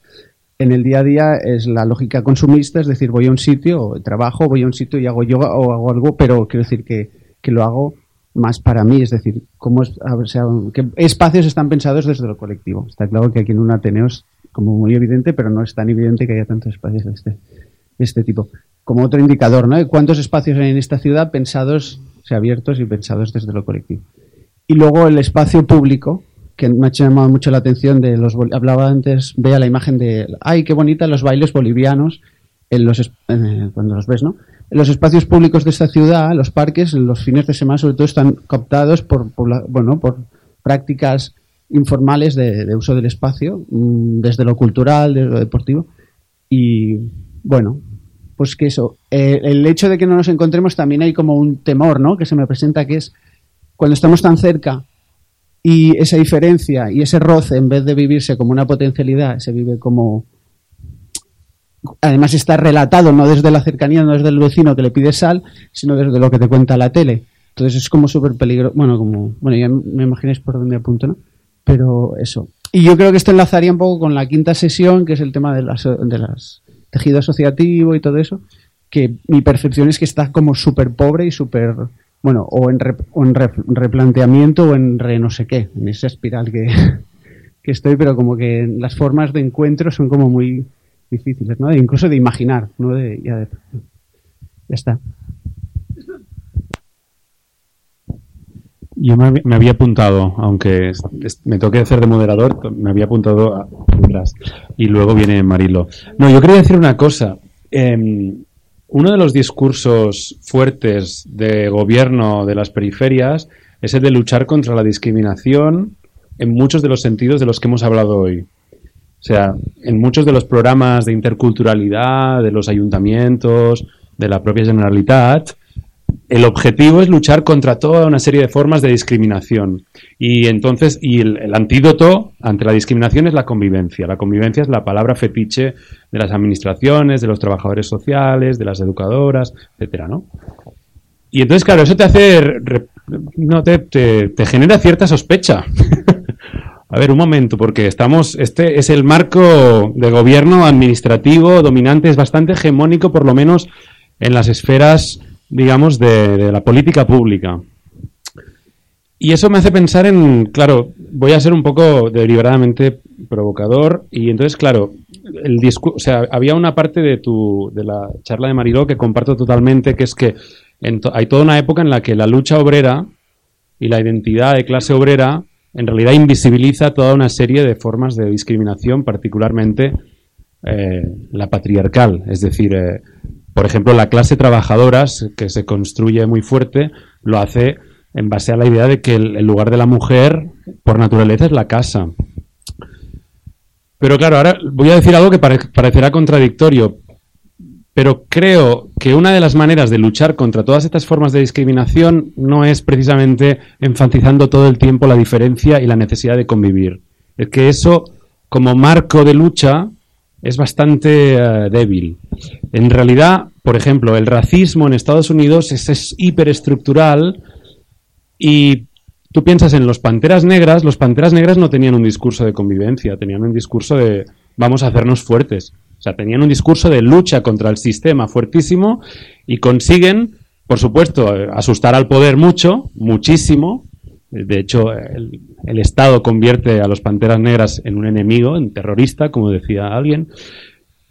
en el día a día es la lógica consumista, es decir, voy a un sitio, trabajo, voy a un sitio y hago yoga o hago algo, pero quiero decir que, que lo hago más para mí, es decir, cómo es, o sea, qué espacios están pensados desde lo colectivo. Está claro que aquí en un Ateneo es como muy evidente, pero no es tan evidente que haya tantos espacios de este, este tipo. Como otro indicador, ¿no? ¿Cuántos espacios hay en esta ciudad pensados, o sea, abiertos y pensados desde lo colectivo? Y luego el espacio público, que me ha llamado mucho la atención de los hablaba antes, vea la imagen de ay qué bonita los bailes bolivianos en los eh, cuando los ves, ¿no? Los espacios públicos de esta ciudad, los parques, los fines de semana sobre todo están cooptados por, bueno, por prácticas informales de, de uso del espacio, mm, desde lo cultural, desde lo deportivo. Y bueno, pues que eso, eh, el hecho de que no nos encontremos también hay como un temor, ¿no? Que se me presenta que es cuando estamos tan cerca y esa diferencia y ese roce, en vez de vivirse como una potencialidad, se vive como. Además, está relatado no desde la cercanía, no desde el vecino que le pide sal, sino desde lo que te cuenta la tele. Entonces es como súper peligroso. Bueno, como. Bueno, ya me imagináis por dónde apunto, ¿no? Pero eso. Y yo creo que esto enlazaría un poco con la quinta sesión, que es el tema de las, de las tejido asociativo y todo eso, que mi percepción es que está como súper pobre y súper, bueno, o en, re- o en re- replanteamiento o en re no sé qué, en esa espiral que, que estoy, pero como que las formas de encuentro son como muy difíciles, ¿no? Incluso de imaginar, ¿no? De, ya, de- ya está. Yo me, hab- me había apuntado, aunque me toque hacer de moderador, me había apuntado a- atrás. Y luego viene Marilo. No, yo quería decir una cosa. Em, uno de los discursos fuertes de gobierno de las periferias es el de luchar contra la discriminación en muchos de los sentidos de los que hemos hablado hoy. O sea, en muchos de los programas de interculturalidad, de los ayuntamientos, de la propia Generalitat, el objetivo es luchar contra toda una serie de formas de discriminación. Y entonces, y el, antídoto ante la discriminación es la convivencia. La convivencia es la palabra fetiche de las administraciones, de los trabajadores sociales, de las educadoras, etcétera, ¿no? Y entonces, claro, eso te hace, no, te, te genera cierta sospecha. A ver, un momento, porque estamos, este es el marco de gobierno administrativo dominante, es bastante hegemónico, por lo menos en las esferas, digamos, de, la política pública. Y eso me hace pensar en, claro, voy a ser un poco deliberadamente provocador y entonces, claro, el o sea, había una parte de tu de la charla de Mariló que comparto totalmente, que es que hay toda una época en la que la lucha obrera y la identidad de clase obrera en realidad invisibiliza toda una serie de formas de discriminación, particularmente eh, la patriarcal, es decir, eh, por ejemplo, la clase trabajadora, que se construye muy fuerte, lo hace en base a la idea de que el, lugar de la mujer, por naturaleza, es la casa. Pero claro, ahora voy a decir algo que pare- parecerá contradictorio, pero creo que una de las maneras de luchar contra todas estas formas de discriminación no es precisamente enfatizando todo el tiempo la diferencia y la necesidad de convivir. Es que eso, como marco de lucha, es bastante eh, débil. En realidad, por ejemplo, el racismo en Estados Unidos es, es hiperestructural y tú piensas en los panteras negras, los panteras negras no tenían un discurso de convivencia, tenían un discurso de vamos a hacernos fuertes. O sea, tenían un discurso de lucha contra el sistema fuertísimo y consiguen, por supuesto, eh, asustar al poder mucho, muchísimo. De hecho, el, Estado convierte a los panteras negras en un enemigo, en terrorista, como decía alguien.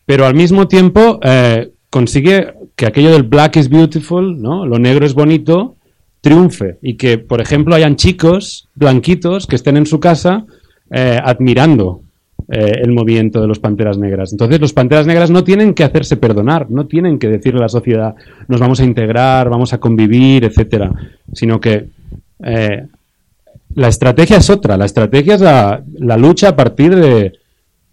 Pero al mismo tiempo eh, consigue que aquello del black is beautiful, ¿no? Lo negro es bonito, triunfe. Y que, por ejemplo, hayan chicos blanquitos que estén en su casa eh, admirando eh, el movimiento de los Panteras Negras. Entonces, los Panteras Negras no tienen que hacerse perdonar, no tienen que decirle a la sociedad, nos vamos a integrar, vamos a convivir, etcétera, sino que la estrategia es otra. La estrategia es la, lucha a partir de,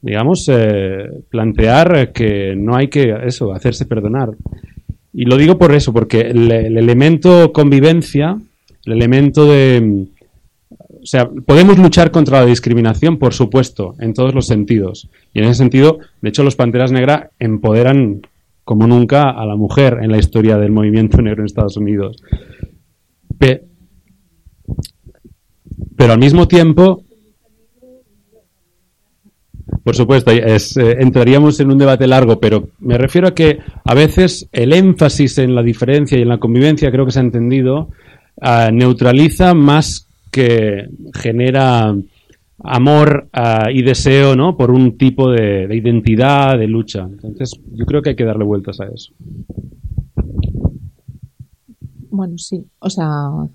digamos, eh, plantear que no hay que, eso, hacerse perdonar. Y lo digo por eso, porque el, el elemento convivencia, el elemento de... O sea, podemos luchar contra la discriminación, por supuesto, en todos los sentidos. Y en ese sentido, de hecho, los Panteras Negras empoderan como nunca a la mujer en la historia del movimiento negro en Estados Unidos. Pero al mismo tiempo, por supuesto, es, eh, entraríamos en un debate largo, pero me refiero a que a veces el énfasis en la diferencia y en la convivencia, creo que se ha entendido, ah, neutraliza más que genera amor ah, y deseo ¿no? por un tipo de identidad, de lucha. Entonces, yo creo que hay que darle vueltas a eso. Bueno, sí. O sea,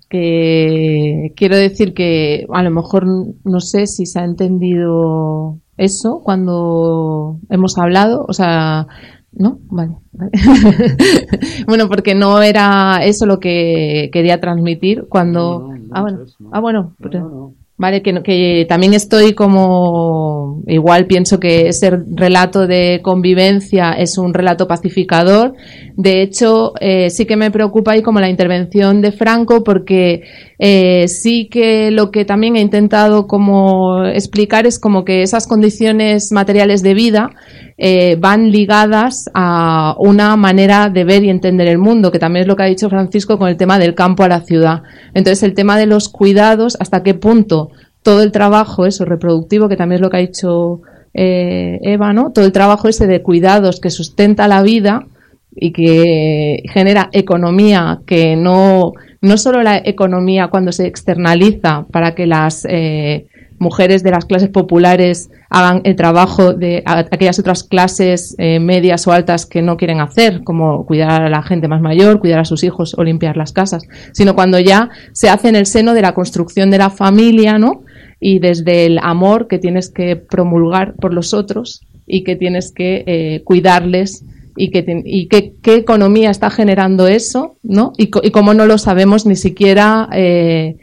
que quiero decir que a lo mejor no sé si se ha entendido eso cuando hemos hablado. O sea, ¿no? Vale. vale. bueno, porque no era eso lo que quería transmitir cuando. ah, bueno. Ah, bueno. pero- Vale, que, que también estoy como, igual pienso que ese relato de convivencia es un relato pacificador. De hecho, eh, sí que me preocupa ahí como la intervención de Franco porque eh, sí que lo que también he intentado como explicar es como que esas condiciones materiales de vida eh, van ligadas a una manera de ver y entender el mundo, que también es lo que ha dicho Francisco con el tema del campo a la ciudad. Entonces, el tema de los cuidados, hasta qué punto todo el trabajo, eso, reproductivo, que también es lo que ha dicho eh, Eva, ¿no? Todo el trabajo ese de cuidados que sustenta la vida y que genera economía que no, no solo la economía cuando se externaliza para que las eh, mujeres de las clases populares hagan el trabajo de aquellas otras clases eh, medias o altas que no quieren hacer, como cuidar a la gente más mayor, cuidar a sus hijos o limpiar las casas, sino cuando ya se hace en el seno de la construcción de la familia, ¿no? Y desde el amor que tienes que promulgar por los otros y que tienes que eh, cuidarles y, que, y qué, qué economía está generando eso, ¿no? Y, co- cómo no lo sabemos ni siquiera, eh,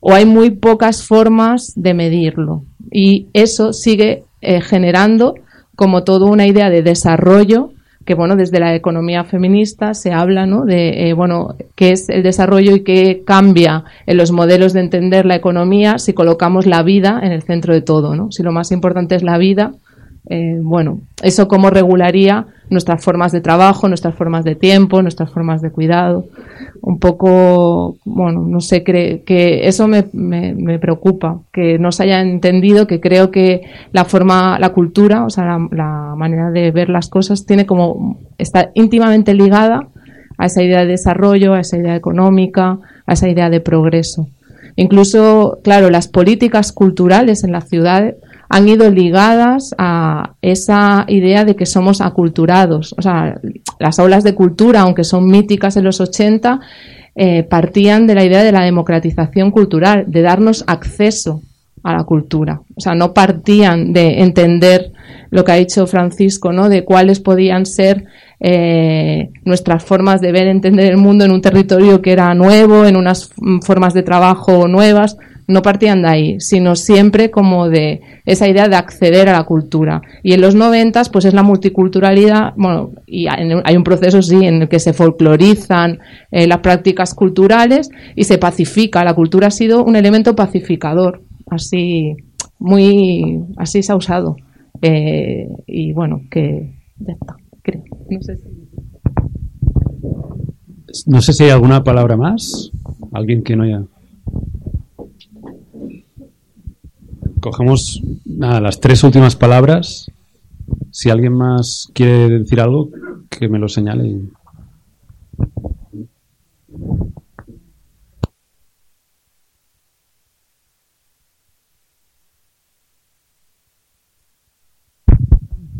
o hay muy pocas formas de medirlo. Y eso sigue eh, generando como toda una idea de desarrollo que bueno desde la economía feminista se habla ¿no? de eh, bueno qué es el desarrollo y qué cambia en los modelos de entender la economía si colocamos la vida en el centro de todo no si lo más importante es la vida eh, bueno, eso cómo regularía nuestras formas de trabajo, nuestras formas de tiempo, nuestras formas de cuidado. Un poco, bueno, no sé, cre- que eso me, me, me preocupa, que no se haya entendido, que creo que la forma, la cultura, o sea, la, la manera de ver las cosas tiene como, está íntimamente ligada a esa idea de desarrollo, a esa idea económica, a esa idea de progreso. Incluso, claro, las políticas culturales en la ciudad han ido ligadas a esa idea de que somos aculturados. O sea, las aulas de cultura, aunque son míticas en los 80, eh, partían de la idea de la democratización cultural, de darnos acceso a la cultura. O sea, no partían de entender lo que ha dicho Francisco, ¿no? De cuáles podían ser eh, nuestras formas de ver, entender el mundo en un territorio que era nuevo, en unas formas de trabajo nuevas. No partían de ahí, sino siempre como de esa idea de acceder a la cultura. Y en los noventas, pues es la multiculturalidad, bueno, y hay un proceso, sí, en el que se folclorizan eh, las prácticas culturales y se pacifica. La cultura ha sido un elemento pacificador, así, muy, así se ha usado. Eh, y bueno, que ya está, creo. No sé si... No sé si hay alguna palabra más. Alguien que no haya. Cogemos nada, las tres últimas palabras. Si alguien más quiere decir algo, que me lo señale.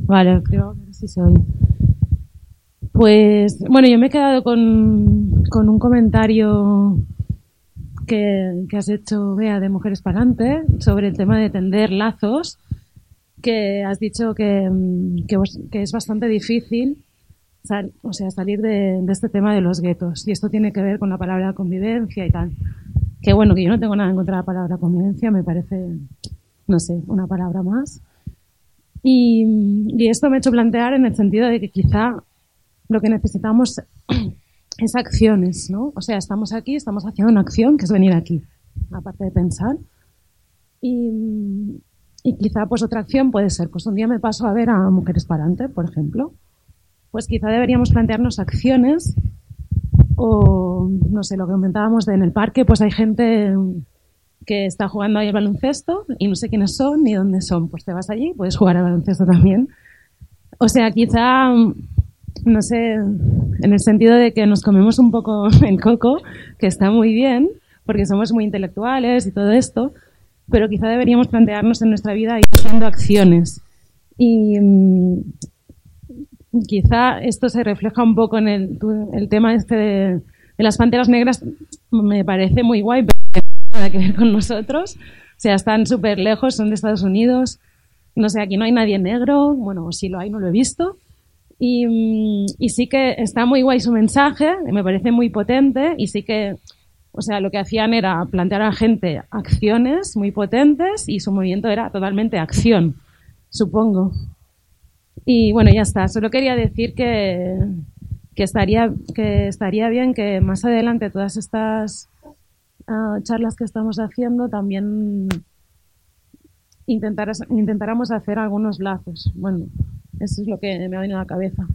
Vale, creo que sí se oye. Pues bueno, yo me he quedado con, con un comentario que, que has hecho, Bea, de Mujeres para Adelante, sobre el tema de tender lazos, que has dicho que, mm, que, que es bastante difícil sal- o sea, salir de, de este tema de los guetos. Y esto tiene que ver con la palabra convivencia y tal. Que bueno, que yo no tengo nada en contra de la palabra convivencia, me parece, no sé, una palabra más. Y, y esto me ha hecho plantear en el sentido de que quizá lo que necesitamos es acciones, ¿no? O sea, estamos aquí, estamos haciendo una acción que es venir aquí, aparte de pensar. Y, y quizá pues otra acción puede ser, pues un día me paso a ver a Mujeres para Adelante, por ejemplo. Pues quizá deberíamos plantearnos acciones o, no sé, lo que comentábamos de en el parque, pues hay gente que está jugando ahí al baloncesto y no sé quiénes son ni dónde son. Pues te vas allí, puedes jugar al baloncesto también. O sea, quizá, no sé, en el sentido de que nos comemos un poco el coco, que está muy bien, porque somos muy intelectuales y todo esto, pero quizá deberíamos plantearnos en nuestra vida ir haciendo acciones. Y mm, quizá esto se refleja un poco en el, el tema este de, de las panteras negras. Me parece muy guay, pero no tiene nada que ver con nosotros. O sea, están súper lejos, son de Estados Unidos. No sé, aquí no hay nadie negro. Bueno, si lo hay, no lo he visto. Y, sí que está muy guay su mensaje, me parece muy potente y sí que, o sea, lo que hacían era plantear a la gente acciones muy potentes y su movimiento era totalmente acción, supongo. Y bueno, ya está. Solo quería decir que, que, estaría, que estaría bien que más adelante todas estas ah, charlas que estamos haciendo también intentáramos hacer algunos lazos. Bueno, eso es lo que me ha venido a la cabeza.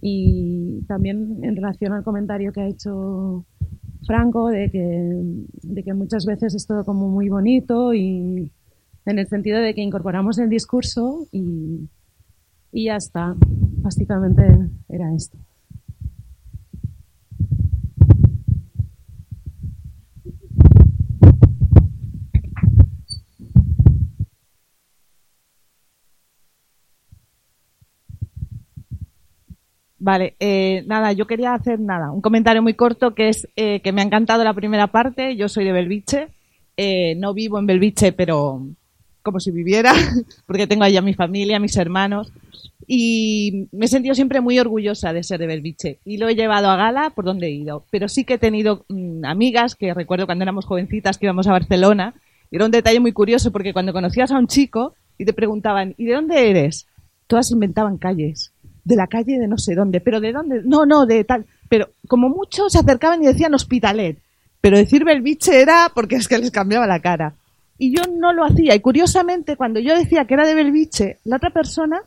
Y también en relación al comentario que ha hecho Franco de que, de que muchas veces es todo como muy bonito y en el sentido de que incorporamos el discurso y, y ya está. Básicamente era esto. Vale, eh, nada, yo quería hacer nada, un comentario muy corto que es eh, que me ha encantado la primera parte. Yo soy de Belviche, eh, no vivo en Belviche, pero como si viviera, porque tengo allá mi familia, mis hermanos, y me he sentido siempre muy orgullosa de ser de Belviche y lo he llevado a gala por donde he ido. Pero sí que he tenido mm, amigas que recuerdo cuando éramos jovencitas que íbamos a Barcelona, y era un detalle muy curioso porque cuando conocías a un chico y te preguntaban, ¿y de dónde eres? Todas inventaban calles de la calle de no sé dónde, pero de dónde, no, no, de tal, pero como muchos se acercaban y decían Hospitalet, pero decir Belviche era porque es que les cambiaba la cara. Y yo no lo hacía, y curiosamente cuando yo decía que era de Belviche, la otra persona,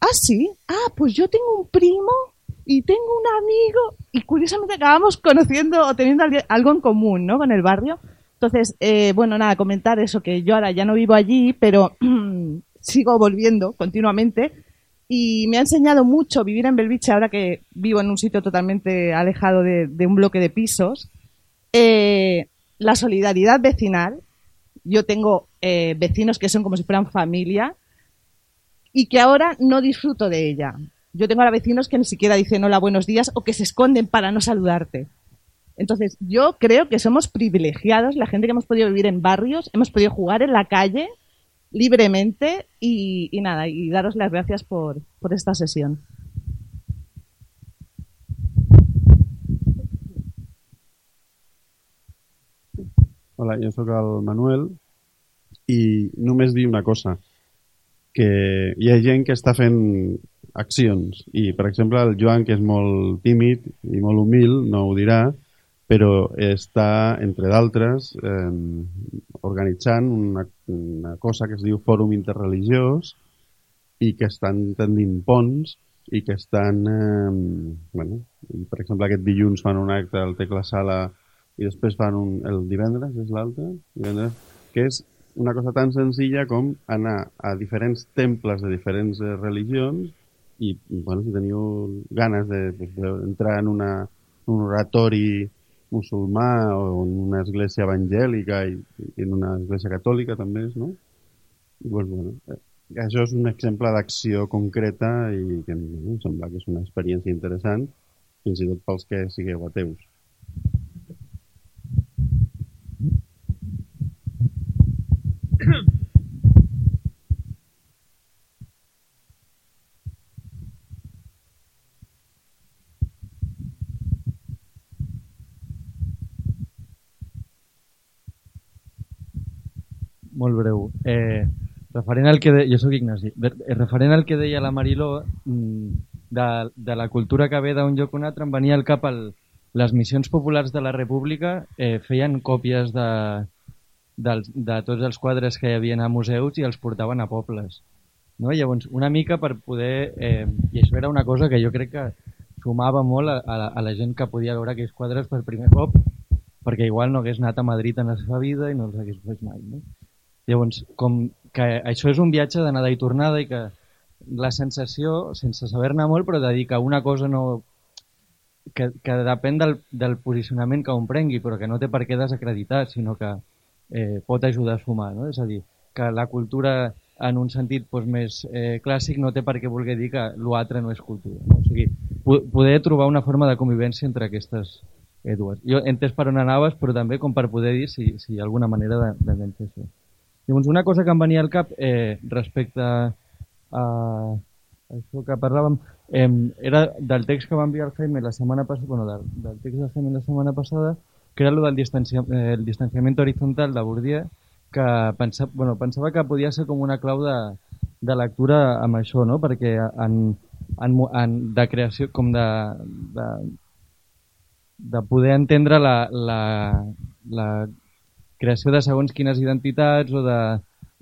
ah, sí, ah, pues yo tengo un primo y tengo un amigo, y curiosamente acabamos conociendo o teniendo algo- en común, ¿no? Con el barrio. Entonces, eh, bueno, nada, comentar eso, que yo ahora ya no vivo allí, pero sigo volviendo continuamente y me ha enseñado mucho vivir en Belviche ahora que vivo en un sitio totalmente alejado de, un bloque de pisos. Eh, la solidaridad vecinal. Yo tengo eh, vecinos que son como si fueran familia y que ahora no disfruto de ella. Yo tengo ahora vecinos que ni siquiera dicen hola, buenos días o que se esconden para no saludarte. Entonces, yo creo que somos privilegiados, la gente que hemos podido vivir en barrios, hemos podido jugar en la calle libremente y, nada, y daros las gracias por, por esta sesión. Hola, jo sóc el Manuel i només dir una cosa, que hi ha que està fent accions i, per exemple, el Joan, que és molt tímid i molt humil, no ho però està, entre d'altres, eh, organitzant una, una cosa que es diu Fòrum Interreligiós i que estan tendint ponts i que estan, eh, bueno, i, per exemple, aquest dilluns fan un acte al Tecla Sala i després fan un, el divendres, és l'altre, divendres, que és una cosa tan senzilla com anar a diferents temples de diferents eh, religions i, bueno, si teniu ganes de, pues, d'entrar en una, un oratori musulmà o en una església evangèlica i, i en una església catòlica també no? I, pues, bueno, eh, això és un exemple d'acció concreta i que em sembla que és una experiència interessant, fins i tot pels que sigueu ateus. Molt breu. Eh, referent al que de... Jo sóc Ignasi. De- eh, Referent al que deia la Mariló, mm, de, de la cultura que ve d'un lloc a un altre, em venia al cap el, les missions populars de la República eh, feien còpies de, dels, de tots els quadres que hi havia a museus i els portaven a pobles. No? Llavors, una mica per poder... Eh, I això era una cosa que jo crec que sumava molt a, a, la, a la gent que podia veure aquells quadres per primer cop perquè igual no hagués anat a Madrid en la seva vida i no els hagués vist mai. No? Llavors, com que això és un viatge d'anada i tornada i que la sensació, sense saber-ne molt, però de dir que una cosa no... que, que depèn del, del posicionament que un prengui, però que no té per què desacreditar, sinó que eh, pot ajudar a sumar. No? És a dir, que la cultura en un sentit doncs, més eh, clàssic no té per què voler dir que l'altre no és cultura. No? O sigui, po poder trobar una forma de convivència entre aquestes eh, dues. Jo he entès per on anaves, però també com per poder dir si, si hi ha alguna manera de, de fer això. Llavors, una cosa que em venia al cap eh, respecte a, això que parlàvem eh, era del text que va enviar el Jaime la setmana passada, bueno, del, del text del Jaime la setmana passada, que era el del distancia, eh, el distanciament horizontal de Bourdieu, que pensa, bueno, pensava que podia ser com una clau de, de lectura amb això, no? perquè en, en, en, de creació, com de, de, de poder entendre la, la, la creació de segons quines identitats o de,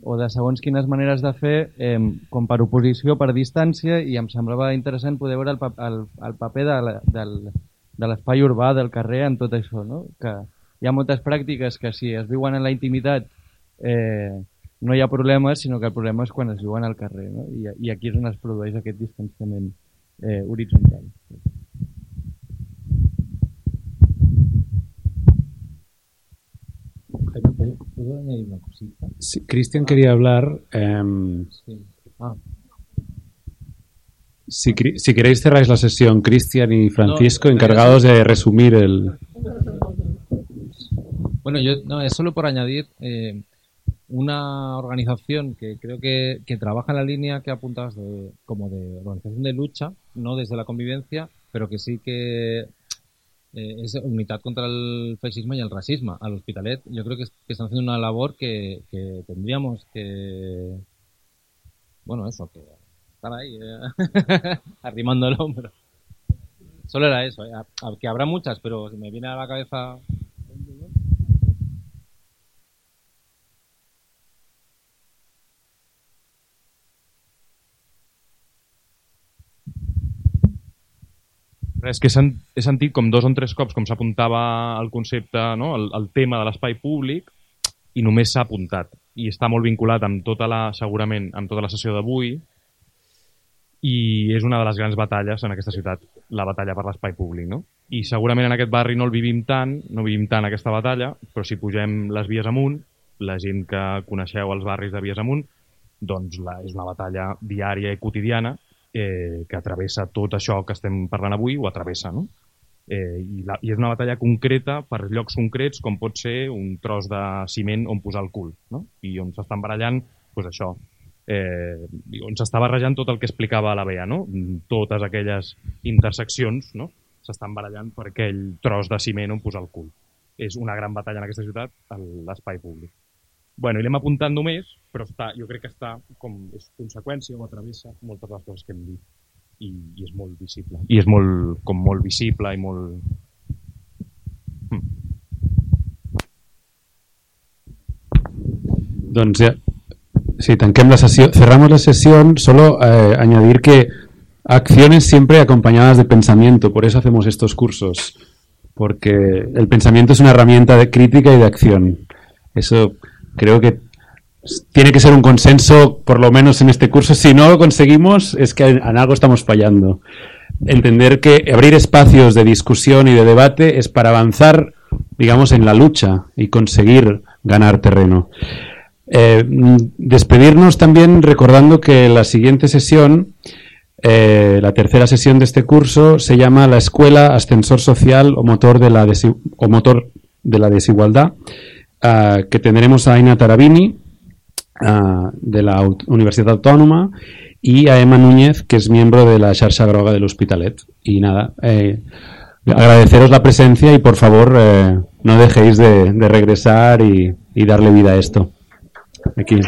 o de segons quines maneres de fer eh, com per oposició, per distància i em semblava interessant poder veure el, pa- el, el paper de, la, del, de l'espai urbà, del carrer en tot això, no? que hi ha moltes pràctiques que si es viuen en la intimitat eh, no hi ha problemes, sinó que el problema és quan es viuen al carrer no? I, i aquí és on es produeix aquest distanciament eh, horitzontal. Jaime, ¿puedo añadir una cosita? Sí, Cristian quería hablar. em, Sí. Ah, si, queréis cerráis la sesión, Cristian y Francisco, No, encargados de resumir el. Bueno, yo no, es solo por añadir eh, una organización que creo que, que trabaja en la línea que apuntabas de, como de organización de lucha, no desde la convivencia, pero que sí que eh, es unidad contra el fascismo y el racismo. Al Hospitalet yo creo que, que están haciendo una labor que, que tendríamos que, bueno, eso, que estar ahí eh, arrimando el hombro. Solo era eso, eh, que habrá muchas, pero me viene a la cabeza Res, que he sentit com dos o tres cops com s'apuntava el concepte, no? el, el tema de l'espai públic, i només s'ha apuntat. I està molt vinculat amb tota la, segurament, amb tota la sessió d'avui, i és una de les grans batalles en aquesta ciutat, la batalla per l'espai públic. No? I segurament en aquest barri no el vivim tant, no vivim tant aquesta batalla, però si pugem les vies amunt, la gent que coneixeu els barris de vies amunt, doncs la, és una batalla diària i quotidiana eh, que travessa tot això que estem parlant avui, ho atravessa, no? Eh, i, la, I és una batalla concreta per llocs concrets, com pot ser un tros de ciment on posar el cul, no? I on s'estan barallant, doncs això, eh, on s'està barrejant tot el que explicava la Bea, no? Totes aquelles interseccions, no? S'estan barallant per aquell tros de ciment on posar el cul. És una gran batalla en aquesta ciutat, l'espai públic. Bueno, i l'hem apuntat només, però està, jo crec que està com és conseqüència o atravessa moltes de les coses que hem dit i, i és molt visible. I és molt, com molt visible i molt... Doncs ya, sí, tanquem la cerramos la sesión, solo eh, añadir que acciones siempre acompañadas de pensamiento, por eso hacemos estos cursos, porque el pensamiento es una herramienta de crítica y de acción. Eso creo que tiene que ser un consenso, por lo menos en este curso. Si no lo conseguimos, es que en algo estamos fallando. Entender que abrir espacios de discusión y de debate es para avanzar, digamos, en la lucha y conseguir ganar terreno. Eh, despedirnos también recordando que la siguiente sesión, eh, la tercera sesión de este curso, se llama La Escuela Ascensor Social o Motor de la, o motor de la Desigualdad, ah, que tendremos a Aina Tarabini, ah, de la Universidad Autónoma, y a Emma Núñez, que es miembro de la Xarxa Groga del Hospitalet. Y nada, eh, agradeceros la presencia y por favor eh, no dejéis de, regresar y darle vida a esto. Aquí.